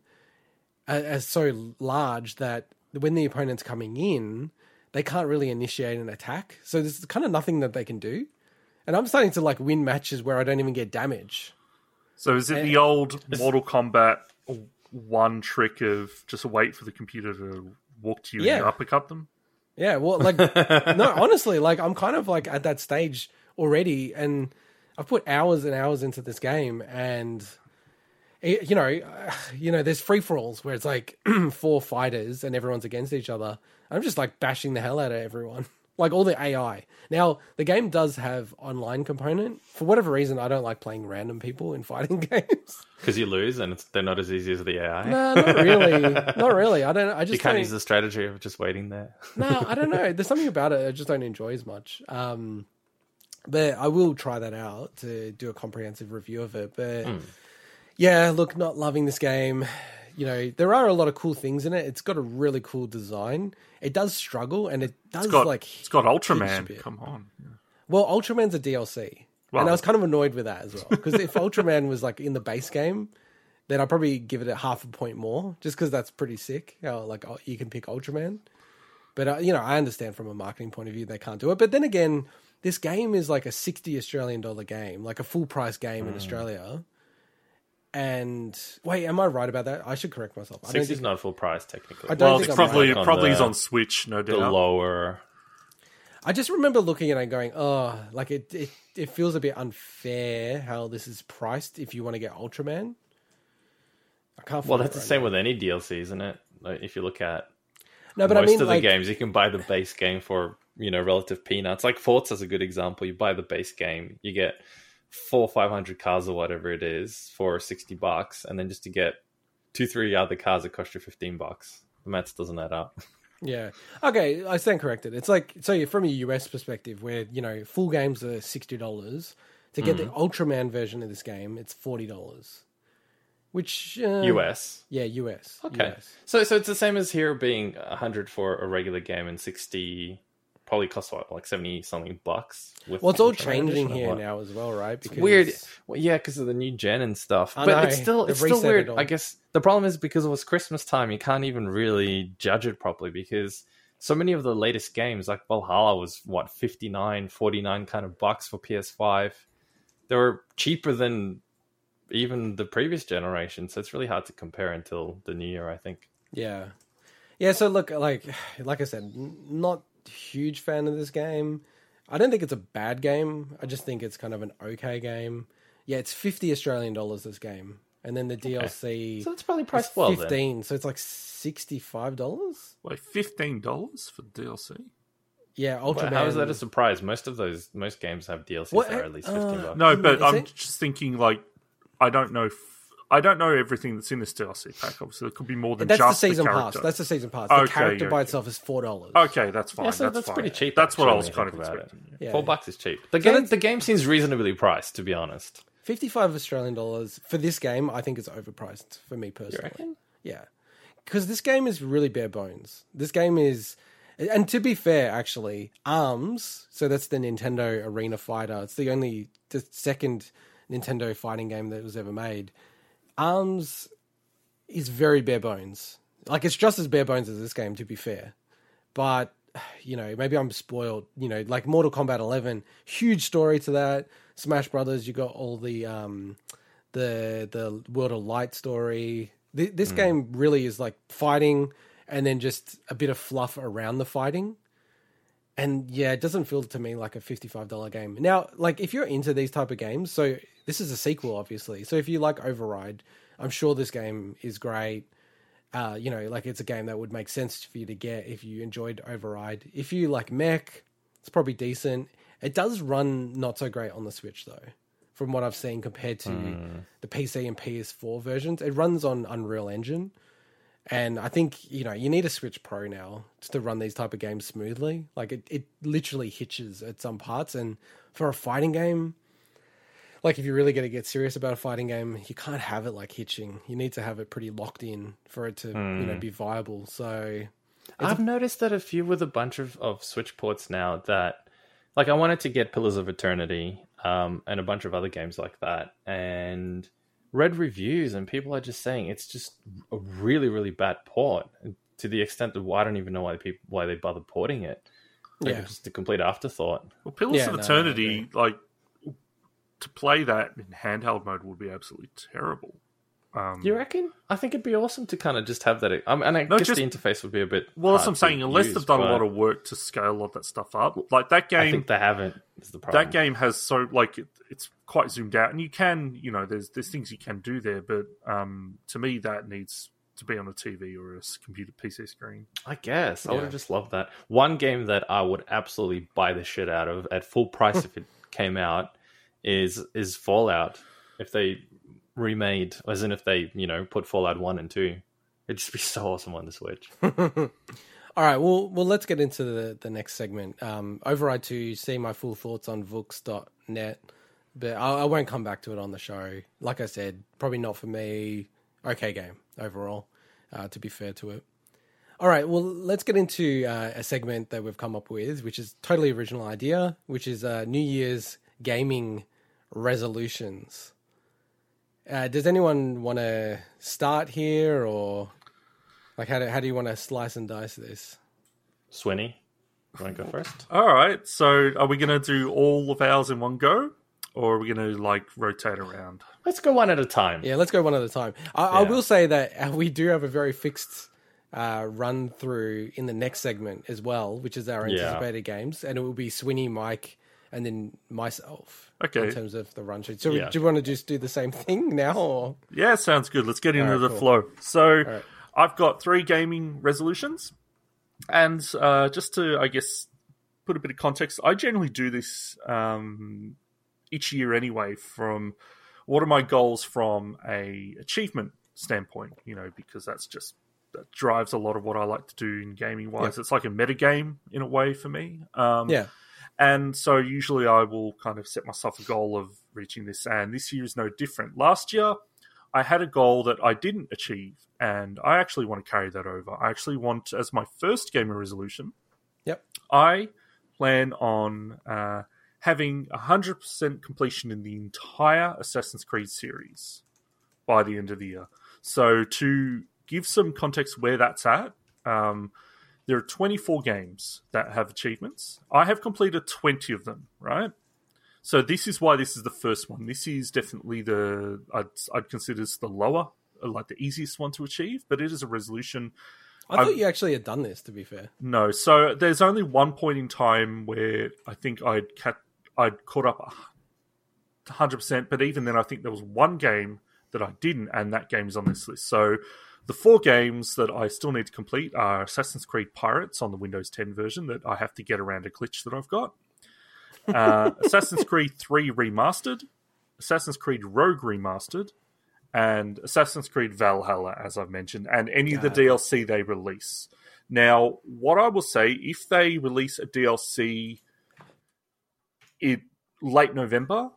are, are so large that when the opponent's coming in, they can't really initiate an attack. So there's kind of nothing that they can do. And I'm starting to like win matches where I don't even get damage. So is it the old Mortal Kombat one trick of just wait for the computer to walk to you and Yeah. you uppercut them? Yeah, well, like, no, [laughs] honestly, like, I'm kind of like at that stage already, and I've put hours and hours into this game, and it, you know, uh, [sighs] you know, there's free for alls where it's like [clears throat] four fighters and everyone's against each other. I'm just like bashing the hell out of everyone, [laughs] like all the AI. Now, the game does have online component. For whatever reason, I don't like playing random people in fighting [laughs] games. Because you lose and it's, they're not as easy as the AI. no, not really, not really. I don't. I just you can't use the strategy of just waiting there. no, I don't know. There's something about it I just don't enjoy as much. Um, but I will try that out to do a comprehensive review of it. But Hmm. yeah, look, not loving this game. You know, there are a lot of cool things in it. It's got a really cool design. It does struggle, and it does It's got like it's got Ultraman. Come on. Well, Ultraman's a DLC, Well- and I was kind of annoyed with that as well. Because if Ultraman was like in the base game, then I'd probably give it a half a point more, just because that's pretty sick. How like oh, you can pick Ultraman, but uh, you know I understand from a marketing point of view they can't do it. But then again, this game is like a sixty Australian dollar game, like a full price game in Australia. And wait, am I right about that? I should correct myself. I don't Six is think, not full price technically. I don't Well, think it's I'm probably right. On probably is the- on Switch, no doubt. the lower. I just remember looking at it and going, oh, like it, it, it feels a bit unfair how this is priced if you want to get Ultraman. I can't. Well, that's it the right same now. with any DLC, isn't it? Like, if you look at No, but most I mean, of the like, games, you can buy the base game for you know relative peanuts. Like Forza's a good example. You buy the base game, you get four, five hundred cars or whatever it is for sixty bucks, and then just to get two, three other cars, it costs you fifteen bucks. The maths doesn't add up. [laughs] yeah, okay, I stand corrected. It's like so from a US perspective, where you know full games are sixty dollars to get Mm-hmm. the Ultraman version of this game, it's forty dollars. Which uh, US. yeah, US. Okay. US. So so it's the same as here being hundred for a regular game and sixty probably cost what like seventy something bucks. With Well, it's all changing here now as well, right? Because weird. Well, yeah, because of the new gen and stuff. I but know. it's still it's still reset it weird. I guess the problem is because it was Christmas time, you can't even really judge it properly because so many of the latest games, like Valhalla, was what 59, 49 kind of bucks for PS5. They were cheaper than even the previous generation, so it's really hard to compare until the new year. I think. Yeah, yeah. So look, like, [sighs] like I said, not huge fan of this game. I don't think it's a bad game. I just think it's kind of an okay game. Yeah, it's fifty Australian dollars this game, and then the DLC So it's probably priced well. Then. fifteen. So it's like sixty five dollars. Like fifteen dollars for DLC. Yeah, Well, how is that a surprise? Most of those most games have DLCs What- that are at least fifteen uh, bucks. No, but Is I'm it? just thinking like I don't know. If, I don't know everything that's in this DLC pack. Obviously, it could be more than That's the just season pass. That's the season pass. The Okay, character yeah, by okay. itself is four dollars. Okay, that's fine. Yeah, so that's, that's fine. pretty cheap. That's what I was when kind of think about it. expecting. Yeah. Four bucks is cheap. The So game, the game seems reasonably priced, to be honest. Fifty-five Australian dollars for this game, I think is overpriced for me personally. reckon? Yeah, because this game is really bare bones. This game is, and to be fair, actually, Arms. So that's the Nintendo Arena Fighter. It's the only, the second Nintendo fighting game that was ever made. Arms is very bare bones. Like it's just as bare bones as this game, to be fair. But you know, maybe I'm spoiled. You know, like Mortal Kombat 11, huge story to that. Smash Brothers, you got all the um, the the World of Light story. Th- This game really is like fighting, and then just a bit of fluff around the fighting. And yeah, it doesn't feel to me like a fifty-five dollar game. Now, like if you're into these type of games, so this is a sequel, obviously. So if you like Override, I'm sure this game is great. Uh, you know, like it's a game that would make sense for you to get if you enjoyed Override. If you like mech, it's probably decent. It does run not so great on the Switch though, from what I've seen compared to the PC and PS4 versions. It runs on Unreal Engine, and I think you know you need a Switch Pro now to run these type of games smoothly. Like it, it literally hitches at some parts, and for a fighting game, like if you're really going to get serious about a fighting game, you can't have it like hitching. You need to have it pretty locked in for it to you know be viable. So I've noticed that a few with a bunch of, of Switch ports now that, like, I wanted to get Pillars of Eternity um, and a bunch of other games like that, and read reviews, and people are just saying it's just a really, really bad port to the extent that well, I don't even know why people why they bother porting it. Like, Yeah. it's just a complete afterthought. Well, Pillars Yeah, of no, Eternity, like to play that in handheld mode would be absolutely terrible. Um, You reckon? I think it'd be awesome to kind of just have that. Um, and I No, guess just- the interface would be a bit. well, that's what I'm saying. Unless use, they've done a lot of work to scale a lot of that stuff up, like that game. I think they haven't. Is the problem? that game has so like it, it's quite zoomed out, and you can, you know, there's there's things you can do there, but um, to me, that needs to be on a TV or a computer PC screen. I guess I would have just loved that. One game that I would absolutely buy the shit out of at full price [laughs] if it came out is is Fallout. If they remade, as in if they you know put Fallout one and two, it'd just be so awesome on the Switch. [laughs] All right, well, well, let's get into the, the next segment. Um, Override to see my full thoughts on Vooks.net, but I, I won't come back to it on the show. Like I said, probably not for me. Okay game overall, uh, to be fair to it. All right, well, let's get into uh, a segment that we've come up with, which is totally original idea, which is uh, New Year's gaming resolutions. Uh, does anyone want to start here, or like how do how do you want to slice and dice this? Swinny, you want to go first? All right, so are we going to do all of ours in one go, or are we going to like rotate around? Let's go one at a time. Yeah, let's go one at a time. I, I will say that uh, we do have a very fixed uh, run through in the next segment as well, which is our Yeah. anticipated games, and it will be Swinny, Mike, and then myself. Okay. In terms of the run sheet, so Yeah. do you want to just do the same [laughs] thing now? Or? Yeah, sounds good. Let's get into right, the cool. flow. So, right. I've got three gaming resolutions, and uh, just to, I guess, put a bit of context, I generally do this um, each year anyway. From what are my goals from a achievement standpoint? You know, because that's just that drives a lot of what I like to do in gaming wise. It's like a meta game in a way for me. Um, Yeah, and so usually I will kind of set myself a goal of reaching this, and this year is no different. Last year, I had a goal that I didn't achieve, and I actually want to carry that over. I actually want, as my first gamer resolution, Yep. I plan on uh, having 100% completion in the entire Assassin's Creed series by the end of the year. So, to give some context where that's at, um, there are 24 games that have achievements. I have completed 20 of them, right? So this is why this is the first one. This is definitely the I'd, I'd consider this the lower, like the easiest one to achieve, but it is a resolution. I thought I'm- you actually had done this. To be fair, No, so there's only one point in time where I think I'd cat, I'd caught up 100%, but even then I think there was one game that I didn't, and that game is on this list. So the four games that I still need to complete are Assassin's Creed Pirates on the Windows 10 version that I have to get around a glitch that I've got. Uh, [laughs] Assassin's Creed 3 Remastered, Assassin's Creed Rogue Remastered, and Assassin's Creed Valhalla, as I've mentioned, and any of the DLC they release. Now, what I will say, if they release a DLC in late November,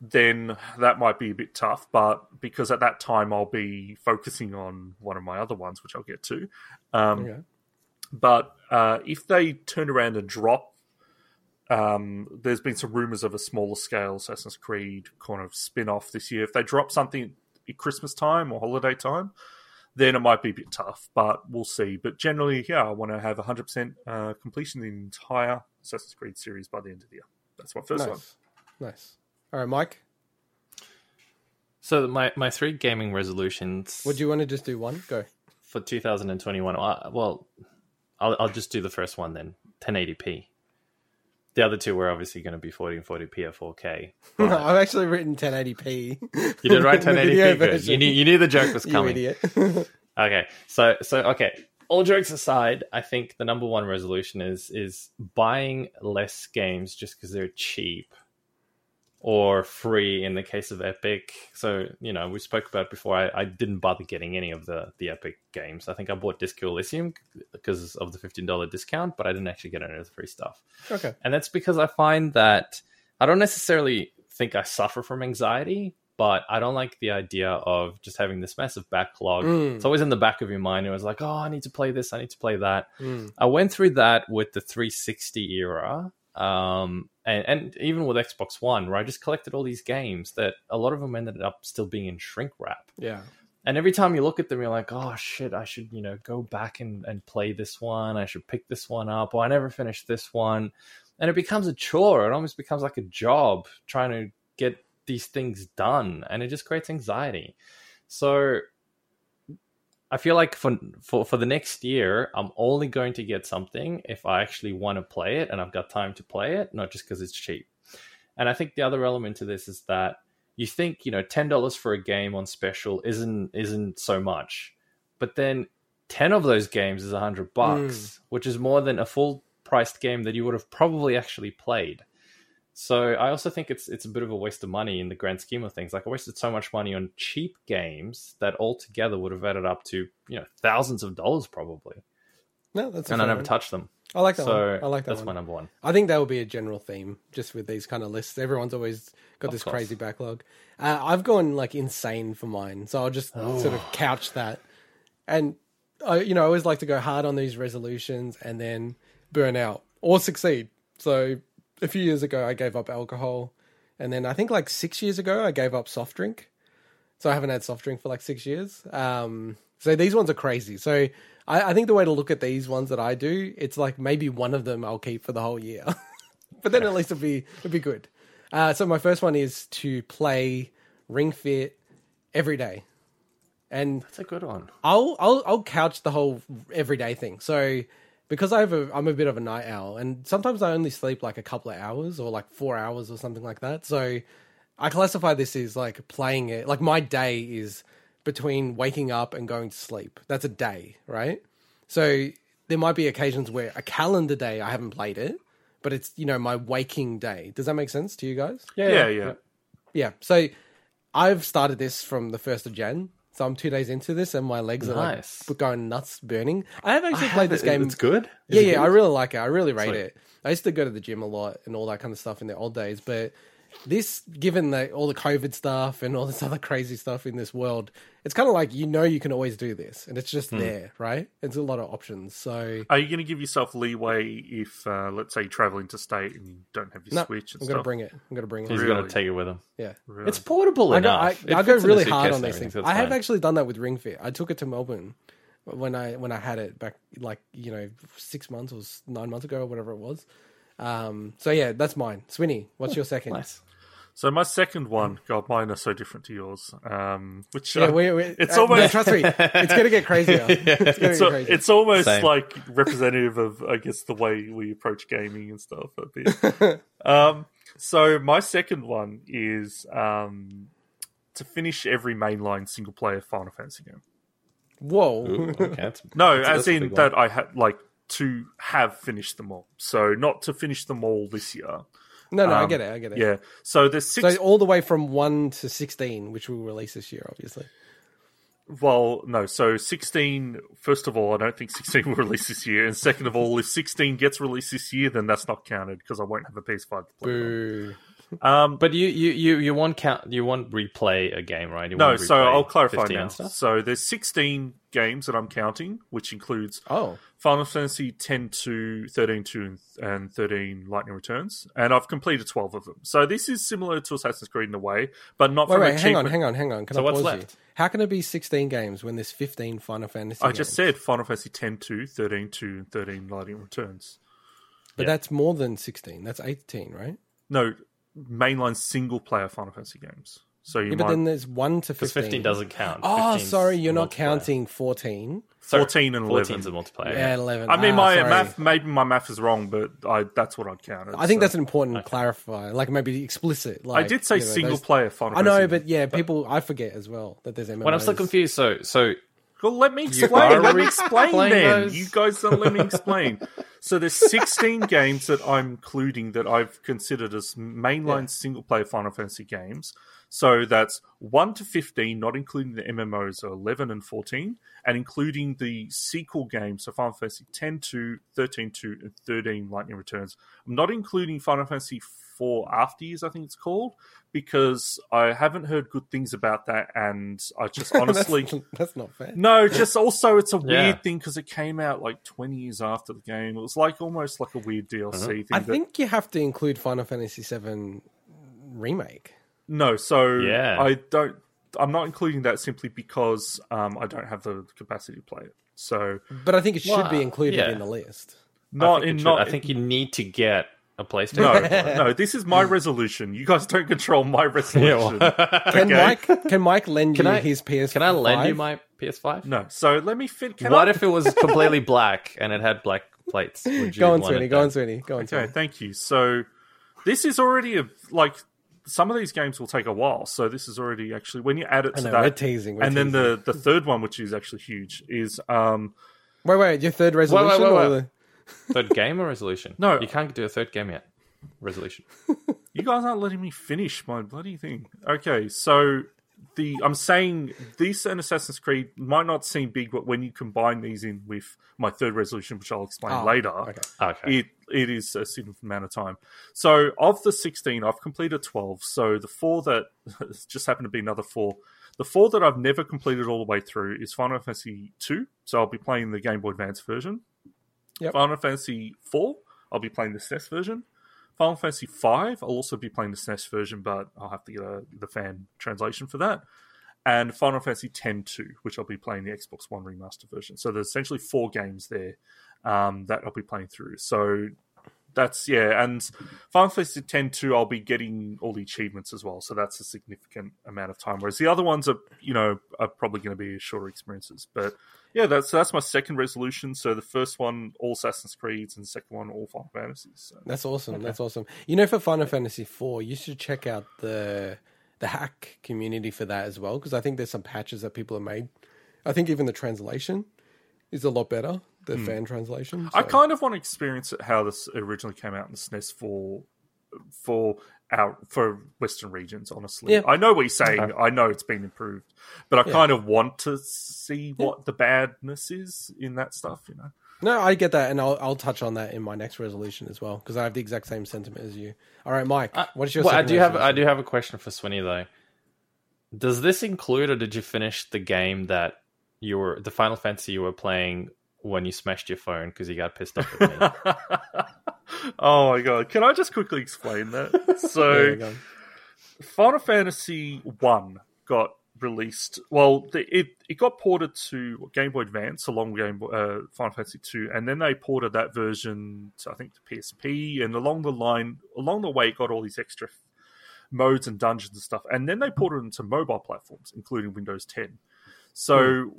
then that might be a bit tough. But because at that time I'll be focusing on one of my other ones, which I'll get to. Um, okay. but uh, if they turn around and drop, um, there's been some rumors of a smaller scale Assassin's Creed kind of spin off this year. If they drop something at Christmas time or holiday time, then it might be a bit tough, but we'll see. But generally, yeah, I want to have 100% uh, completion of the entire Assassin's Creed series by the end of the year. That's my first one. nice, nice. All right, Mike, So my my three gaming resolutions. would you want to just do one? Go. for 2021? Uh, Well, I'll I'll just do the first one then. 1080p. The other two were obviously going to be 1440p or 4K. but- I've actually written 1080p. You did write [laughs] 1080p. Good. You knew you knew the joke was You coming. idiot. [laughs] Okay, so so okay. All jokes aside, I think the number one resolution is is buying less games just because they're cheap or free in the case of Epic. So you know we spoke about before. I, I didn't bother getting any of the the Epic games. I think I bought Disco Elysium because of the fifteen dollar discount, but I didn't actually get any of the free stuff. Okay. And that's because I find that I don't necessarily think I suffer from anxiety, but I don't like the idea of just having this massive backlog. Mm. It's always in the back of your mind. It was like, oh, I need to play this, I need to play that. Mm. I went through that with the 360 era, um, and, and even with Xbox One, where I just collected all these games that a lot of them ended up still being in shrink wrap. Yeah. And every time you look at them, you're like, oh shit, I should, you know, go back and, and play this one. I should pick this one up. Or I never finished this one. And it becomes a chore. It almost becomes like a job trying to get these things done. And it just creates anxiety. So I feel like for, for, for the next year, I'm only going to get something if I actually want to play it and I've got time to play it, not just because it's cheap. And I think the other element to this is that you think you know ten dollars for a game on special isn't isn't so much, but then ten of those games is a hundred bucks, mm. which is more than a full priced game that you would have probably actually played. So I also think it's it's a bit of a waste of money in the grand scheme of things. Like I wasted so much money on cheap games that altogether would have added up to you know thousands of dollars probably, No, that's and I never one. touched them. I like that so one. I like that that's one. my number one. I think that will be a general theme just with these kind of lists. Everyone's always got Of this course. crazy backlog. Uh, I've gone like insane for mine, so I'll just Oh. sort of couch that. And I, you know, I always like to go hard on these resolutions and then burn out or succeed. So a few years ago, I gave up alcohol, and then I think like six years ago, I gave up soft drink. So I haven't had soft drink for like six years. Um, so these ones are crazy. So I, I think the way to look at these ones that I do, it's like maybe one of them I'll keep for the whole year, [laughs] but then at least it'll be it'll be good. Uh, so my first one is to play Ring Fit every day, and That's a good one. I'll I'll I'll couch the whole everyday thing. So because I have a I'm a bit of a night owl, and sometimes I only sleep like a couple of hours or like four hours or something like that. So I classify this as like playing it. Like my day is between waking up and going to sleep. That's a day, right? So there might be occasions where a calendar day I haven't played it, but it's you know my waking day. Does that make sense to you guys? Yeah, yeah. Yeah. So I've started this from the first of Jan. So I'm two days into this, and my legs Nice. are like going nuts, burning. I have actually played this game. It's good. Yeah, yeah, I really like it. I really rate Sweet. it. I used to go to the gym a lot and all that kind of stuff in the old days, but this, given the all the COVID stuff and all this [laughs] other crazy stuff in this world, it's kind of like you know you can always do this, and it's just there, right? It's a lot of options. So Are you going to give yourself leeway if, uh, let's say, you travel interstate and you don't have your no, Switch and I'm gonna bring it. I'm gonna bring it. He's Really? going to take it with him. yeah. Really? It's portable I go, enough. I, I go fits in a really hard on these things. I have fine. actually done that with Ring Fit. I took it to Melbourne when I when I had it back like you know six months or nine months ago or whatever it was. Um, so yeah, that's mine. Swinny, what's your second? Nice. So my second one, God, mine are so different to yours. Um, which Yeah, uh, we, we, it's uh, almost no, trust me, it's gonna get crazier. [laughs] It's gonna it's, get a- crazier. it's almost Same. like representative of, I guess, the way we approach gaming and stuff. A bit. [laughs] um, so my second one is um, to finish every mainline single player Final Fantasy game. Whoa. Ooh, okay. That's, No, that's- as that's in that I had like to have finished them all. So not to finish them all this year. no, no, I Um, get it. I get it. Yeah. So there's six. So all the way from one to sixteen, which will release this year, obviously. Well, no. So 16, first of all, I don't think [laughs] 16 will release this year. And second of all, if 16 gets released this year, then that's not counted because I won't have a PS5 to play. it Boo. Um, But you, you, you, you won't count. You won't replay a game, right? You no, won't so I'll clarify 15 now. So there's 16 games that I'm counting, which includes Oh, Final Fantasy 10 to 13 to and 13 Lightning Returns, and I've completed 12 of them. So this is similar to Assassin's Creed in a way, but not wait, from wait, hang on, hang on, hang on. Can So I what's pause you? left? How can it be sixteen games when there's fifteen Final Fantasy? I just said Final Fantasy 10 to 13 to and 13 Lightning Returns. but Yeah. that's more than sixteen. That's eighteen, right? No, mainline single player Final Fantasy games. So you Yeah, but might then there's one to Because fifteen. 15 doesn't count. Oh, 15's sorry, you're not multiplayer. counting fourteen. Sorry, 14 and 11. 14's a multiplayer. Yeah, eleven. I mean, Ah, my sorry. math, maybe my math is wrong, but I that's what I'd count. I think so. that's an important clarifier, like maybe explicit. Like, I did say you know, single those- player Final I know, Fantasy. but yeah, people I forget as well that there's MMOs. But I'm still confused. So, so Well, let me explain. Let me explain then. those? You guys don't let me explain. so there's 16 [laughs] games that I'm including that I've considered as mainline Yeah. single player Final Fantasy games. So that's 1 to 15, not including the MMOs, so 11 and 14, and including the sequel games, so Final Fantasy 10 to 13 2, and 13 Lightning Returns. I'm not including Final Fantasy 4 After Years, I think it's called, because I haven't heard good things about that, and I just [laughs] honestly. that's, that's not fair. No, just also it's a weird thing because it came out like 20 years after the game. It was like almost like a weird DLC thing. I that- think you have to include Final Fantasy VII remake. no, so Yeah. I don't. I'm not including that simply because um, I don't have the capacity to play it. So But I think it should Well, be included yeah. in the list. Not in should- not. I think you need to get a PlayStation. no, [laughs] no. This is my resolution. You guys don't control my resolution. well- [laughs] Can Okay. Mike can Mike lend Can you I- his PS? Can I lend you my PS5? no. So let me fit. Can what I, if it was completely black and it had black plates? Would you Go on, want Swinny. it Go on, then? Swinny. Go on, Okay, Swinny. thank you. So this is already a like some of these games will take a while. So this is already actually when you add it I to know, that, we're teasing. We're and then the the third one, which is actually huge, is um wait, wait, your third resolution wait, or wait. the- Third game or resolution? No. you can't do a third game yet. Resolution. [laughs] you guys aren't letting me finish my bloody thing. Okay, so the I'm saying this and Assassin's Creed might not seem big, but when you combine these in with my third resolution, which I'll explain Oh, later, okay. Okay. it it is a significant amount of time. So of the sixteen, I've completed twelve. So the four that [laughs] just happened to be another four. The four that I've never completed all the way through is Final Fantasy two. So I'll be playing the Game Boy Advance version. Yep. Final Fantasy four. I'll be playing the SNES version. Final Fantasy five. I'll also be playing the SNES version, but I'll have to get a, the fan translation for that. And Final Fantasy X 2, which I'll be playing the Xbox One remaster version. So there's essentially four games there um, that I'll be playing through. So that's yeah, and Final Fantasy X 2, I'll be getting all the achievements as well. So that's a significant amount of time. Whereas the other ones are, you know, are probably going to be shorter experiences. But yeah, that's that's my second resolution. So the first one, all Assassin's Creeds, and the second one, all Final Fantasies. So. That's awesome. That's awesome. You know, for Final Fantasy IV, you should check out the the hack community for that as well, because I think there's some patches that people have made. I think even the translation is a lot better, the fan translation. Hmm. I kind of want to experience it how this originally came out in the SNES for for our for Western regions. Honestly, Yeah. I know what you're saying. I know it's been improved, but I kind of want to see what the badness is in that stuff. You know, No, I get that, and I'll I'll touch on that in my next resolution as well, because I have the exact same sentiment as you. All right, Mike, uh, what is your? well, I second do have I do have a question for Swinny though. Does this include, or did you finish the game that you were the Final Fantasy you were playing when you smashed your phone because you got pissed off at me? [laughs] oh my god! Can I just quickly explain that? [laughs] So. Yeah. Final Fantasy One got released. Well, the, it it got ported to Game Boy Advance along with Game Boy, uh, Final Fantasy Two, and then they ported that version to I think the PSP. And along the line, along the way, it got all these extra modes and dungeons and stuff. And then they ported it into mobile platforms, including Windows 10. So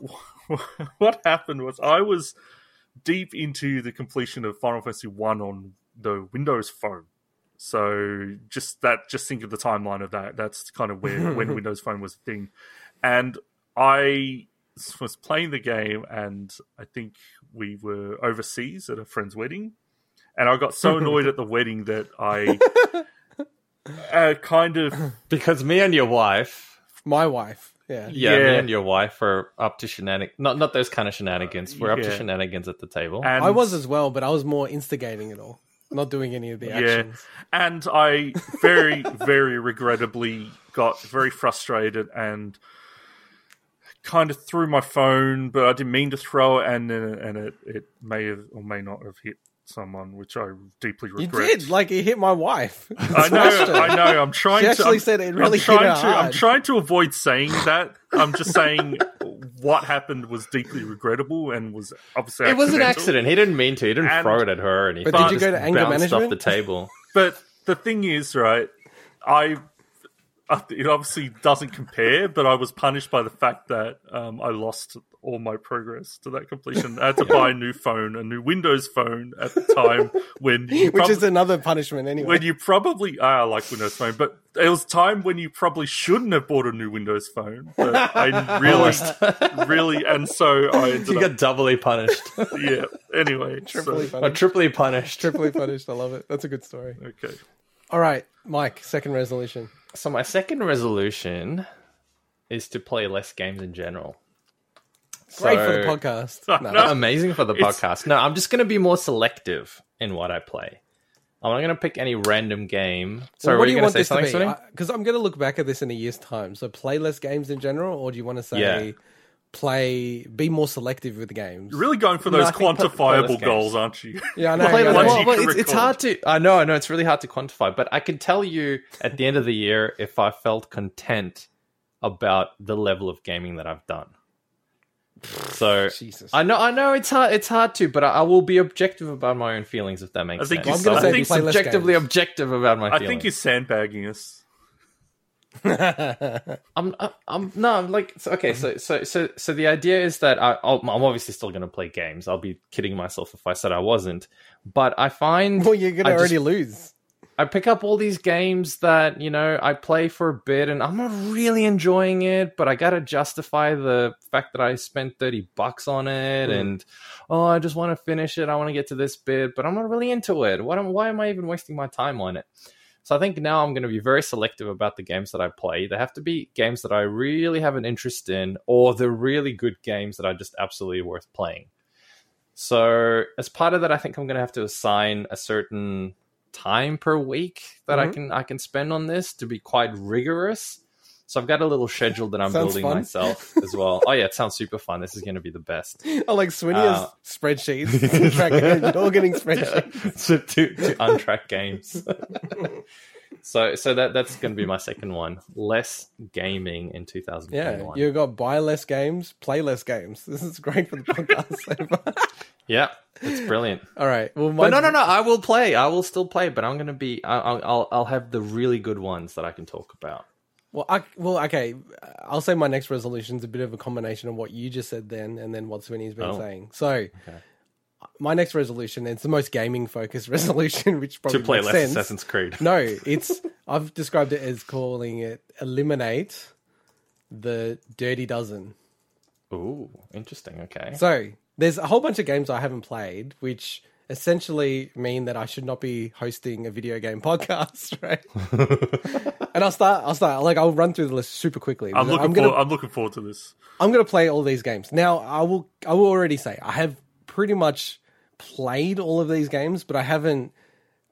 [laughs] what happened was I was deep into the completion of Final Fantasy One on the Windows Phone. So just that, just think of the timeline of that. That's kind of where [laughs] when Windows Phone was a thing, and I was playing the game, and I think we were overseas at a friend's wedding, and I got so annoyed at the [laughs] wedding that I uh, kind of because me and your wife, My wife, yeah, yeah, me and your wife are up to shenanigans. Not not those kind of shenanigans. We're up to shenanigans at the table. and I was as well, but I was more instigating it all, not doing any of the actions. and I very, [laughs] very regrettably got very frustrated and kind of threw my phone, but I didn't mean to throw it, and and it, it may have or may not have hit someone, which I deeply regret. You did, like it hit my wife. [laughs] I know, I know. I'm trying She to. actually I'm, said it really I'm trying hit her to. I'm trying to avoid saying [laughs] that. I'm just saying what happened was deeply regrettable and was obviously it was an accident. He didn't mean to. He didn't And- throw it at her or anything. But did He you go to anger bounced off the table. [laughs] But the thing is, right? I uh, it obviously doesn't compare, but I was punished by the fact that um, I lost all my progress to that completion. I had to buy a new phone, a new Windows phone at the time when you [laughs] Which prob- is another punishment anyway. when you probably ah, like Windows Phone, but it was time when you probably shouldn't have bought a new Windows Phone. But I [laughs] really, [laughs] really, and so I ended You up, got doubly punished, yeah. Anyway, Triply so, or punished. triply punished. Triply punished. I love it. That's a good story. okay. All right, Mike, second resolution. So my second resolution is to play less games in general. Great for the podcast. [laughs] No. No. Amazing for the It's- podcast. No, I'm just going to be more selective in what I play. I'm not going to pick any random game. Sorry, what were do you you going want to say this to something, be? Because I'm going to look back at this in a year's time. So play less games in general, or do you want to say Yeah. play, be more selective with the games? You're really going for No, those I play- play quantifiable goals, aren't you? Yeah, I [laughs] know. Play I less- know. Once well, well, it's, it's hard to. I know, I know. It's really hard to quantify, but I can tell you at the end of the year if I felt content about the level of gaming that I've done. So Jesus. I know, I know, it's hard. It's hard to, but I, I will be objective about my own feelings if that makes I think sense. you- I'm going I to say think play subjectively objective about my feelings. I feelings. think you're sandbagging us. [laughs] I'm, I- I'm no, I'm like okay. So, so, so, so the idea is that I, I'll, I'm obviously still going to play games. I'll be kidding myself if I said I wasn't. But I find well, you're going to I just- already lose. I pick up all these games that you know I play for a bit, and I'm not really enjoying it. But I got to justify the fact that I spent thirty bucks on it, Mm. and oh, I just want to finish it. I want to get to this bit, but I'm not really into it. What am, why am I even wasting my time on it? So I think now I'm going to be very selective about the games that I play. They have to be games that I really have an interest in, or the really good games that are just absolutely worth playing. So as part of that, I think I'm going to have to assign a certain time per week that I Mhm. can I can spend on this to be quite rigorous. So I've got a little schedule that I'm building fun. myself as well. Oh yeah, it sounds super fun. This is going to be the best. [laughs] I like Swinny Uh, spreadsheets. [laughs] You're all getting spreadsheets. [laughs] so to, to untrack games. So so that that's going to be my second one. Less gaming in Yeah, 2021. you got buy less games, play less games. [laughs] This is great for the podcast. so far. yeah, it's brilliant. [laughs] All right. Well, But no, no, no. I will play. I will still play, but I'm going to be. I- I'll, I'll, I'll have the really good ones that I can talk about. Well, I, well, okay. I'll say my next resolution is a bit of a combination of what you just said then, and then what Swinny's been Oh. saying. So, my next resolution, and it's the most gaming focused [laughs] resolution, which probably To play makes less sense. Assassin's Creed. No, [laughs] it's I've described it as calling it eliminate the dirty dozen. Ooh, interesting. Okay. So there's a whole bunch of games I haven't played, which essentially mean that I should not be hosting a video game [laughs] podcast, right? and I'll start. I'll start. Like I'll run through the list super quickly. I'm looking gonna, for. I'm looking forward to this. I'm gonna play all these games. Now I will. I will already say I have pretty much played all of these games, but I haven't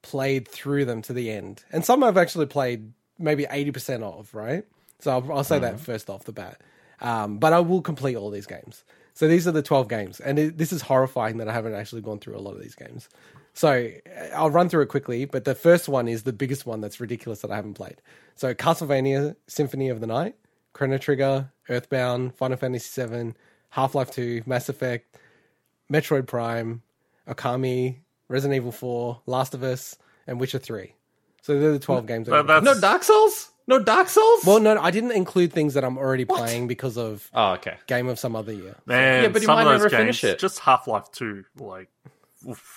played through them to the end. And some I've actually played maybe eighty percent of. Right. So I'll, I'll say that first off the bat. Um, but I will complete all these games. So these are the 12 games. And it, this is horrifying that I haven't actually gone through a lot of these games. So uh, I'll run through it quickly, but the first one is the biggest one that's ridiculous that I haven't played. So Castlevania Symphony of the Night, Chrono Trigger, Earthbound, Final Fantasy VII, Half Life 2, Mass Effect, Metroid Prime, Okami, Resident Evil 4, Last of Us, and Witcher 3. So they're the 12 games. That- That that's no Dark Souls. No Dark Souls. well, no, I didn't include things that I'm already playing because of oh, okay. game of some other year. man. Yeah, but you some might of those never games, finish it. Just Half Life Two, like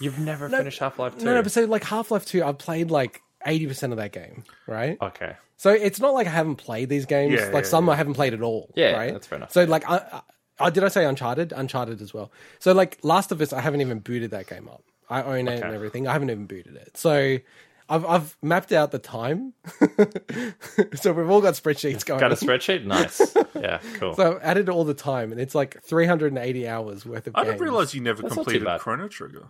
You've never finished Half Life Two. No, no, but so like Half Life 2, I've played like 80% of that game, right? okay. So it's not like I haven't played these games. Yeah, like yeah, some I haven't played at all. Yeah, right? that's fair enough. So like, I, I, did I say Uncharted? Uncharted as well. So like, Last of Us, I haven't even booted that game up. I own it and everything. I haven't even booted it. So I've I've mapped out the time. [laughs] so we've all got spreadsheets going. Got a spreadsheet. [laughs] Nice. Yeah. Cool. so I've added all the time, and it's like 380 hours worth of I games. didn't realize you never That's completed. Chrono Trigger.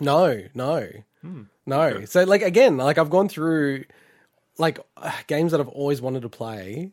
No, no, Hmm. no. So like again, like I've gone through like uh, games that I've always wanted to play,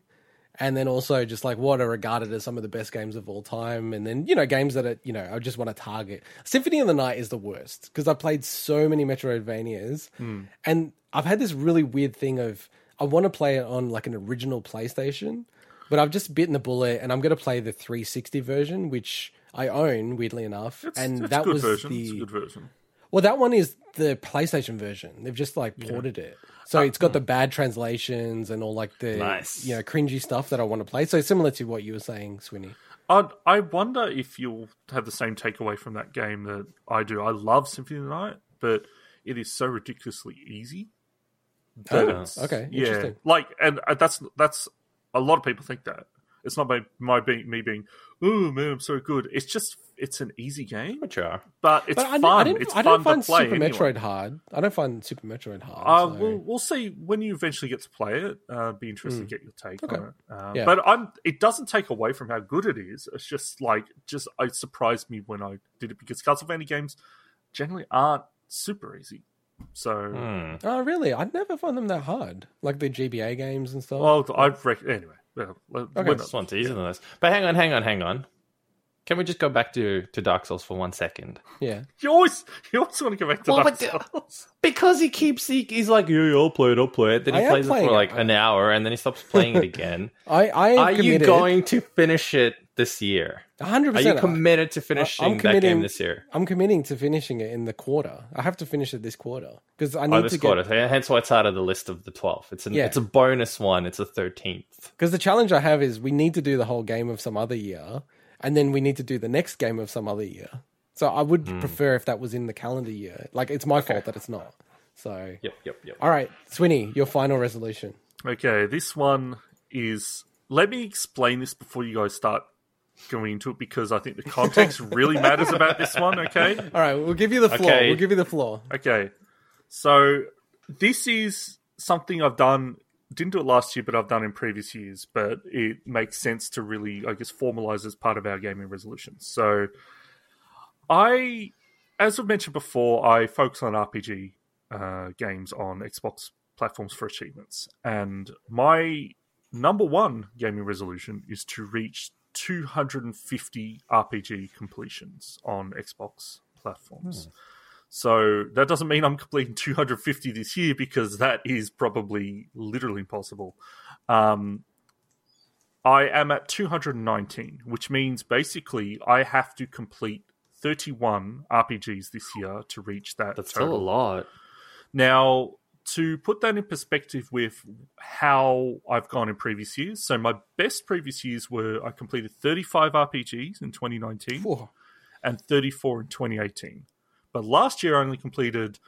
and then also just like what are regarded as some of the best games of all time, and then you know games that are, you know I just want to target. Symphony of the Night is the worst because I've played so many Metroidvanias, Hmm. and I've had this really weird thing of I want to play it on like an original PlayStation, but I've just bitten the bullet, and I'm going to play the 360 version, which I own weirdly enough, It's, and it's that was version. the good version. well, that one is the PlayStation version. They've just like ported it. So it's got the bad translations and all like the Nice. you know cringy stuff that I want to play. So similar to what you were saying, Swinny. I I wonder if you'll have the same takeaway from that game that I do. I love Symphony of the Night, but it is so ridiculously easy. that Oh, it's- okay, yeah, interesting. like, and uh, that's that's a lot of people think that. It's not my my being me being, oh man, I'm so good. It's just it's an easy game, but it's But I, fun. I didn't, it's I don't find to play. Super anyway. Metroid hard. I don't find Super Metroid hard. Uh, so- we'll we'll see when you eventually get to play it. Uh, be interested to get your take. Okay. on it. Uh, Yeah. But I'm. It doesn't take away from how good it is. It's just like just it surprised me when I did it because Castlevania games generally aren't super easy. So Hmm. Oh, really? I'd never find them that hard. Like the GBA games and stuff. well, I've rec- anyway. Well, we're Okay. not- This one's easier than this. But hang on, hang on, hang on. Can we just go back to, to Dark Souls for one second? yeah. you always you always want to go back to Well, Dark but- Souls. Because he keeps he, he's like, yeah, yeah, I'll play it, I'll play it. Then he I plays it playing for it. like an hour, and then he stops playing it again. [laughs] I, I Are you going to finish it this year? 100%. Are you committed to finishing I'm that game committing- this year? I'm committing to finishing it in the quarter. I have to finish it this quarter because I Oh, need this to quarter. get Hence why it's out of the list of the 12. It's an, Yeah. it's a bonus one. It's a 13th. because the challenge I have is we need to do the whole game of some other year, and then we need to do the next game of some other year. So I would Hmm. prefer if that was in the calendar year. Like it's my fault that it's not. So Yep, yep, yep. all right, Swinny, your final resolution. Okay, this one is. Let me explain this before you guys start going into it because I think the context [laughs] really matters about this one. Okay. All right, we'll give you the floor. Okay. We'll give you the floor. Okay. So this is something I've done didn't do it last year, but I've done in previous years, but it makes sense to really, I guess, formalize as part of our gaming resolutions. So I as I've mentioned before, I focus on RPG uh, games on Xbox platforms for achievements. And my number one gaming resolution is to reach 250 RPG completions on Xbox platforms. So that doesn't mean I'm completing 250 this year because that is probably literally impossible. Um, I am at 219, which means basically I have to complete 31 RPGs this year to reach that. That's total. still a lot. Now, to put that in perspective with how I've gone in previous years, so my best previous years were I completed 35 RPGs in 2019 Whew. and 34 in 2018. But last year I only completed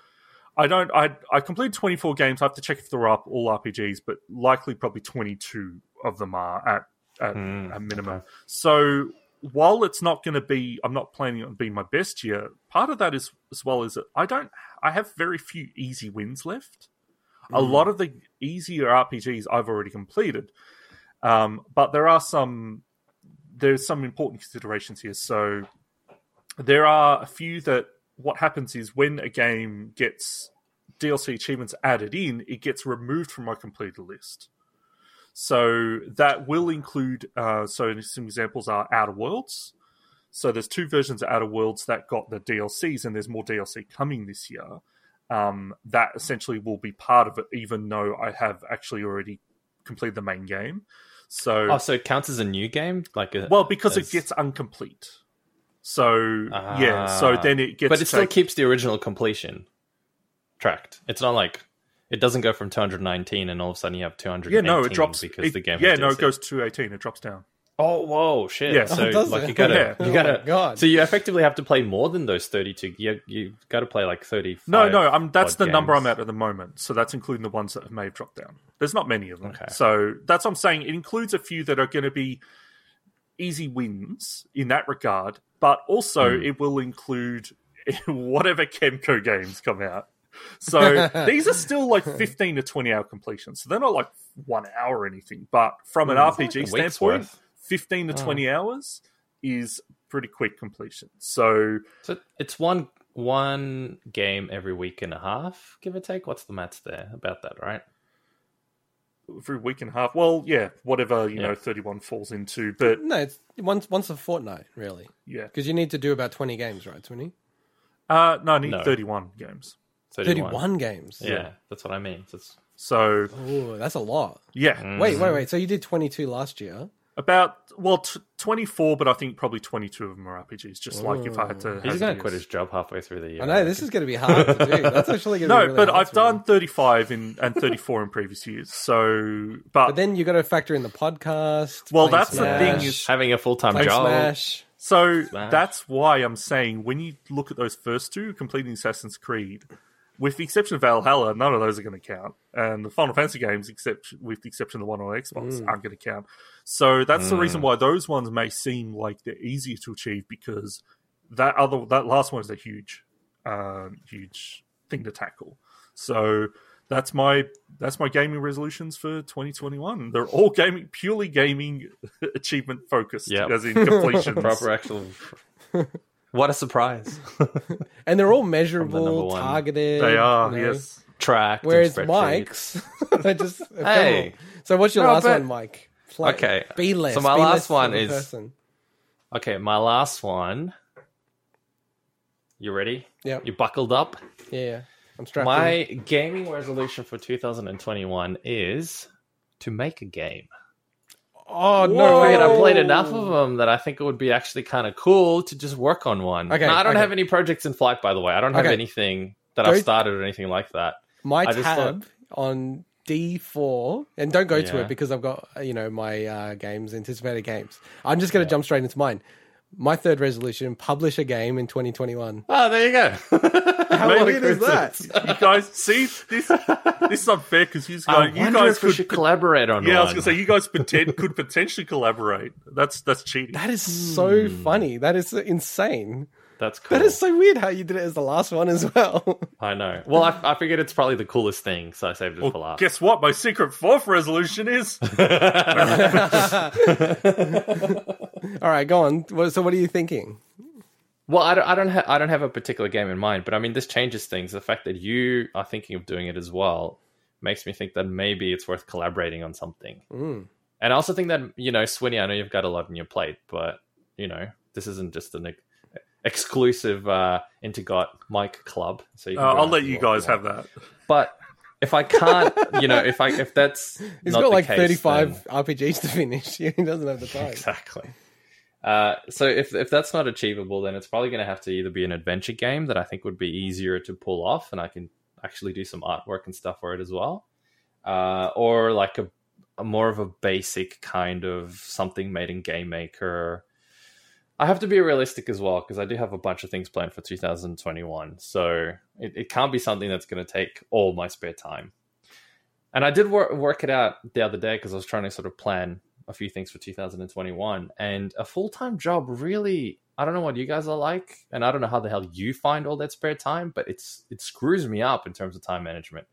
I don't I I completed 24 games. I have to check if they're up all RPGs, but likely probably 22 of them are at at Hmm, a minimum. okay. So while it's not going to be, I'm not planning on being my best year. Part of that is as well is that I don't, I have very few easy wins left. A lot of the easier RPGs I've already completed, um, but there are some, there's some important considerations here. So there are a few that what happens is when a game gets DLC achievements added in, it gets removed from my completed list. So that will include. Uh, so some examples are Outer Worlds. So there's two versions of Outer Worlds that got the DLCs, and there's more DLC coming this year. Um, that essentially will be part of it, even though I have actually already completed the main game. So Oh, so it counts as a new game? Like a, well, because as- it gets incomplete. So yeah, so Ah. then it gets. But it still keeps the original completion tracked. It's not like it doesn't go from 219 and all of a sudden you have 200. yeah, no, it drops because it- the game Yeah, no, it goes to eighteen. It drops down. Oh, whoa, shit. Yeah. So Oh, like it? [laughs] you gotta Yeah. Oh you gotta God. So you effectively have to play more than those 32. You you got to play like 30. No, no, um, that's odd the number I'm at at the moment. So that's including the ones that may have dropped down. There's not many of them. Okay. So that's what I'm saying. It includes a few that are going to be easy wins in that regard, but also Hmm. it will include [laughs] whatever Kemco games come out. So [laughs] these are still like 15 to 20 hour completions. So they're not like one hour or anything, but from an Hmm, RPG like standpoint, 15 to Oh. 20 hours is pretty quick completion. So So it's one one game every week and a half, give or take. What's the maths there about that, right? Every week and a half. Well, yeah, whatever you Yeah. know, thirty-one falls into. But No, it's once once a fortnight, really, yeah, because you need to do about twenty games, right? Twenty. uh, no, I need No. thirty-one games. 31. Thirty-one games. Yeah, that's what I mean. So So Oh, that's a lot. yeah, Mm. Wait, wait, wait. So you did twenty-two last year. About well, t- twenty four, but I think probably twenty two of them are RPGs. Just like if I had to, He's going to quit his job halfway through the year. I know this is going to be hard to do. That's actually going to be No, really but hard I've done thirty five in and thirty four in previous years. So, but, But then you got to factor in the podcast. Well, playing that's the thing is- having a full time job. Smash. So Smash. that's why I'm saying when you look at those first two, completing Assassin's Creed, with the exception of Valhalla, none of those are going to count, and the Final Fantasy games, except with the exception of the one on Xbox, Mm. aren't going to count. So that's the reason why those ones may seem like they're easier to achieve because that other that last one is a huge, uh, huge thing to tackle. So that's my that's my gaming resolutions for 2021. They're all gaming, purely gaming [laughs] achievement focused, Yep. as in completions. [laughs] Proper actual. [laughs] what a surprise! And they're all measurable, one. targeted. They are, you know. yes. Tracked. Whereas. Mike's, I just Hey. ephemeral. So what's your No, last but- one, Mike? Play. Okay, Be less. so my last less one is- person. Okay, my last one. You ready? Yeah. You buckled up? Yeah, yeah. I'm strapped. in. My gaming resolution for 2021 is to make a game. Oh no! Whoa. And I played enough of them that I think it would be actually kind of cool to just work on one. Okay, I don't okay. have any projects in flight, by the way. I don't have Okay. anything that Go- I've started or anything like that. My I just tab on D4, and don't go to it because I've got uh, you know my uh, games, anticipated games. I'm just going to jump straight into mine. My third resolution: publish a game in 2021. Oh, there you go. [laughs] How Maybe weird is that? You guys see this? This is unfair because you I guys, you guys could. should collaborate on it. yeah, I was gonna say you guys poten- could potentially collaborate. That's that's cheating. That is so Hmm. funny. That is insane. That's cool. That is so weird how you did it as the last one as well. I know. Well, I, I figured it's probably the coolest thing, so I saved it for Well, last. guess what? My secret fourth resolution is [laughs] All right, go on. So, what are you thinking? Well, I don't, I don't, ha- I don't have a particular game in mind, but I mean, this changes things. The fact that you are thinking of doing it as well makes me think that maybe it's worth collaborating on something. Mm. And I also think that you know, Swinny, I know you've got a lot on your plate, but you know, this isn't just an ex- exclusive uh, Intergot Mike club. So you uh, can go I'll let you guys have that. But if I can't, you know, if I if that's [laughs] He's not got the like case, 35 then- RPGs to finish. [laughs] he doesn't have the time. Exactly. Uh, so if if that's not achievable, then it's probably going to have to either be an adventure game that I think would be easier to pull off, and I can actually do some artwork and stuff for it as well, uh, or like a, a more of a basic kind of something made in Game Maker. I have to be realistic as well because I do have a bunch of things planned for 2021, so it, it can't be something that's going to take all my spare time. And I did work work it out the other day because I was trying to sort of plan a few things for 2021 and a full-time job really i don't know what you guys are like and i don't know how the hell you find all that spare time but it's it screws me up in terms of time management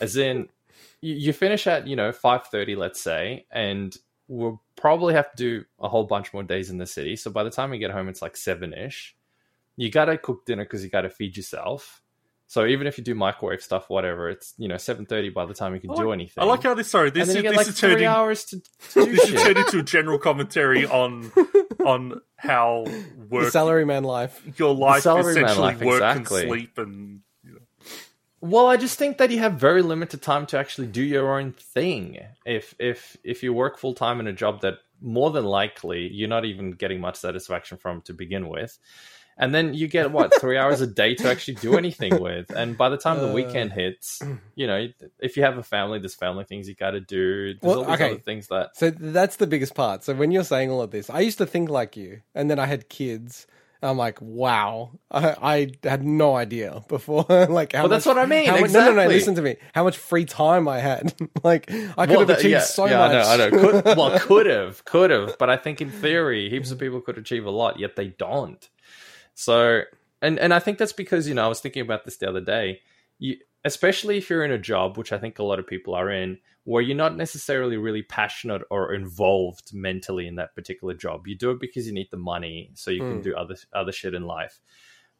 as in you, you finish at you know 5.30 let's say and we'll probably have to do a whole bunch more days in the city so by the time we get home it's like 7ish you gotta cook dinner because you gotta feed yourself so even if you do microwave stuff whatever it's you know 7.30 by the time you can I do anything I like how this. Sorry, this is you get this like is turned three in- hours to, [laughs] to do this is shit. turned into a general commentary on [laughs] on how The work salaryman life. your life salaryman essentially life, work exactly. and sleep and you know. Well, I just think that you have very limited time to actually do your own thing. If if if you work full time in a job that more than likely you're not even getting much satisfaction from to begin with, and then you get what [laughs] three hours a day to actually do anything with, and by the time the Uh. weekend hits, you know, if you have a family, there's family things you got to do. There's Well, all these okay. other things that So that's the biggest part. So when you're saying all of this, I used to think like you, and then I had kids. I'm like, wow, I, I had no idea before. [laughs] like, how Well, that's much- what I mean, how much- No, no, no. Listen to me. How much free time I had. [laughs] like, I could Well, have achieved yeah, so yeah, much. I know, I know. Could, [laughs] well, could have, could have, but I think in theory, heaps of people could achieve a lot, yet they don't. So, and and I think that's because you know I was thinking about this the other day. You, especially if you're in a job, which I think a lot of people are in, where you're not necessarily really passionate or involved mentally in that particular job. You do it because you need the money, so you can Mm. do other other shit in life.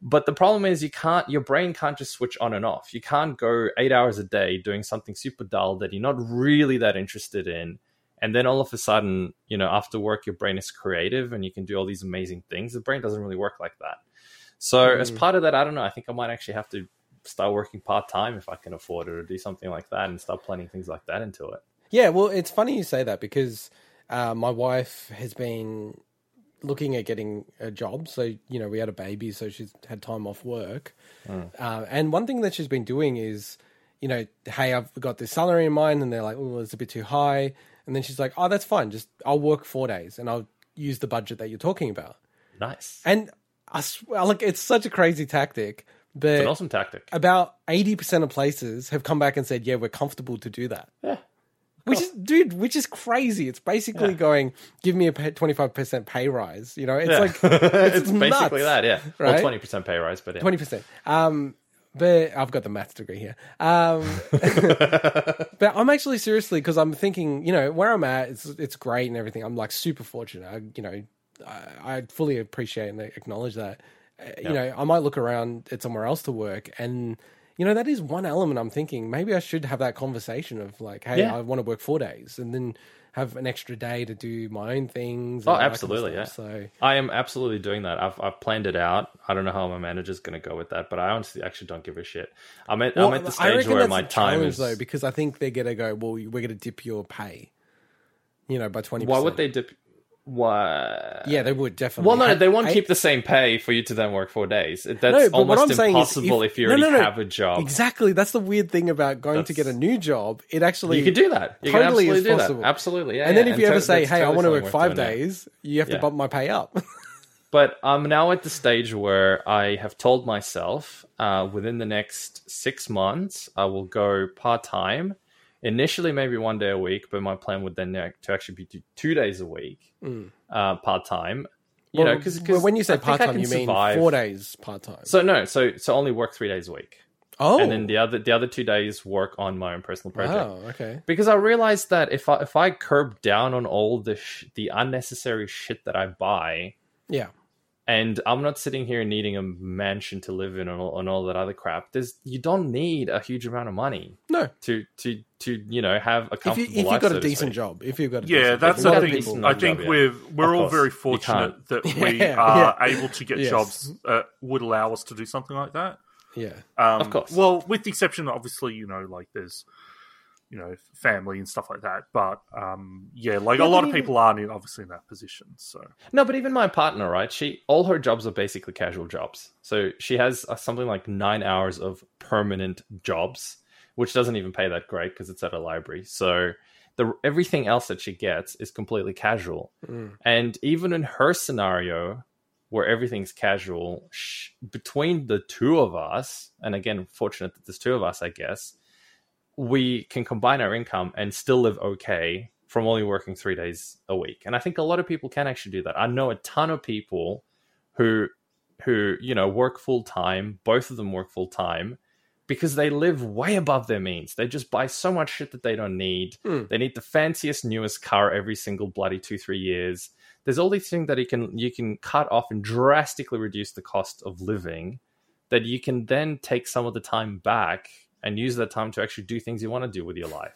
But the problem is you can't your brain can't just switch on and off. You can't go 8 hours a day doing something super dull that you're not really that interested in. And then all of a sudden, you know, after work your brain is creative and you can do all these amazing things. The brain doesn't really work like that. So as Mm. part of that, I don't know, I think I might actually have to start working part-time if I can afford it or do something like that and start planning things like that into it. Yeah, well, it's funny you say that because uh, my wife has been looking at getting a job. So you know, we had a baby, so she's had time off work. Uh, and one thing that she's been doing is, you know, hey, I've got this salary in mind, and they're like, oh, it's a bit too high. And then she's like, oh, that's fine. Just I'll work four days, and I'll use the budget that you're talking about. Nice. And I swear, like, it's such a crazy tactic, but It's an awesome tactic. about eighty percent of places have come back and said, yeah, we're comfortable to do that. Yeah. Which is, dude, which is crazy. It's basically going, give me a twenty five percent pay rise. You know, it's Yeah. like [laughs] it's nuts. basically that, yeah. right? Well, twenty percent pay rise, but yeah. twenty percent. Um, but I've got the maths degree here. Um, [laughs] but I'm actually seriously because I'm thinking, you know, where I'm at, it's it's great and everything. I'm like super fortunate. I, you know, I, I fully appreciate and acknowledge that. Uh, You know, I might look around at somewhere else to work, and you know, that is one element. I'm thinking maybe I should have that conversation of like, hey, Yeah. I want to work four days, and then have an extra day to do my own things. Oh, that kind of absolutely, yeah. So I am absolutely doing that. I've I've planned it out. I don't know how my manager's going to go with that, but I honestly actually don't give a shit. I'm at I'm at the stage where my time is. though, because I think they're gonna go. Well, we're gonna dip your pay, you know, by twenty. Why would they dip? Why? Yeah, they would definitely. Well, no, they won't I- keep the same pay for you to then work four days. That's No, what almost I'm impossible if, you no, already no, no. have a job. Exactly, that's the weird thing about going to get a new job. It actually You could do that. You Totally is possible. that. Absolutely, yeah. and then yeah. if you ever say, that's "Hey, I want to work five days," you have to Yeah. bump my pay up. [laughs] But I'm now at the stage where I have told myself uh, within the next six months, I will go part time. Initially, maybe one day a week, but my plan would then to actually be two- two days a week, uh, part time. You know, because. Well, when you say part time, you mean four days part time. So no, so so only work three days a week, oh, and then the other the other two days work on my own personal project. wow, okay, Because I realized that if I if I curb down on all the sh- the unnecessary shit that I buy, yeah, and I'm not sitting here needing a mansion to live in and all, and all that other crap. There's you don't need a huge amount of money no. to to to you know have a If you comfortable if you've life, got so a to decent job, if you've got a Yeah, decent that's job, got the thing. decent I job, think yeah. we're we're all course, very fortunate that [laughs] we Yeah, are yeah. able to get Yes. jobs uh, would allow us to do something like that. yeah, Um, Of course. Well, with the exception, obviously, you know, like there's, you know, family and stuff like that. But um, yeah, like Yeah, a lot of even- people aren't obviously in that position. So No, but even my partner, right? She all her jobs are basically casual jobs. So she has uh, something like nine hours of permanent jobs, which doesn't even pay that great because it's at a library. So the everything else that she gets is completely casual. And even in her scenario, where everything's casual, sh- between the two of us, and again, fortunate that there's two of us, I guess, we can combine our income and still live okay from only working three days a week. And I think a lot of people can actually do that. I know a ton of people who who, you know, work full time, both of them work full time because they live way above their means. They just buy so much shit that they don't need. Hmm. They need the fanciest, newest car every single bloody two, three years. There's all these things that you can you can cut off and drastically reduce the cost of living that you can then take some of the time back and use that time to actually do things you want to do with your life.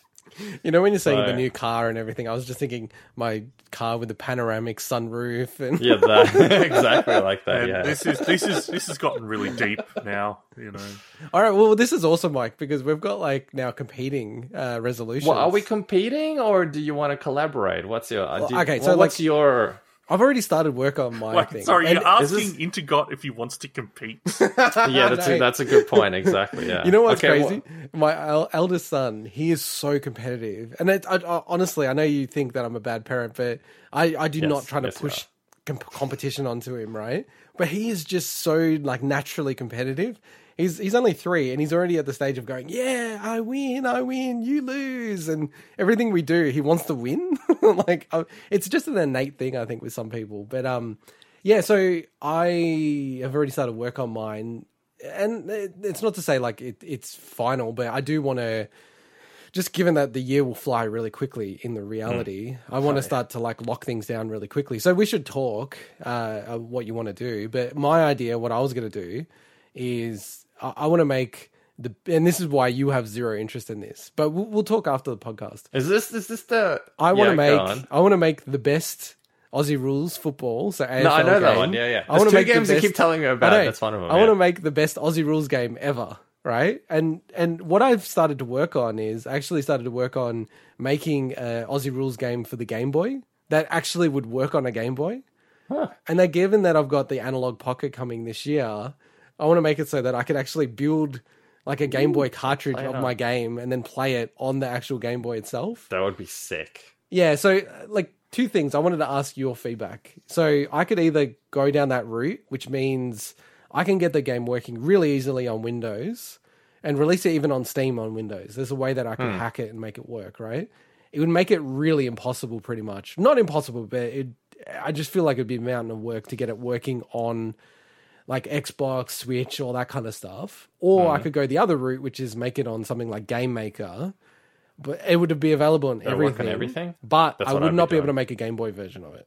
You know, when you're saying the new car and everything, I was just thinking my car with the panoramic sunroof and Yeah, that, [laughs] [laughs] exactly like that. and yeah. this is this is this has gotten really deep now. You know, All right, well, this is awesome, Mike, because we've got like now competing uh, resolutions. well, are we competing or do you want to collaborate? What's your uh, do- okay, well, so, what's like- your I've already started work on my like, thing. sorry, And- you're asking this- Intergot if he wants to compete. [laughs] yeah? That's a, that's a good point. Exactly. Yeah. You know what's Okay, crazy? My el- eldest son, he is so competitive, and it, I, I, honestly, I know you think that I'm a bad parent, but I, I do Yes, not try to yes, push com- competition onto him, right? But he is just so like naturally competitive. He's he's only three, and he's already at the stage of going, "Yeah, I win, I win, you lose," and everything we do, he wants to win. [laughs] like uh, it's just an innate thing, I think, with some people. But um, yeah. So I have already started work on mine, and it- it's not to say like it, it's final, but I do want to. Just given that the year will fly really quickly in the reality, I want to start to like lock things down really quickly. So we should talk uh, what you want to do. But my idea, what I was going to do, is I, I want to make the, and this is why you have zero interest in this. But we'll, we'll talk after the podcast. Is this is this the? I want to Yeah, make. I want to make the best Aussie rules football. So AFL No, I know that one. Yeah, yeah. I want to make the games you best- keep telling me about. That's one of them. I want to make the best Aussie rules game ever, right? And and what I've started to work on is I actually started to work on making a Aussie rules game for the Game Boy that actually would work on a Game Boy. Huh. And that given that I've got the Analogue Pocket coming this year, I want to make it so that I could actually build like a Game Boy cartridge of my game and then play it on the actual Game Boy itself. That would be sick. Yeah, so uh, like two things. I wanted to ask your feedback. So I could either go down that route, which means I can get the game working really easily on Windows and release it even on Steam on Windows. There's a way that I can hack it and make it work, right? It would make it really impossible pretty much. Not impossible, but it I just feel like it'd be a mountain of work to get it working on like Xbox, Switch, all that kind of stuff. Or I could go the other route, which is make it on something like Game Maker. But it would be available on It'll work on everything. everything? But That's I would I'd be not be able to make a Game Boy version of it.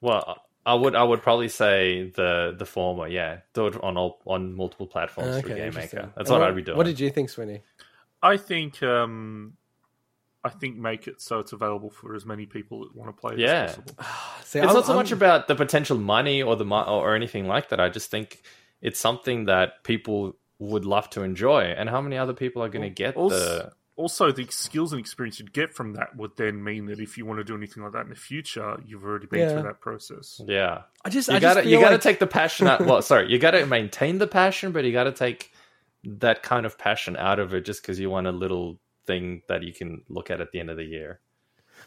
Well, I would I would probably say the the former. Yeah, do it on all on multiple platforms through Game. Maker. That's And what I'd be doing. What did you think, Swinny? I think um, I think make it so it's available for as many people that want to play it Yeah. as possible. [sighs] See, it's I'm- not so I'm- much about the potential money or the mo- or anything like that. I just think it's something that people would love to enjoy, and how many other people are going to get Also, the also, the skills and experience you'd get from that would then mean that if you want to do anything like that in the future, you've already been Yeah. through that process. yeah. I just, You I gotta feel you gotta like- take the passion out. Well, [laughs] sorry, you gotta maintain the passion, but you gotta take that kind of passion out of it just because you want a little thing that you can look at at the end of the year.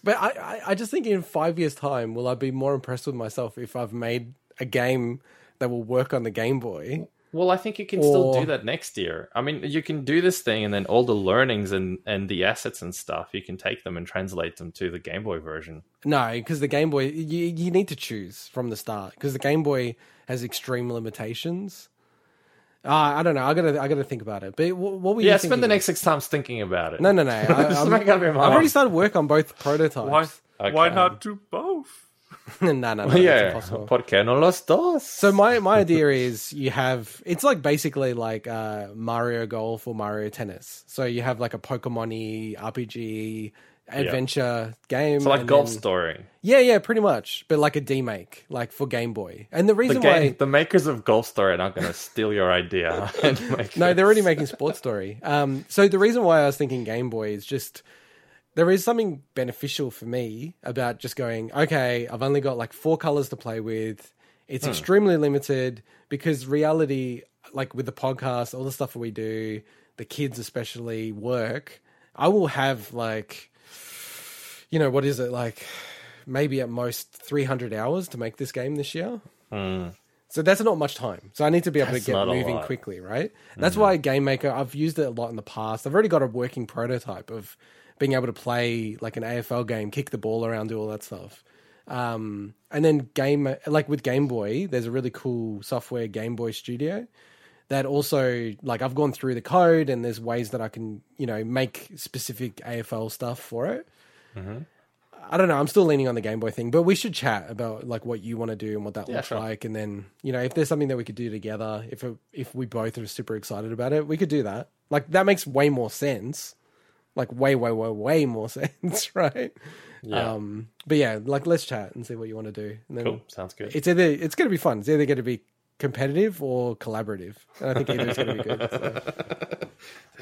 But I, I, I just think in five years' time, will I be more impressed with myself if I've made a game that will work on the Game Boy? Well, I think you can still do that next year. I mean, you can do this thing, and then all the learnings and and the assets and stuff, you can take them and translate them to the Game Boy version. No, because the Game Boy, you, you need to choose from the start because the Game Boy has extreme limitations. Uh, I don't know. I gotta, I gotta think about it. But what, what were you? Yeah, thinking? spend the next six times thinking about it. No, no, no. [laughs] I, Just I'm, make up your mind. I've already started work on both prototypes. Why? Why not do both? [laughs] no, no, no. Well, [laughs] yeah, impossible. ¿por qué no los dos? So my my idea is you have it's like basically like uh, Mario Golf or Mario Tennis. So you have like a Pokemon RPG adventure game. So like Golf then- Story. Yeah, yeah, pretty much, but like a demake, like for Game Boy. And the The reason game, why the makers of Golf Story are not going to steal your idea. [laughs] no, they're already making Sports Story. Um, so the reason why I was thinking Game Boy is just there is something beneficial for me about just going, okay, I've only got like four colors to play with. It's extremely limited because reality, like with the podcast, all the stuff that we do, the kids especially work. I will have like, you know, what is it like? Maybe at most three hundred hours to make this game this year. So that's not much time. So I need to be able That's to get moving quickly, right? That's why Game Maker, I've used it a lot in the past. I've already got a working prototype of being able to play like an AFL game, kick the ball around, do all that stuff. Um, and then game like with Game Boy, there's a really cool software, Game Boy Studio, that also like I've gone through the code and there's ways that I can you know make specific AFL stuff for it. I don't know. I'm still leaning on the Game Boy thing, but we should chat about like what you want to do and what that Yeah, looks sure. like, and then you know if there's something that we could do together. If it, if we both are super excited about it, we could do that. Like that makes way more sense. Like way, way, way, way more [laughs] sense, right? Yeah. Um, but yeah, like let's chat and see what you want to do. And then Cool. Sounds good. it's either it's going to be fun. It's either going to be competitive or collaborative, and I think either is going to be good.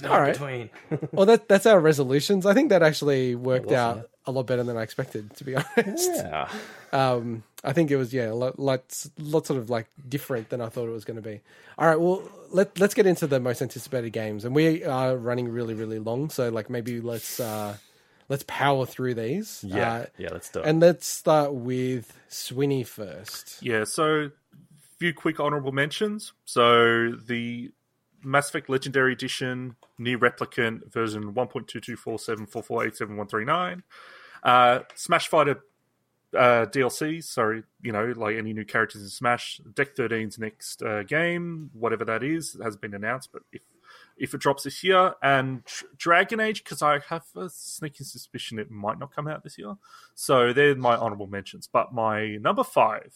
so. [laughs] all right. Between. [laughs] Well, that that's our resolutions. I think that actually worked out a lot better than I expected, to be [laughs] honest. Yeah. Um, I think it was yeah, a lot, lots, lots sort of like different than I thought it was going to be. All right, well let let's get into the most anticipated games, and we are running really really long, so like maybe let's uh, let's power through these. Yeah. Uh, yeah. Let's do it. and let's start with Swinny first. Yeah, so few quick honorable mentions. So the Mass Effect Legendary Edition, NieR Replicant version 1.22474487139, uh, Smash Fighter uh, DLCs. So you know, like any new characters in Smash, Deck 13's next uh, game, whatever that is, hasn't been announced, but if if it drops this year, and Dragon Age, because I have a sneaking suspicion it might not come out this year. So they're my honorable mentions. But my number five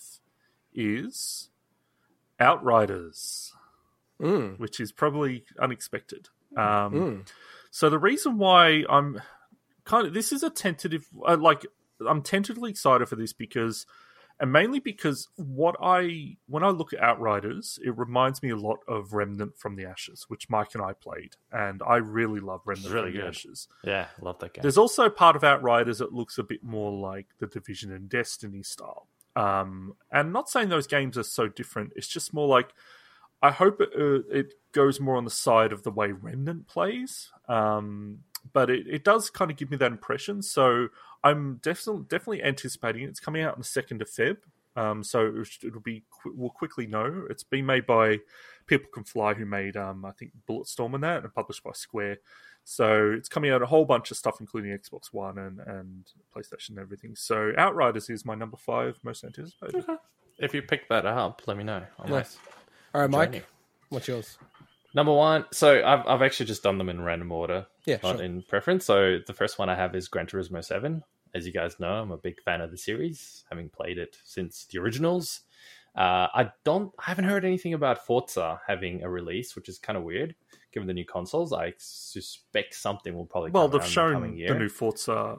is Outriders, Mm. which is probably unexpected. Um, Mm. So the reason why I'm kind of this is a tentative, uh, like I'm tentatively excited for this because and mainly because what I when I look at Outriders, it reminds me a lot of Remnant from the Ashes, which Mike and I played, and I really love Remnant really from the good. Ashes. Yeah, love that game. There's also part of Outriders that looks a bit more like the Division and Destiny style. Um, and not saying those games are so different. It's just more like I hope it, uh, it goes more on the side of the way Remnant plays. Um, but it, it does kind of give me that impression. So I'm definitely definitely anticipating. It's coming out on the second of Feb. Um, so it- it'll be we'll quickly know. It's been made by People Can Fly, who made um, I think Bulletstorm and that, and published by Square. So it's coming out a whole bunch of stuff, including Xbox One and, and PlayStation and everything. So Outriders is my number five most anticipated. if you pick that up, let me know. I might Nice. All right, Mike, join you. what's yours? Number one. So I've I've actually just done them in random order, Yeah, not sure. in preference. So the first one I have is Gran Turismo Seven. As you guys know, I'm a big fan of the series, having played it since the originals. Uh, I don't, I haven't heard anything about Forza having a release, which is kind of weird, given the new consoles. I suspect something will probably Well, come they've the shown coming year. the new Forza.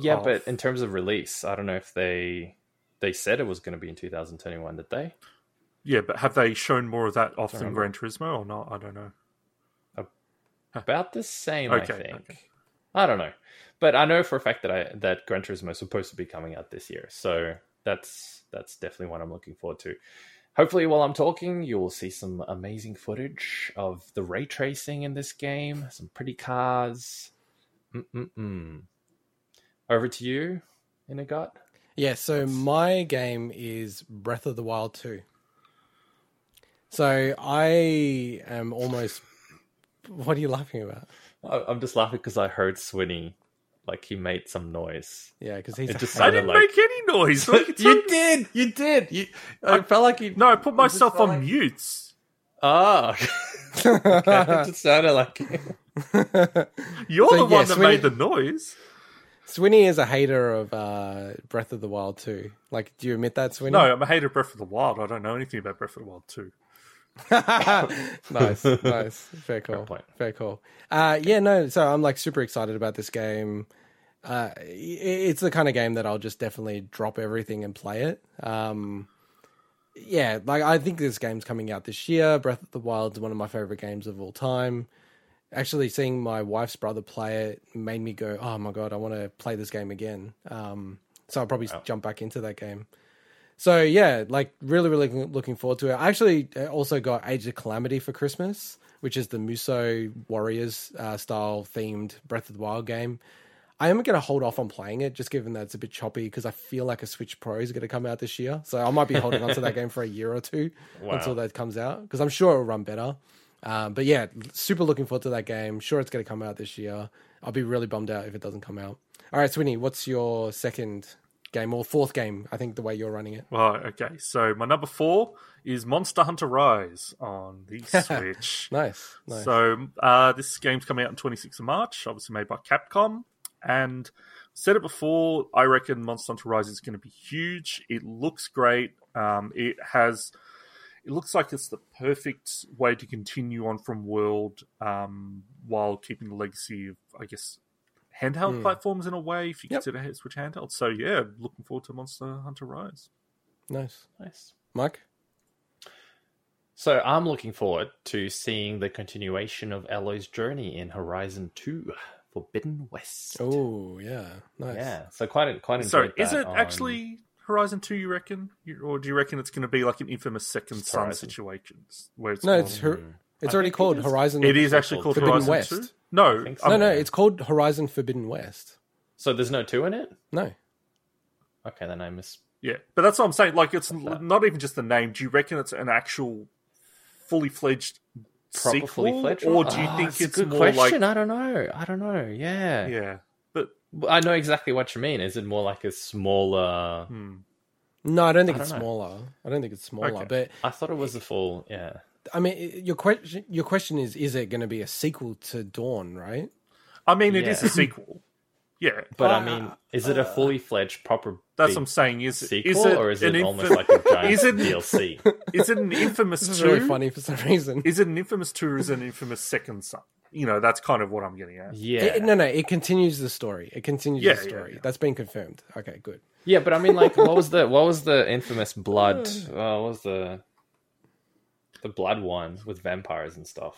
yeah, off. but in terms of release, I don't know if they they said it was going to be in 2021. Did they? Yeah, but have they shown more of that off than. Gran Turismo or not? I don't know. About the same, Okay, I think. okay. I don't know, but I know for a fact that I that Gran Turismo is supposed to be coming out this year, so that's that's definitely what I'm looking forward to. Hopefully, while I'm talking, you will see some amazing footage of the ray tracing in this game, some pretty cars. Mm-mm-mm. Over to you, Inagot. Yeah, so my game is Breath of the Wild 2. So I am almost. [laughs] What are you laughing about? I'm just laughing because I heard Swinny, like he made some noise. Yeah, because he's. It just I didn't like- make any noise. What are you [laughs] you did, you did. You, I, felt like you. No, I put myself on like- mute. Ah, okay. [laughs] it just sounded like. [laughs] You're So, the yeah, one that Swinny- made the noise. Swinny is a hater of uh, Breath of the Wild too. Like, do you admit that, Swinny? No, I'm a hater of Breath of the Wild. I don't know anything about Breath of the Wild too. nice, nice. Fair call. point. Fair call. Uh, yeah, no. So I'm like super excited about this game. Uh, it's the kind of game that I'll just definitely drop everything and play it. Um, yeah, like I think this game's coming out this year. Breath of the Wild is one of my favorite games of all time. Actually, seeing my wife's brother play it made me go, "Oh my god, I want to play this game again." Um, so I'll probably jump back into that game. So yeah, like really, really looking forward to it. I actually uh, also got Age of Calamity for Christmas, which is the Musou Warriors uh, style themed Breath of the Wild game. I am going to hold off on playing it, just given that it's a bit choppy, because I feel like a Switch Pro is going to come out this year. So I might be holding on to that [laughs] game for a year or two Wow. until that comes out, because I'm sure it'll run better. Um, but yeah, super looking forward to that game. Sure, it's going to come out this year. I'll be really bummed out if it doesn't come out. All right, Swinny, what's your second game or fourth game? I think the way you're running it. Right, okay. So my number four is Monster Hunter Rise on the [laughs] Switch. Nice, nice. So uh, this game's coming out on 26th of March, obviously made by Capcom. And said it before, I reckon Monster Hunter Rise is going to be huge. It looks great. Um, it has, it looks like it's the perfect way to continue on from World um, while keeping the legacy of, I guess, handheld platforms in a way, if you Yep. consider Switch handheld. So yeah, looking forward to Monster Hunter Rise. nice. Nice. Mike? So I'm looking forward to seeing the continuation of Aloy's journey in Horizon Two, Forbidden West. Oh, yeah. Nice. yeah. So quite quite So is it on- actually Horizon Two? You reckon, or do you reckon it's going to be like an infamous Second It's Son Horizon. situation where it's No, more- it's her- hmm. it's I already think it called. Horizon. It is actually called Forbidden Horizon West. Two. No, so. No, no, it's called Horizon Forbidden West. So there's no two in it. No. Okay, then I miss. yeah, but that's what I'm saying. Like, it's not even just the name. Do you reckon it's an actual fully fledged Proper sequel, fully fledged, or do you Oh, think it's, a good more question? like I don't know. I don't know. Yeah. yeah? But I know exactly what you mean. Is it more like a smaller? hmm. No, I don't think I it's don't smaller. I don't think it's smaller. Okay. But I thought it was a full. Yeah. I mean, your question, your question is: Is it going to be a sequel to Dawn? Right? I mean, it is Yeah. a sequel. Yeah, But I Uh, mean, is it a fully fledged proper? that's what I'm saying. Is sequel, is it or is it an almost like a [laughs] giant is it DLC? [laughs] is it an infamous This is two? really funny for some reason. Is it an infamous two or is it an infamous second son? You know, that's kind of what I'm getting at. Yeah. It- no, no, it continues the story. It continues Yeah, the yeah, story. yeah. That's been confirmed. Okay, good. Yeah, but I mean, like, what was the what was the [laughs] infamous blood? Uh, what was the the blood one with vampires and stuff?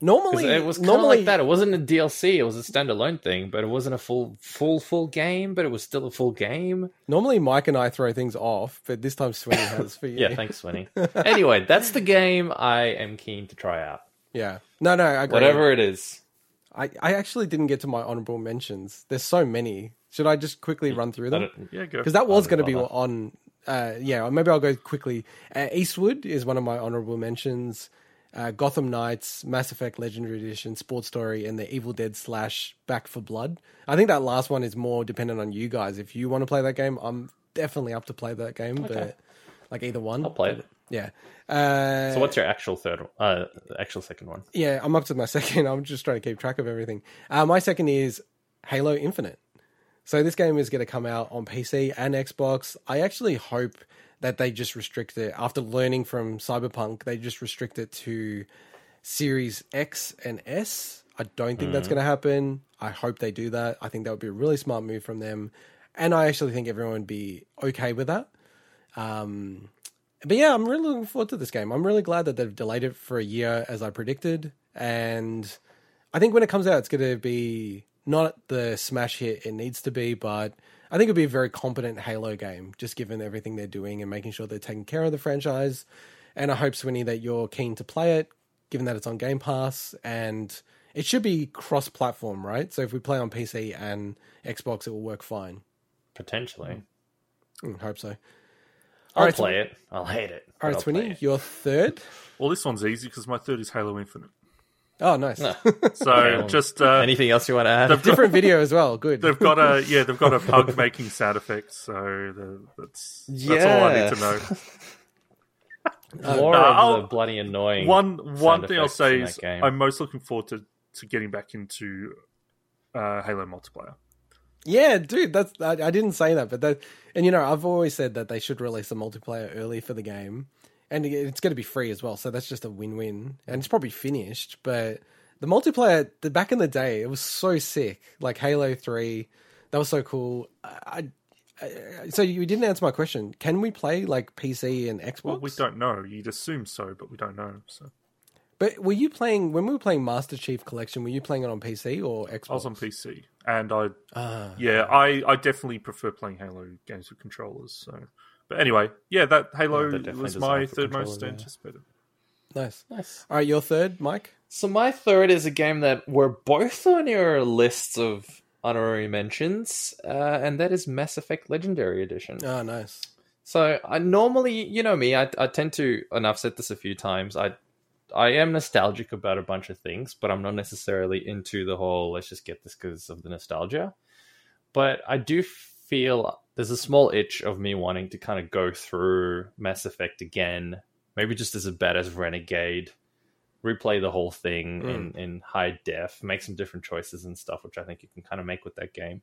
Normally, it was kind of normally like that. It wasn't a DLC. It was a standalone thing, but it wasn't a full full full game. But it was still a full game. Normally, Mike and I throw things off, but this time Swinny [laughs] has for you. Yeah, thanks, Swinny. anyway, that's the game I am keen to try out. Yeah. No, no, I agree. Whatever it is. I, I actually didn't get to my honorable mentions. There's so many. Should I just quickly run through them? Yeah, go. Because that was going to be on. Uh, yeah, maybe I'll go quickly. Uh, Eastward is one of my honorable mentions. Uh, Gotham Knights, Mass Effect Legendary Edition, Sports Story, and the Evil Dead slash Back for Blood. I think that last one is more dependent on you guys. If you want to play that game, I'm definitely up to play that game. But like either one, I'll play it. Yeah. Uh, So what's your actual third? Uh, actual second one? yeah, I'm up to my [laughs] second. I'm just trying to keep track of everything. Uh, my second is Halo Infinite. So this game is going to come out on PC and Xbox. I actually hope that they just restrict it after learning from Cyberpunk. They just restrict it to Series X and S. I don't think that's going to happen. I hope they do that. I think that would be a really smart move from them, and I actually think everyone would be okay with that. Um, but yeah, I'm really looking forward to this game. I'm really glad that they've delayed it for a year as I predicted. And I think when it comes out, it's going to be not the smash hit it needs to be, but I think it'd be a very competent Halo game, just given everything they're doing and making sure they're taking care of the franchise. And I hope, Swinny, that you're keen to play it, given that it's on Game Pass. And it should be cross platform, right? So if we play on PC and Xbox, it will work fine. Potentially. Mm, hope so. I'll Alright, play it. I'll hate it. All right, but right, I'll play Swinny, your third. Well, this one's easy because my third is Halo Infinite. Oh, nice. [laughs] So well, just uh, Anything else you want to add? Different video as well. Good. they've got a [laughs] yeah they've got a pug making sound effects. So the, that's that's all I need to know. [laughs] More Uh, of I'll- the bloody annoying. One one thing I'll say is game. I'm most looking forward to to getting back into uh, Halo multiplayer. Yeah, dude, that's I, I didn't say that, but that and you know I've always said that they should release the multiplayer early for the game, and it's going to be free as well, so that's just a win-win, and it's probably finished. But the multiplayer, the back in the day, it was so sick, like Halo Three, that was so cool. I, I so you didn't answer my question. Can we play like PC and Xbox? Well, we don't know. You'd assume so, but we don't know. So But were you playing when we were playing Master Chief Collection? Were you playing it on PC or Xbox? I was on PC, and I Ah. yeah I I definitely prefer playing Halo games with controllers. So, but anyway, yeah, that Halo Yeah, that was my third most yeah. anticipated. Nice. Nice. All right, your third, Mike. So my third is a game that we're both on your lists of honorary mentions, uh, and that is Mass Effect Legendary Edition. Oh, nice. So I normally, you know me, I, I tend to, and I've said this a few times, I I am nostalgic about a bunch of things, but I'm not necessarily into the whole let's just get this because of the nostalgia. But I do feel there's a small itch of me wanting to kind of go through Mass Effect again, maybe just as a badass renegade, replay the whole thing in, in high def, make some different choices and stuff, which I think you can kind of make with that game.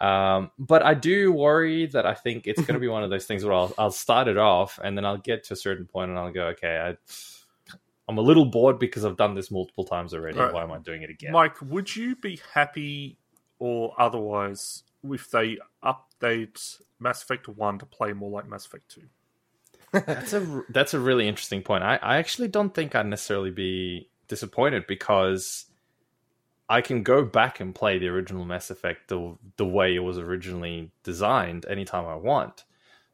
Um, but I do worry that I think it's going to be [laughs] one of those things where I'll, I'll start it off and then I'll get to a certain point and I'll go, okay, I, I'm a little bored because I've done this multiple times already. Right. Why am I doing it again? Mike, would you be happy or otherwise if they update Mass Effect One to play more like Mass Effect Two? That's a that's a really interesting point. I, I actually don't think I'd necessarily be disappointed because I can go back and play the original Mass Effect the the way it was originally designed anytime I want.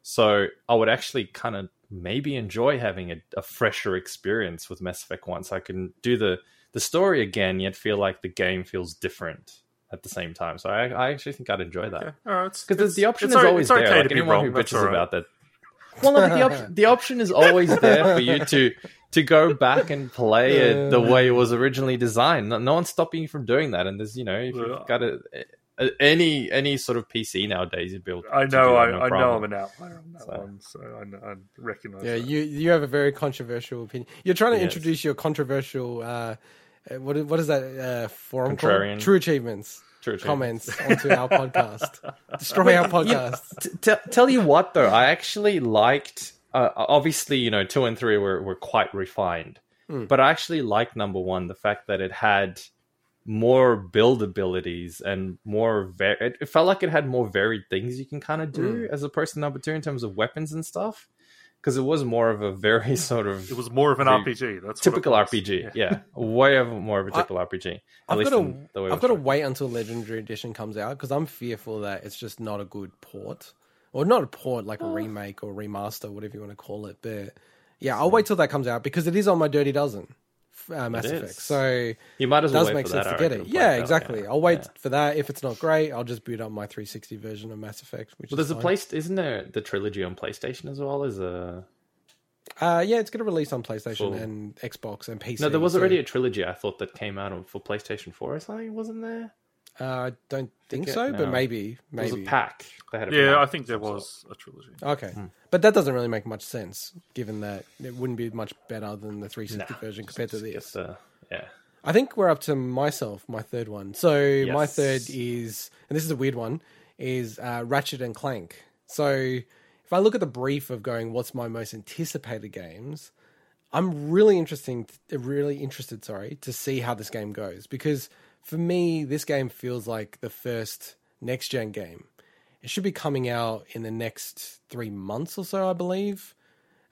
So I would actually kind of maybe enjoy having a, a fresher experience with Mass Effect One. So I can do the the story again, yet feel like the game feels different at the same time. So I, I actually think I'd enjoy that. Yeah, all right, it's- Because it's- the option it's is o- always it's there. okay Like to anyone wrong. who bitches all right. about that. Well, no, the, op- the option is always there for you to to go back and play it the way it was originally designed. No, no one's stopping you from doing that. And there's, you know, if Yeah. you've got a, a, any any sort of PC nowadays, you'd be able. To, I know, I, no I know. I'm an outlier on that So- one, so I, know- I recognize. Yeah, that. you you have a very controversial opinion. You're trying to Yes. introduce your controversial. Uh, uh, what is- what is that uh, forum called? True achievements True, true. comments onto our podcast. [laughs] Destroy our podcast. T- t- tell you what, though, I actually liked. Uh, obviously, you know, two and three were, were quite refined, Hmm. but I actually liked number one the fact that it had more build abilities and more. Va- it, it felt like it had more varied things you can kind of do as opposed to number two in terms of weapons and stuff. Because it was more of a very [laughs] sort of It was more of an Very RPG. That's typical what. RPG. Yeah. way of more of a typical RPG. At I've least got to, the way I've got to wait until Legendary Edition comes out because I'm fearful that it's just not a good port, or not a port like a mm. remake or remaster, whatever you want to call it. But yeah, I'll hmm. wait till that comes out because it is on my Dirty Dozen, uh, Mass Effect. is. So You might as it well does wait make for sense that, to get it. Yeah, out, exactly. I'll wait Yeah. for that. If it's not great, I'll just boot up my 360 version of Mass Effect. Which Well, is there's a place, isn't there? The trilogy on PlayStation as well as a. Uh, yeah, it's going to release on PlayStation Cool. and Xbox and PC. No, there was so, already a trilogy. I thought that came out on, for PlayStation Four or something. Wasn't there? Uh, I don't think Think it- so, but no. maybe, It maybe. was a pack. They had a Yeah, pack I think there was a trilogy. Okay, Hmm. but that doesn't really make much sense, given that it wouldn't be much better than the 360 Nah, version compared to this. the- yeah. I think we're up to myself, my third one. So my third is, and this is a weird one, is uh, Ratchet and Clank. So if I look at the brief of going, what's my most anticipated games? I'm really interesting, really interested, sorry, to see how this game goes because for me, this game feels like the first next gen game. It should be coming out in the next three months or so, I believe.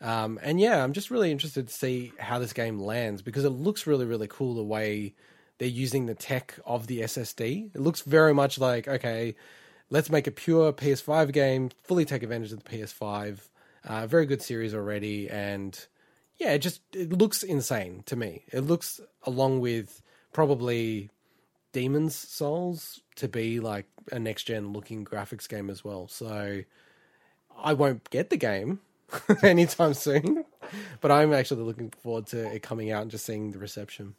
Um, and yeah, I'm just really interested to see how this game lands because it looks really, really cool the way they're using the tech of the SSD. It looks very much like, okay, let's make a pure PS5 game, fully take advantage of the PS5. Uh, very good series already. And yeah, it just it looks insane to me. It looks along with probably Demon's Souls to be like a next gen looking graphics game as well. So I won't get the game [laughs] anytime soon, but I'm actually looking forward to it coming out and just seeing the reception.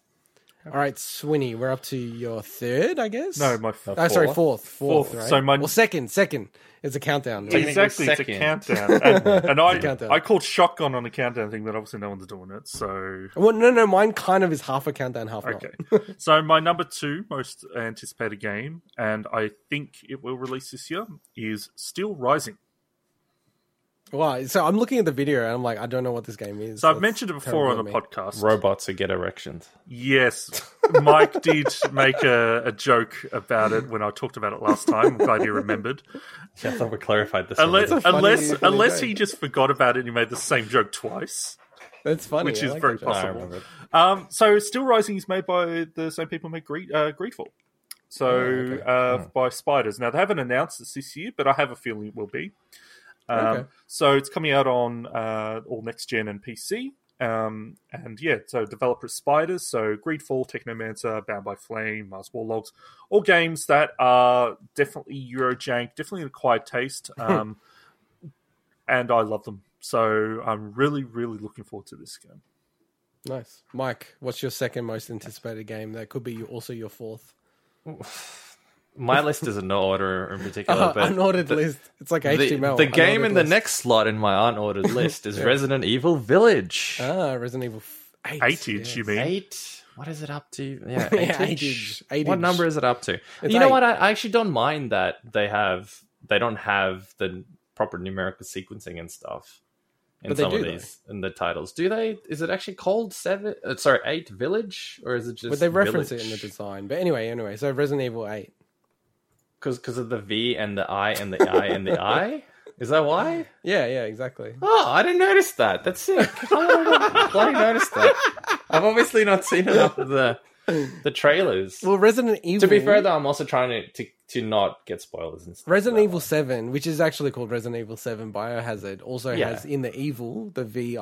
All right, Swinny, we're up to your third, I guess. No, my f- Oh, sorry, fourth, fourth, Fourth. right? So my- well, second, second. It's a countdown. right? Exactly. It's a countdown, and, [laughs] and I countdown. I called shotgun on the countdown thing, but obviously no one's doing it. So Well, no, no, mine kind of is half a countdown, half not. okay. [laughs] so my number two most anticipated game, and I think it will release this year, is Steelrising. Wow. So I'm looking at the video and I'm like, I don't know what this game is. So I've That's mentioned it before on terrible the of me. podcast. Robots who get erections. Yes, Mike did make a, a joke about it when I talked about it last time. I'm glad he remembered. Yeah, I thought we clarified this. Unless, already. funny- unless, funny unless joke. he just forgot about it and he made the same joke twice. That's funny. which I is like very that joke. No, I possible. remember. Um, so Steelrising is made by the same people who made Greed, uh, Greedfall. So Oh, okay. uh, by Spiders. Now they haven't announced this this year, but I have a feeling it will be. Um, Okay. So it's coming out on uh, all next gen and PC. Um, and yeah, so developer is Spiders, so Greedfall, Technomancer, Bound by Flame, Mars War Logs, all games that are definitely Eurojank, definitely an acquired taste. [laughs] Um, and I love them. So I'm really, really looking forward to this game. Nice. Mike, what's your second most anticipated game? That could be also your fourth. [laughs] My list is in no order in particular, Uh, but unordered list. It's like the, HTML. the game unordered in the list. next slot in my unordered [laughs] list is Resident Evil Village. Ah, Resident Evil f- 8. Eightage, you mean? Eight. What is it up to? [laughs] Yeah, Yeah, eightage. eightage. What number is it up to? It's you know eight. what? I, I actually don't mind that they have they don't have the proper numerical sequencing and stuff in But they some do, of though. in the titles. Do they? Is it actually called seven? Uh, sorry, eight Village, or is it just? But they reference it in the design. But anyway, anyway, so Resident Evil 8. Because because of the V and the I and the I and the I. Is that why? Yeah, yeah, exactly. Oh, I didn't notice that. That's sick. [laughs] Oh, I bloody noticed that. I've obviously not seen enough of the the trailers. Well, Resident Evil. to be fair, though, I'm also trying to, to to not get spoilers and stuff. Resident Evil one. 7, which is actually called Resident Evil 7 Biohazard, also Yeah. has in the evil the VII.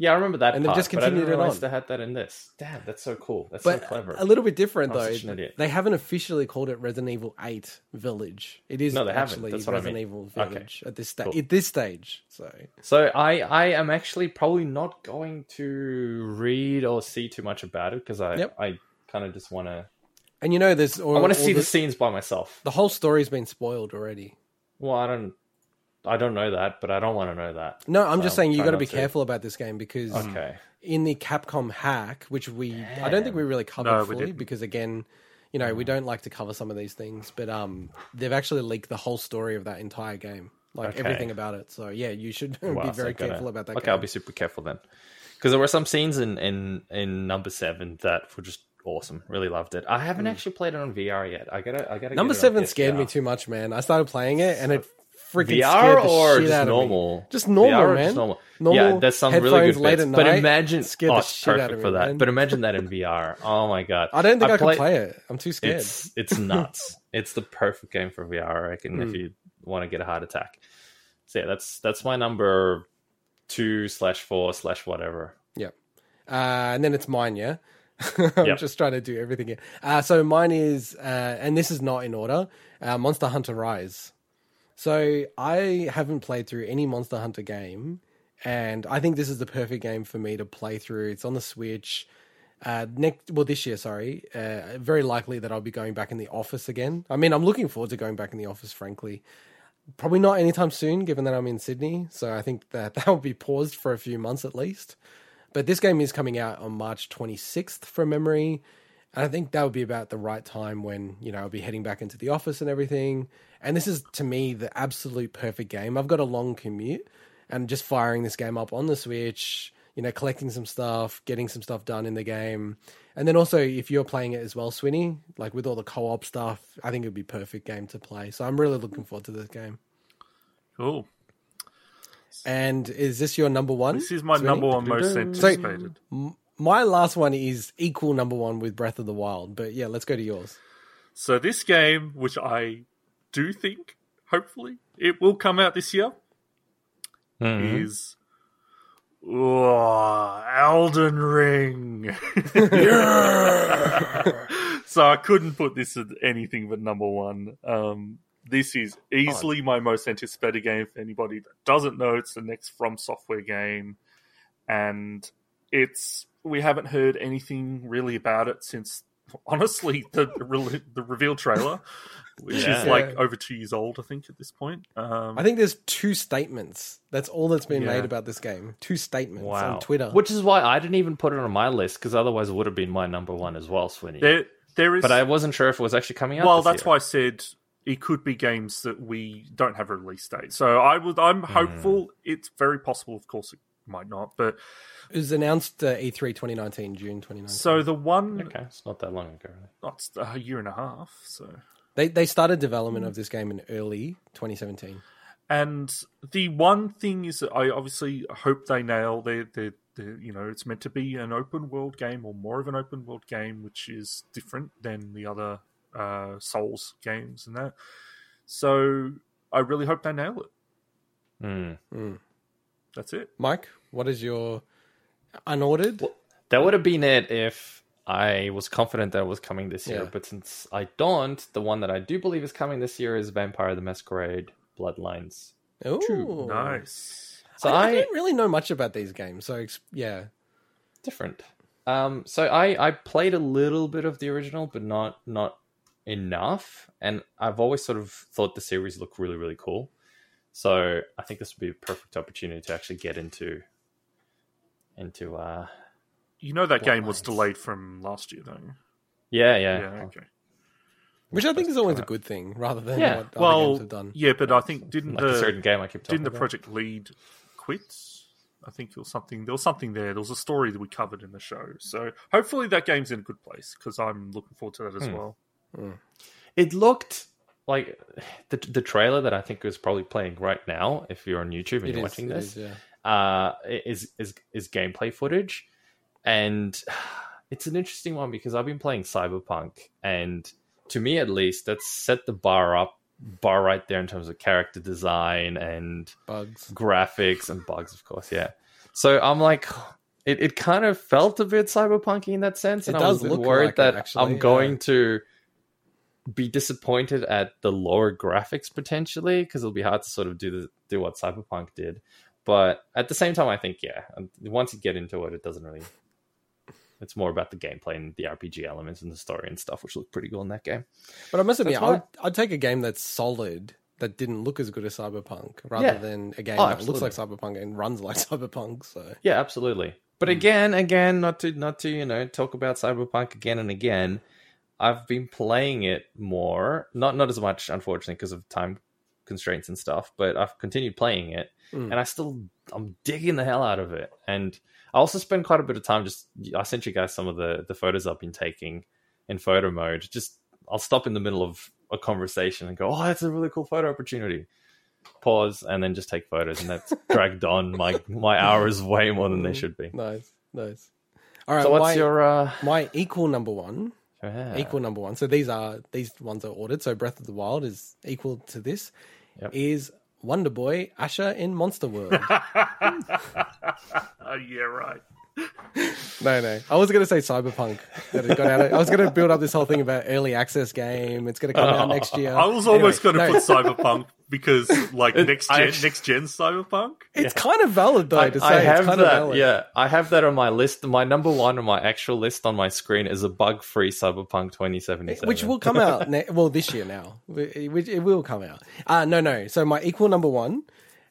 Yeah, I remember that. And they've just but I didn't continued it on. they had that in this. Damn, that's so cool. That's But so clever. a little bit different though. such an idiot. They haven't officially called it Resident Evil 8 Village. It is No, they haven't. That's what I Resident mean. Evil Okay. Village at this stage. Cool. At this stage, so So I I am actually probably not going to read or see too much about it because I Yep. I kind of just want to and you know, there's All, I want to see the, the scenes by myself. the whole story's been spoiled already. Well, I don't I don't know that, but I don't want to know that. No, I'm So just saying you try got to be careful about this game because Okay. in the Capcom hack, which we I don't think we really covered No, fully because again, you know, we don't like to cover some of these things, but um, they've actually leaked the whole story of that entire game, like Okay. everything about it. So yeah, you should [laughs] Wow, be so very I gotta- careful about that. Okay, game. I'll be super careful then, because there were some scenes in in in number seven that were just awesome. Really loved it. I haven't actually played it on VR yet. I gotta, I gotta. Number get it on seven scared PSVR. me too much, man. I started playing it and it freaking VR scared the or shit just out of me. normal? Just normal, VR man. Just normal. Normal yeah, there's some really good bits. But imagine, scared the oh, it's shit out perfect of for that. man. But imagine that in VR. Oh my god! I don't think I, play- could play it. I'm too scared. It's it's nuts. [laughs] it's the perfect game for VR. I reckon Hmm. if you want to get a heart attack. So yeah, that's that's my number two slash four slash whatever. Yep. Uh, and then it's mine, yeah? [laughs] I'm Yep. just trying to do everything here. Uh, so mine is, uh, and this is not in order, uh, Monster Hunter Rise. So I haven't played through any Monster Hunter game, and I think this is the perfect game for me to play through. It's on the Switch. Uh, next, well, this year, sorry. Uh, very likely that I'll be going back in the office again. I mean, I'm looking forward to going back in the office, frankly. Probably not anytime soon, given that I'm in Sydney. So I think that [laughs] that will be paused for a few months at least. But this game is coming out on March 26th from memory. And I think that would be about the right time when, you know, I'll be heading back into the office and everything. And this is, to me, the absolute perfect game. I've got a long commute and just firing this game up on the Switch, you know, collecting some stuff, getting some stuff done in the game. And then also, if you're playing it as well, Swinny, like with all the co op stuff, I think it would be perfect game to play. So I'm really looking forward to this game. Cool. And is this your number one? This is my Swinny? number one most anticipated. My last one is equal number one with Breath of the Wild, but yeah, let's go to yours. So this game, which I do think, hopefully, it will come out this year, Mhm. is oh, Elden Ring. [laughs] [laughs] so I couldn't put this at anything but number one. Um, this is easily my most anticipated game for anybody that doesn't know. It's the next From Software game, and it's we haven't heard anything really about it since honestly the re- the reveal trailer, which Yeah. is like over two years old, I think, at this point. Um, I think there's two statements. That's all that's been Yeah. made about this game. Two statements Wow. on Twitter. Which is why I didn't even put it on my list because otherwise it would have been my number one as well, Swinny. there there is But I wasn't sure if it was actually coming out. well, this that's year. why I said it could be games that we don't have a release date. So I would, I'm Hmm. hopeful. It's very possible, of course, it might not. But it was announced uh, E3 2019, June 2019. so the one, Okay, it's not that long ago. that's a year and a half. So they they started development of this game in early 2017. and the one thing is that I obviously hope they nail their their. their you know, it's meant to be an open world game or more of an open world game, which is different than the other uh, Souls games and that. So I really hope they nail it. Hmm. That's it. Mike, what is your unordered? That would have been it if I was confident that it was coming this year. Yeah. But since I don't, the one that I do believe is coming this year is Vampire the Masquerade Bloodlines. Ooh, Nice. So I, I I, don't really know much about these games, so ex- yeah. different. Um, so I I played a little bit of the original, but not not enough. And I've always sort of thought the series looked really really cool. So I think this would be a perfect opportunity to actually get into into uh You know that game was delayed from last year, don't yeah yeah, Yeah, okay. Which I think is always a good thing, rather than Yeah. what other Well, games have done. yeah, but I think [laughs] didn't like a the certain game I keep talking didn't the about. project lead quit? I think there was something. There was something there. There was a story that we covered in the show. So hopefully that game's in a good place because I'm looking forward to that as Hmm. well. It looked like the the trailer that I think is probably playing right now. If you're on YouTube and It you're is, watching this, is, yeah. uh, is is is gameplay footage, and [sighs] it's an interesting one because I've been playing Cyberpunk, and to me at least, that's set the bar up bar right there in terms of character design and Bugs. graphics and bugs, of course. Yeah. So I'm like, it, it kind of felt a bit cyberpunky in that sense, It and I was look worried like it, that actually, I'm yeah. going to be disappointed at the lower graphics potentially because it'll be hard to sort of do the do what cyberpunk did. But at the same time, I think yeah, um, once you get into it, it doesn't really. It's more about the gameplay and the RPG elements and the story and stuff, which look pretty cool in that game. But I must admit, I'd, I'd take a game that's solid that didn't look as good as Cyberpunk rather Yeah. than a game Oh, that looks like Cyberpunk and runs like [laughs] Cyberpunk. So Yeah, absolutely. But hmm. again, again, not to not to you know talk about Cyberpunk again and again. I've been playing it more, not not as much, unfortunately, because of time constraints and stuff. But I've continued playing it, and I still I'm digging the hell out of it. And I also spend quite a bit of time just I sent you guys some of the the photos I've been taking in photo mode. Just I'll stop in the middle of a conversation and go, "Oh, that's a really cool photo opportunity." Pause and then just take photos, and that's [laughs] dragged on my my hours way more than they should be. Nice, nice. All right, So what's my, your uh, my equal number one? Yeah. Equal number one. So these are these ones are ordered. So Breath of the Wild is equal to this. Is Wonder Boy Asha in Monster World? [laughs] Oh, yeah, right. [laughs] no, no. I was going to say Cyberpunk. That it got out of, I was going to build up this whole thing about early access game. It's going to come out next year. I was almost Anyway, going to no. put Cyberpunk because, like, next I gen, actually- next gen Cyberpunk. It's kind of valid though I, to say. I have it's kind that. of valid. Yeah, I have that on my list. My number one on my actual list on my screen is a bug-free Cyberpunk 2077, Which will come out [laughs] ne- well this year now. Which it will come out. Uh no, no. So my equal number one,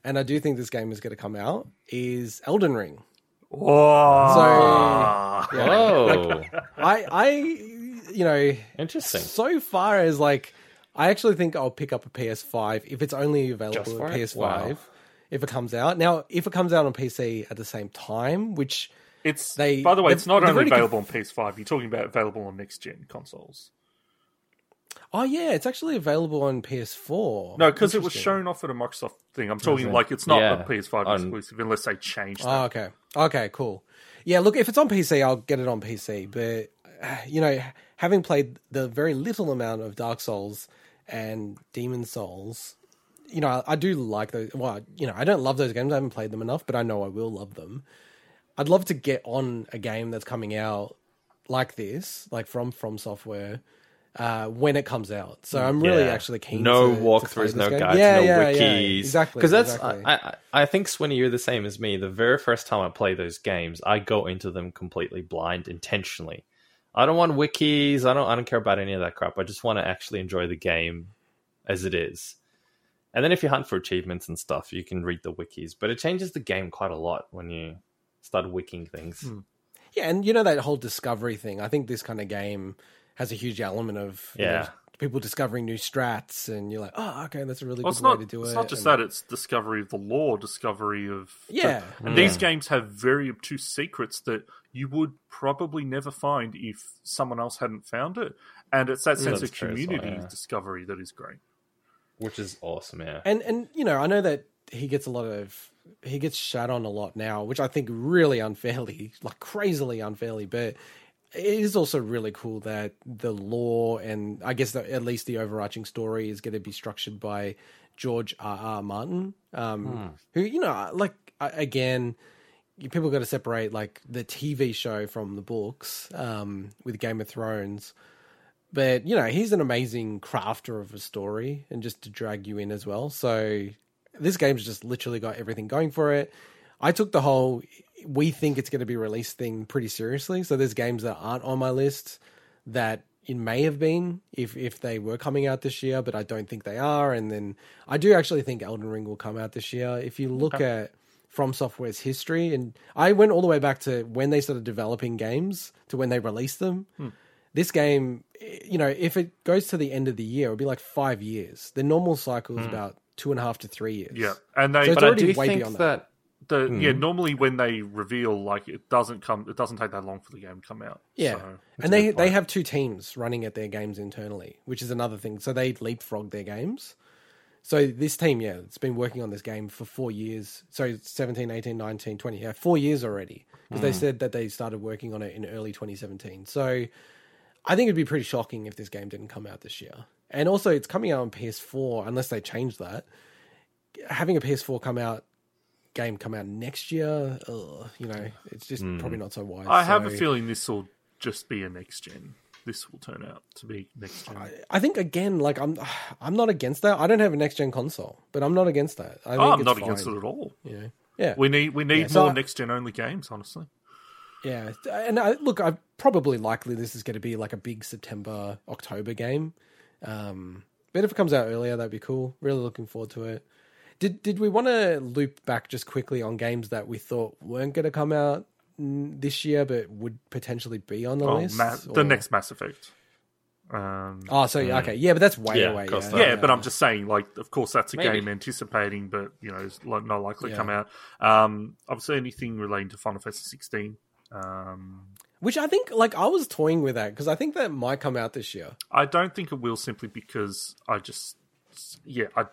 and I do think this game is going to come out, is Elden Ring. Oh, So yeah, Oh, I, I, you know, interesting. so far as like, I actually think I'll pick up a PS5 if it's only available for on? PS5. Wow. If it comes out now, if it comes out on PC at the same time, which it's They- by the way, it's not they've only already conf- available on PS5. You're talking about available on next gen consoles. oh yeah, it's actually available on PS4. No, because it was shown off at a Microsoft thing. I'm talking like it's not Yeah. a PS5 On- exclusive unless they change that. Oh, okay. Okay, cool. Yeah, look, if it's on PC, I'll get it on PC. But, uh, you know, having played the very little amount of Dark Souls and Demon Souls, you know, I, I do like those. Well, you know, I don't love those games. I haven't played them enough, but I know I will love them. I'd love to get on a game that's coming out like this, like from From Software, uh, when it comes out. So I'm really Yeah. actually keen. No to, to walkthroughs, this no game. guides, yeah, no yeah, wikis. Yeah, exactly. Because that's exactly. I, I I think Swinny, you're the same as me. The very first time I play those games, I go into them completely blind intentionally. I don't want wikis. I don't. I don't care about any of that crap. I just want to actually enjoy the game as it is. And then if you hunt for achievements and stuff, you can read the wikis. But it changes the game quite a lot when you start wicking things. Yeah, and you know that whole discovery thing. I think this kind of game has a huge element of you know, Yeah. people discovering new strats, and you're like, oh, okay, that's a really Well, good it's way not. to do It's it. not just and- that; it's discovery of the lore, discovery of Yeah. And these games have very obtuse secrets that you would probably never find if someone else hadn't found it. And it's that mm. sense of true well, community yeah. discovery that is great. which is awesome. Yeah. And and you know, I know that he gets a lot of he gets shat on a lot now, which I think really unfairly, [laughs] like crazily unfairly, but it is also really cool that the lore and I guess that at least the overarching story is going to be structured by George R. R. Martin, um, who you know, like again, people got to separate like the TV show from the books um, with Game of Thrones. But you know, he's an amazing crafter of a story, and just to drag you in as well. So this game's just literally got everything going for it. I took the whole we think it's going to be released thing pretty seriously. So there's games that aren't on my list that it may have been if if they were coming out this year, but I don't think they are. And then I do actually think Elden Ring will come out this year. If you look at From Software's history, and I went all the way back to when they started developing games to when they released them. Hmm. This game, eh, you know, if it goes to the end of the year, it'll be like five years. The normal cycle is hmm. about two and a half to three years. Yeah. And they So But I do way think beyond that the yeah, hmm. normally when they reveal like it doesn't come it doesn't take that long for the game to come out. Yeah, So, and they they have two teams running at their games internally, which is another thing. So they leapfrog their games. So this team, yeah, it's been working on this game for four years. So 17, 18, 19, 20, yeah, four years already. Because they hmm. said that they started working on it in early 2017. So I think it'd be pretty shocking if this game didn't come out this year. And also, it's coming out on PS4, unless they change that. Having a PS4 come out game come out next year, ugh, you know, it's just probably not so wise. I have a feeling this will just be a next gen. This will turn out to be next gen. I think again, like I'm, [sighs] I'm not against that. I don't have a next gen console, but I'm not against that. I think oh, I'm it's not fine, against it at all. You know? Yeah, We need we need Yeah, so more next gen only games, honestly. yeah. And I, look, I probably likely this is going to be like a big September October game. Um, but if it comes out earlier, that'd be cool. Really looking forward to it. Did did we want to loop back just quickly on games that we thought weren't going to come out this year, but would potentially be on the Oh, list? Ma- the next Mass Effect. Um, Oh, so yeah, okay, yeah, but that's way Yeah, away. of yeah, not. yeah, but I'm just saying, like, of course, that's a Maybe. game anticipating, but you know, it's not likely to come out. Um, obviously, anything relating to Final Fantasy 16. Um, Which I think, like, I was toying with that because I think that might come out this year. I don't think it will simply because I just, yeah, I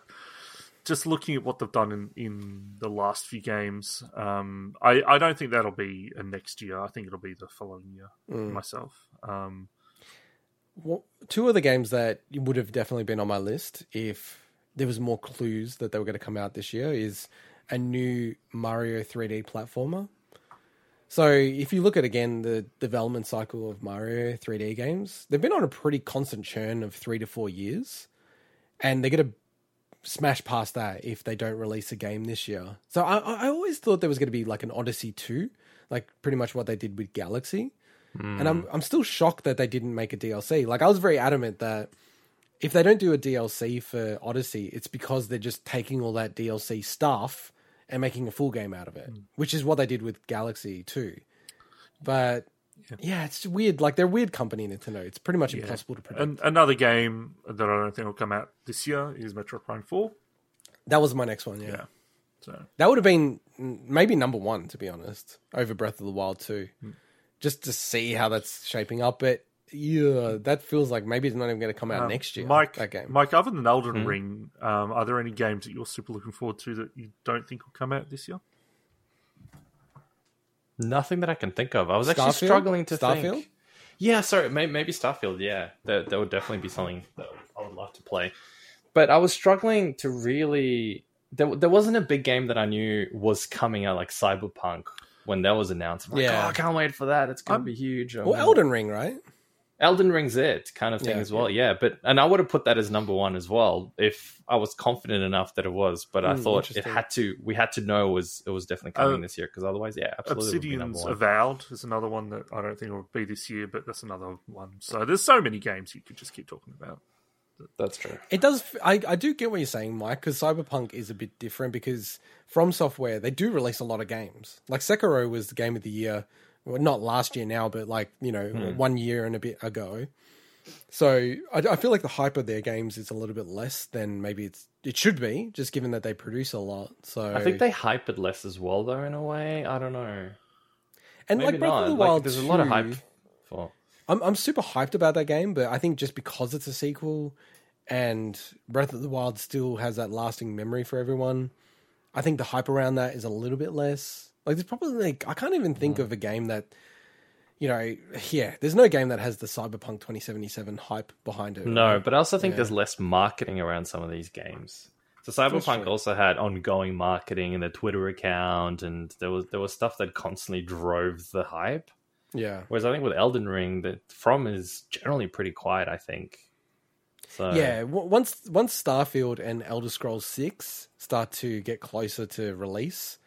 just looking at what they've done in, in the last few games. Um, I I don't think that'll be a next year. I think it'll be the following year myself. Um, Well, two of the games that would have definitely been on my list if there was more clues that they were going to come out this year is a new Mario 3D platformer. So if you look at again the development cycle of Mario 3D games, they've been on a pretty constant churn of three to four years, and they're going to smash past that if they don't release a game this year. So I, I always thought there was going to be like an Odyssey 2, like pretty much what they did with Galaxy. Hmm. And I'm I'm still shocked that they didn't make a DLC. Like I was very adamant that if they don't do a DLC for Odyssey, it's because they're just taking all that DLC stuff and making a full game out of it, hmm. which is what they did with Galaxy too. But yeah, it's weird. Like they're a weird company, Nintendo. It's pretty much impossible to predict. and another game that I don't think will come out this year is Metroid Prime 4. that was my next one. Yeah. Yeah. So that would have been mm, maybe number one to be honest, over Breath of the Wild too, just to see how that's shaping up. But yeah, that feels like maybe it's not even going to come out next year. Mike, that game. Mike, other than Elden Ring, um, are there any games that you're super looking forward to that you don't think will come out this year? Nothing that I can think of. I was actually Starfield? struggling to Starfield? think. Yeah, sorry, may, maybe Starfield. Yeah, that that would definitely be something that I would love to play. But I was struggling to really. There, there wasn't a big game that I knew was coming out like Cyberpunk when that was announced. I'm like, Yeah. oh, I can't wait for that. It's gonna I'm- be huge. Well, Elden Ring, right? Elden Ring's it kind of thing Yeah, as well. Yeah. but and I would have put that as number one as well if I was confident enough that it was. But I Hmm, thought it had to. We had to know it was it was definitely coming Uh, this year because otherwise, yeah, absolutely. would Obsidian's one. Avowed is another one that I don't think will be this year, but that's another one. So there's so many games you could just keep talking about. That's true. It does. I, I do get what you're saying, Mike, because Cyberpunk is a bit different because From Software they do release a lot of games. Like Sekiro was the game of the year, well, not last year now, but like you know hmm. one year and a bit ago. So I, I feel like the hype of their games is a little bit less than maybe it's it should be, just given that they produce a lot. So I think they hype it less as well, though. In a way, I don't know. and Maybe like Breath not. of the Like, Wild, there's a lot of hype for. I'm I'm super hyped about that game, but I think just because it's a sequel and Breath of the Wild still has that lasting memory for everyone, I think the hype around that is a little bit less. Like there's probably like I can't even think hmm. of a game that you know, yeah, there's no game that has the Cyberpunk 2077 hype behind it. No, but I also think Yeah. there's less marketing around some of these games. So Cyberpunk true. also had ongoing marketing in their Twitter account, and there was there was stuff that constantly drove the hype. Yeah. Whereas I think with Elden Ring, that From is generally pretty quiet. I think. So Yeah, w- once once Starfield and Elder Scrolls 6 start to get closer to release,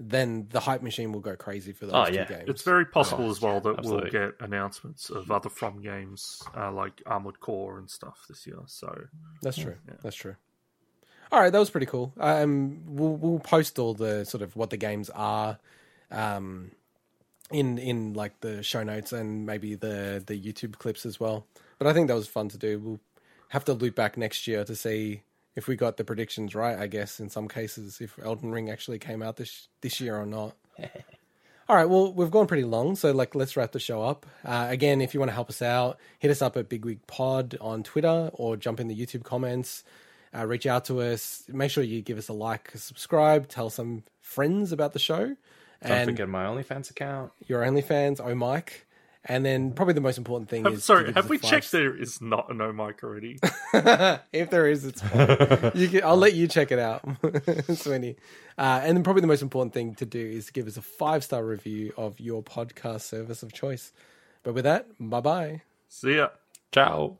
then the hype machine will go crazy for those Oh, two yeah. games. It's very possible as well that absolutely. we'll get announcements of other From games uh, like Armored Core and stuff this year. So That's true. That's true. All right, that was pretty cool. Um, we'll we'll post all the sort of what the games are, um, in in like the show notes and maybe the the YouTube clips as well. But I think that was fun to do. We'll have to loop back next year to see if we got the predictions right. I guess in some cases, if Elden Ring actually came out this this year or not. [laughs] All right, well, we've gone pretty long, so like let's wrap the show up. Uh, again, if you want to help us out, hit us up at Bigwig Pod on Twitter or jump in the YouTube comments. Uh, reach out to us. Make sure you give us a like, subscribe, tell some friends about the show, Don't and forget my OnlyFans account. your OnlyFans, oh Mike. And then probably the most important thing Have- is sorry, have we five checked there is not a no mic already? [laughs] if there is, it's fine. [laughs] you can, I'll let you check it out, [laughs] Swinny. Uh, and then probably the most important thing to do is to give us a five star review of your podcast service of choice. But with that, bye bye. See ya. Ciao.